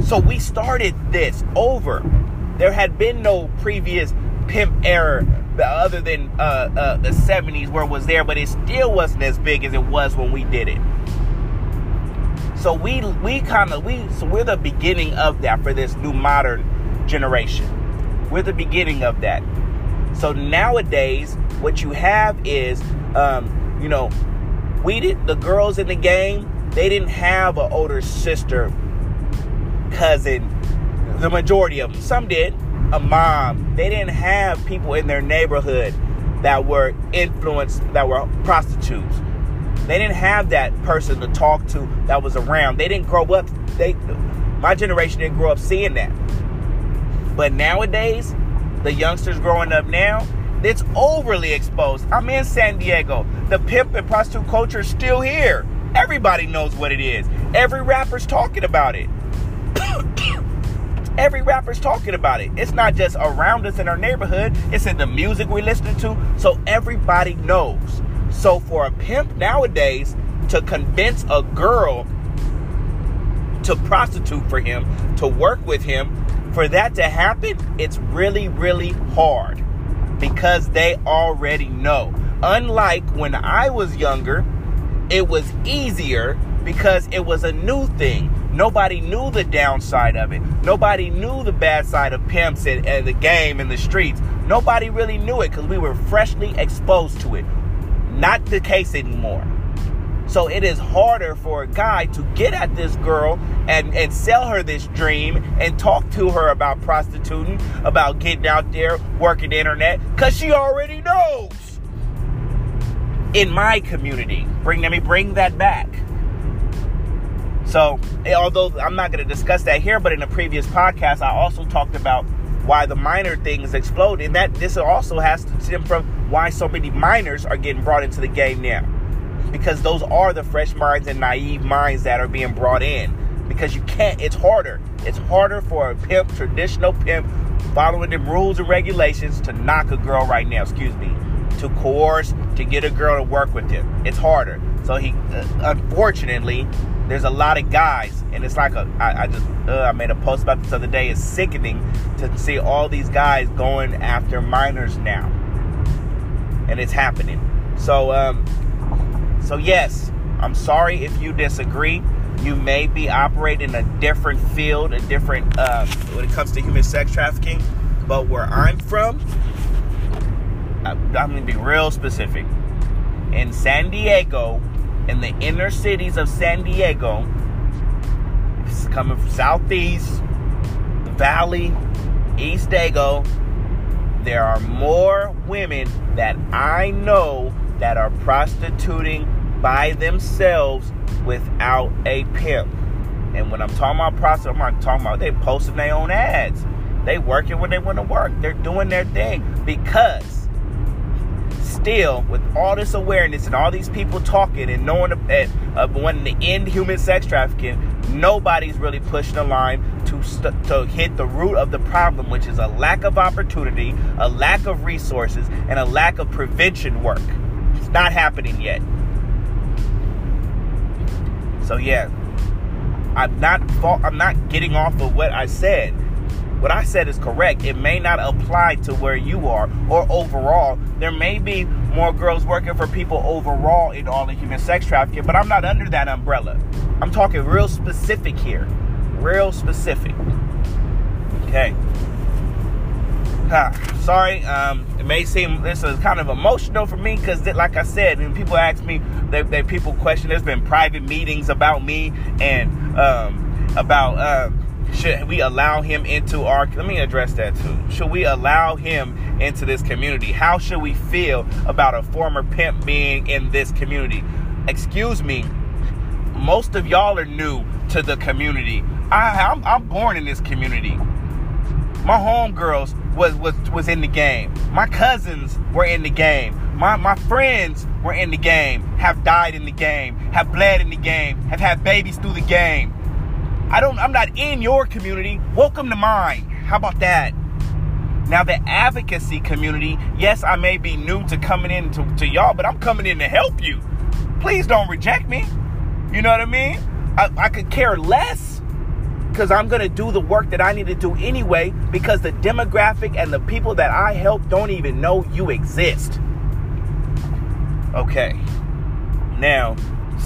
So we started this over. There had been no previous pimp era other than uh, uh, the 70s where it was there, but it still wasn't as big as it was when we did it. So we we kind of we so we're the beginning of that for this new modern generation. We're the beginning of that. So nowadays, what you have is, um, you know, we did the girls in the game. They didn't have an older sister, cousin. The majority of them. Some did a mom. They didn't have people in their neighborhood that were influenced, that were prostitutes. They didn't have that person to talk to that was around. They didn't grow up. They, my generation didn't grow up seeing that. But nowadays, the youngsters growing up now, It's overly exposed. I'm in San Diego. The pimp and prostitute culture is still here. Everybody knows what it is. Every rapper's talking about it. Every rapper's talking about it. It's not just around us in our neighborhood, it's in the music we're listening to. So everybody knows. So for a pimp nowadays to convince a girl to prostitute for him, to work with him, for that to happen, it's really, really hard because they already know. Unlike when I was younger, it was easier because it was a new thing. Nobody knew the downside of it. Nobody knew the bad side of pimps and, and the game and the streets. Nobody really knew it because we were freshly exposed to it. Not the case anymore. So it is harder for a guy to get at this girl and, and sell her this dream and talk to her about prostituting, about getting out there, working the internet, because she already knows. In my community, bring let me bring that back. So, eh, although I'm not going to discuss that here, but in a previous podcast, I also talked about why the minor things explode, and that this also has to stem from why so many minors are getting brought into the game now because those are the fresh minds and naive minds that are being brought in. Because you can't, it's harder. It's harder for a pimp, traditional pimp, following the rules and regulations to knock a girl right now, excuse me, to coerce, to get a girl to work with him. It's harder. So he, uh, unfortunately, there's a lot of guys, and it's like a, I, I just, uh, I made a post about this other day. It's sickening to see all these guys going after minors now. And it's happening. So, um, so, yes, I'm sorry if you disagree. You may be operating in a different field, a different, uh, when it comes to human sex trafficking. But where I'm from, I'm going to be real specific. In San Diego, in the inner cities of San Diego, it's coming from Southeast, Valley, East Dago, there are more women that I know that are prostituting by themselves without a pimp. And when I'm talking about prostitute, I'm not talking about they posting their own ads. They working when they want to work. They're doing their thing because still, with all this awareness and all these people talking and knowing that uh, wanting to end human sex trafficking, nobody's really pushing the line to st- to hit the root of the problem, which is a lack of opportunity, a lack of resources, and a lack of prevention work. It's not happening yet. So yeah, I'm not I'm not getting off of what I said. What I said is correct. It may not apply to where you are or overall. There may be more girls working for people overall in all the human sex trafficking, but I'm not under that umbrella. I'm talking real specific here. Real specific. Okay. Huh. Sorry, um, it may seem this is kind of emotional for me because, like I said, when people ask me, they, they people question. There's been private meetings about me and um, about uh, should we allow him into our. Let me address that too. Should we allow him into this community? How should we feel about a former pimp being in this community? Excuse me. Most of y'all are new to the community. I, I'm, I'm born in this community. My homegirls was was was in the game. My cousins were in the game. My my friends were in the game. Have died in the game. Have bled in the game. Have had babies through the game. I don't. I'm not in your community. Welcome to mine. How about that? Now the advocacy community. Yes, I may be new to coming in to, to y'all, but I'm coming in to help you. Please don't reject me. You know what I mean? I, I could care less because I'm going to do the work that I need to do anyway because the demographic and the people that I help don't even know you exist. Okay. Now,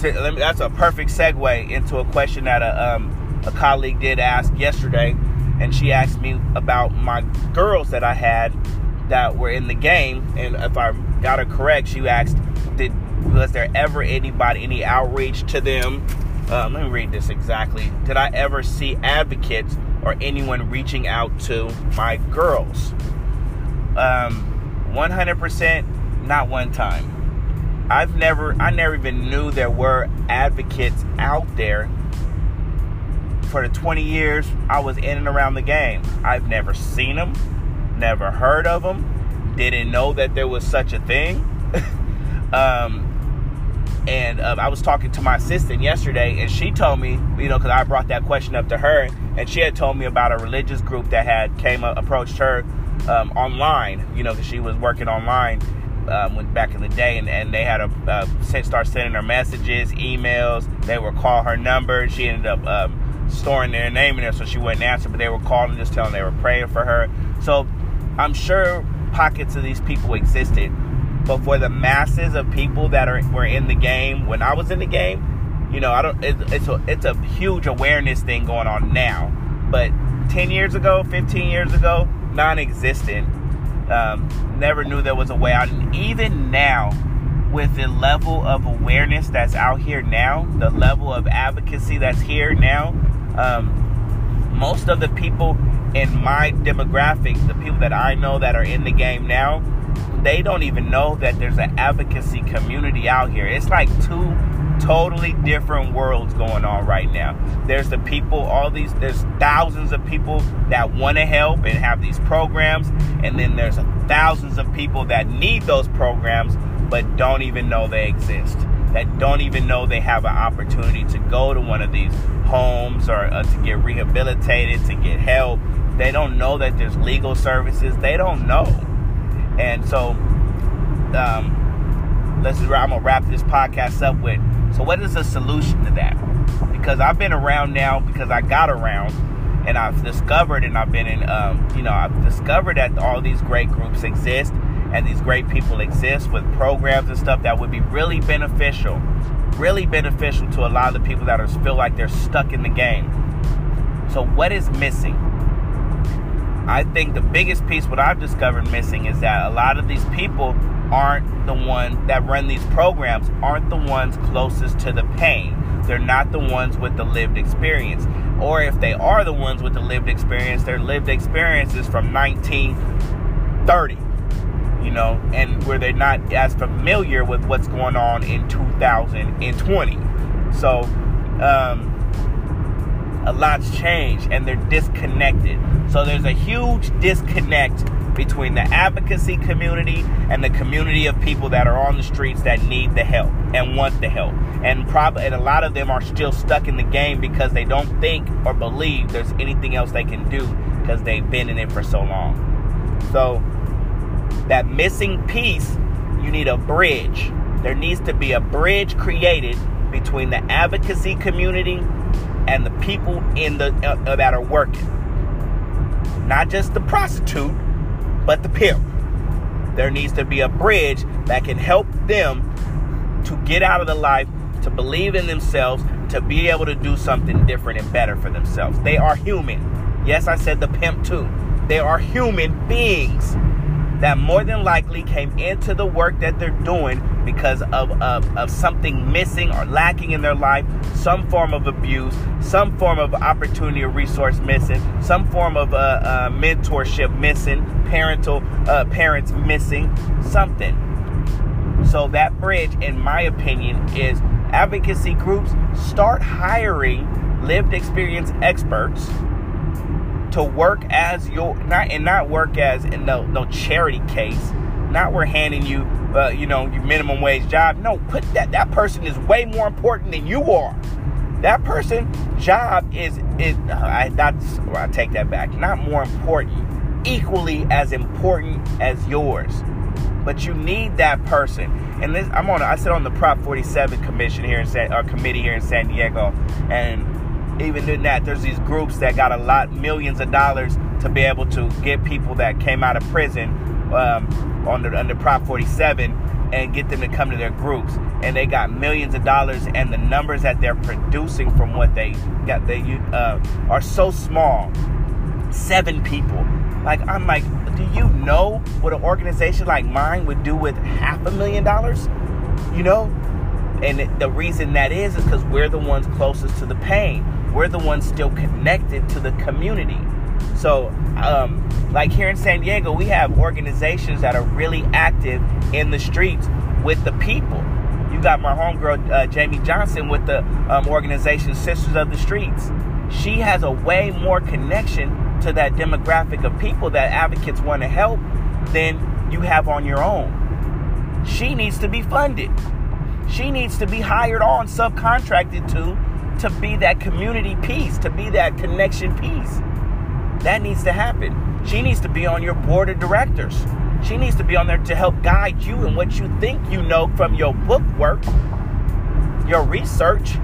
that's a perfect segue into a question that a, um, a colleague did ask yesterday. And she asked me about my girls that I had that were in the game. And if I got her correct, she asked, did was there ever anybody, any outreach to them um, let me read this exactly. Did I ever see advocates or anyone reaching out to my girls? Um, 100%, not one time. I've never, I never even knew there were advocates out there. For the 20 years I was in and around the game, I've never seen them, never heard of them, didn't know that there was such a thing. um, and um, I was talking to my assistant yesterday, and she told me, you know, because I brought that question up to her, and she had told me about a religious group that had came up, approached her um, online, you know, because she was working online um, when, back in the day, and, and they had a uh, start sending her messages, emails. They would call her number. She ended up um, storing their name in there, so she wouldn't answer. But they were calling, just telling they were praying for her. So I'm sure pockets of these people existed, but for the masses of people that are were in the game when I was in the game, you know, I don't. It's, it's a it's a huge awareness thing going on now, but 10 years ago, 15 years ago, non-existent um, never knew there was a way out. And even now, with the level of awareness that's out here now, the level of advocacy that's here now, um, most of the people in my demographics, the people that I know that are in the game now, they don't even know that there's an advocacy community out here. It's like two totally different worlds going on right now. There's the people, all these, there's thousands of people that want to help and have these programs, and then there's thousands of people that need those programs but don't even know they exist. That don't even know they have an opportunity to go to one of these homes or uh, to get rehabilitated, to get help. They don't know that there's legal services. They don't know. And so, um, let's. I'm gonna wrap this podcast up with so, what is the solution to that? Because I've been around now because I got around and I've discovered and I've been in, um, you know, I've discovered that all these great groups exist and these great people exist with programs and stuff that would be really beneficial, really beneficial to a lot of the people that are feel like they're stuck in the game. So, what is missing? I think the biggest piece, what I've discovered missing, is that a lot of these people aren't the one that run these programs aren't the ones closest to the pain. They're not the ones with the lived experience. Or if they are the ones with the lived experience, their lived experience is from 1930, you know, and where they're not as familiar with what's going on in 2020. So, um, a lot's changed and they're disconnected. So there's a huge disconnect between the advocacy community and the community of people that are on the streets that need the help and want the help. And probably and a lot of them are still stuck in the game because they don't think or believe there's anything else they can do because they've been in it for so long. So that missing piece, you need a bridge. There needs to be a bridge created between the advocacy community and the people in the uh, that are working. Not just the prostitute, but the pimp. There needs to be a bridge that can help them to get out of the life, to believe in themselves, to be able to do something different and better for themselves. They are human. Yes, I said the pimp too. They are human beings that more than likely came into the work that they're doing because of, of, of something missing or lacking in their life, some form of abuse, some form of opportunity or resource missing, some form of uh, uh, mentorship missing, parental uh, parents missing, something. So that bridge, in my opinion, is advocacy groups start hiring lived experience experts to work as your not and not work as in no no charity case. Not we're handing you uh, you know your minimum wage job. No, put that that person is way more important than you are. That person job is is uh, I that's I take that back. Not more important, equally as important as yours. But you need that person. And this I'm on I sit on the Prop 47 commission here in San or committee here in San Diego and even in that, there's these groups that got a lot, millions of dollars to be able to get people that came out of prison um, under, under Prop 47 and get them to come to their groups. And they got millions of dollars, and the numbers that they're producing from what they got, they uh, are so small. Seven people. Like I'm like, do you know what an organization like mine would do with half a million dollars? You know, and the reason that is is because we're the ones closest to the pain we're the ones still connected to the community. So, um, like here in San Diego, we have organizations that are really active in the streets with the people. You got my homegirl, uh, Jamie Johnson, with the um, organization Sisters of the Streets. She has a way more connection to that demographic of people that advocates want to help than you have on your own. She needs to be funded. She needs to be hired on, subcontracted to, to be that community piece, to be that connection piece. That needs to happen. She needs to be on your board of directors. She needs to be on there to help guide you in what you think you know from your book work, your research.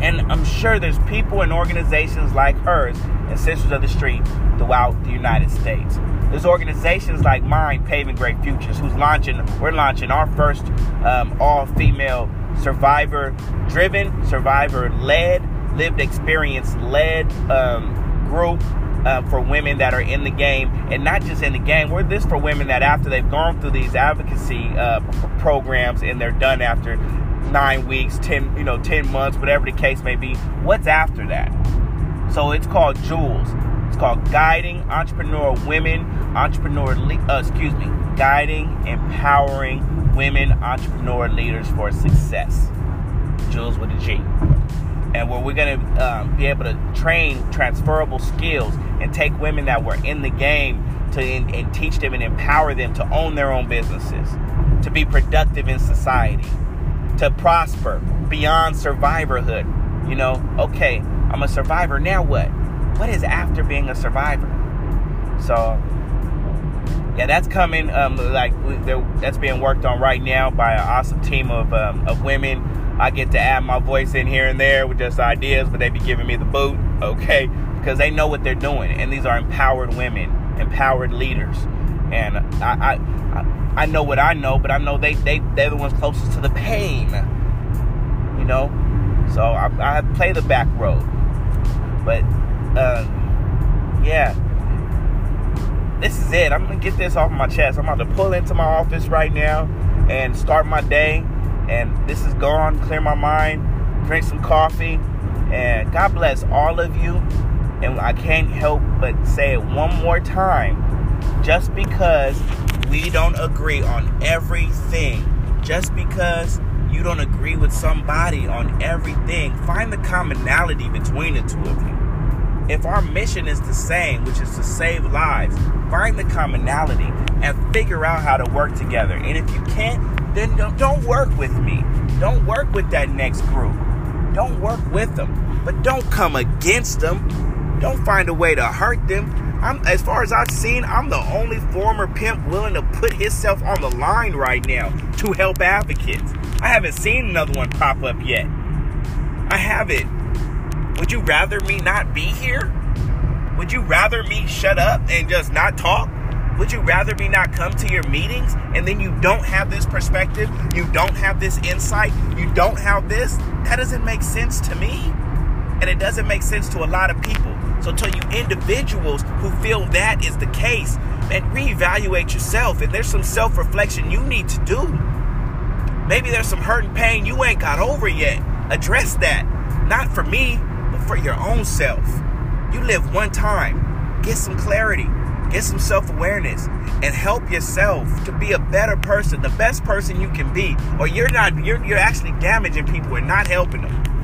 And I'm sure there's people and organizations like hers and Sisters of the Street throughout the United States. There's organizations like mine, Paving Great Futures, who's launching, we're launching our first um, all female survivor driven, survivor led, lived experience led um, group uh, for women that are in the game, and not just in the game. We're this for women that after they've gone through these advocacy uh, programs and they're done after nine weeks, ten you know ten months, whatever the case may be. What's after that? So it's called Jewels. Called Guiding Entrepreneur Women, Entrepreneur, uh, excuse me, Guiding, Empowering Women Entrepreneur Leaders for Success. Jewels with a G. And where we're going to um, be able to train transferable skills and take women that were in the game to and, and teach them and empower them to own their own businesses, to be productive in society, to prosper beyond survivorhood. You know, okay, I'm a survivor. Now what? What is after being a survivor? So, yeah, that's coming. Um, like that's being worked on right now by an awesome team of um, of women. I get to add my voice in here and there with just ideas, but they be giving me the boot, okay? Because they know what they're doing, and these are empowered women, empowered leaders, and I, I, I know what I know, but I know they they they're the ones closest to the pain, you know. So I, I play the back road, but uh, yeah, this is it. I'm gonna get this off my chest. I'm about to pull into my office right now and start my day. And this is gone. Clear my mind. Drink some coffee. And God bless all of you. And I can't help but say it one more time. Just because we don't agree on everything, just because you don't agree with somebody on everything, find the commonality between the two of you if our mission is the same, which is to save lives, find the commonality and figure out how to work together. And if you can't, then don't, work with me. Don't work with that next group. Don't work with them, but don't come against them. Don't find a way to hurt them. I'm, as far as I've seen, I'm the only former pimp willing to put himself on the line right now to help advocates. I haven't seen another one pop up yet. I haven't. Would you rather me not be here? Would you rather me shut up and just not talk? Would you rather me not come to your meetings and then you don't have this perspective? You don't have this insight? You don't have this? That doesn't make sense to me. And it doesn't make sense to a lot of people. So, to you individuals who feel that is the case, and reevaluate yourself. And there's some self reflection you need to do. Maybe there's some hurt and pain you ain't got over yet. Address that. Not for me, for your own self. You live one time. Get some clarity, get some self awareness, and help yourself to be a better person, the best person you can be. Or you're not, you're, you're actually damaging people and not helping them.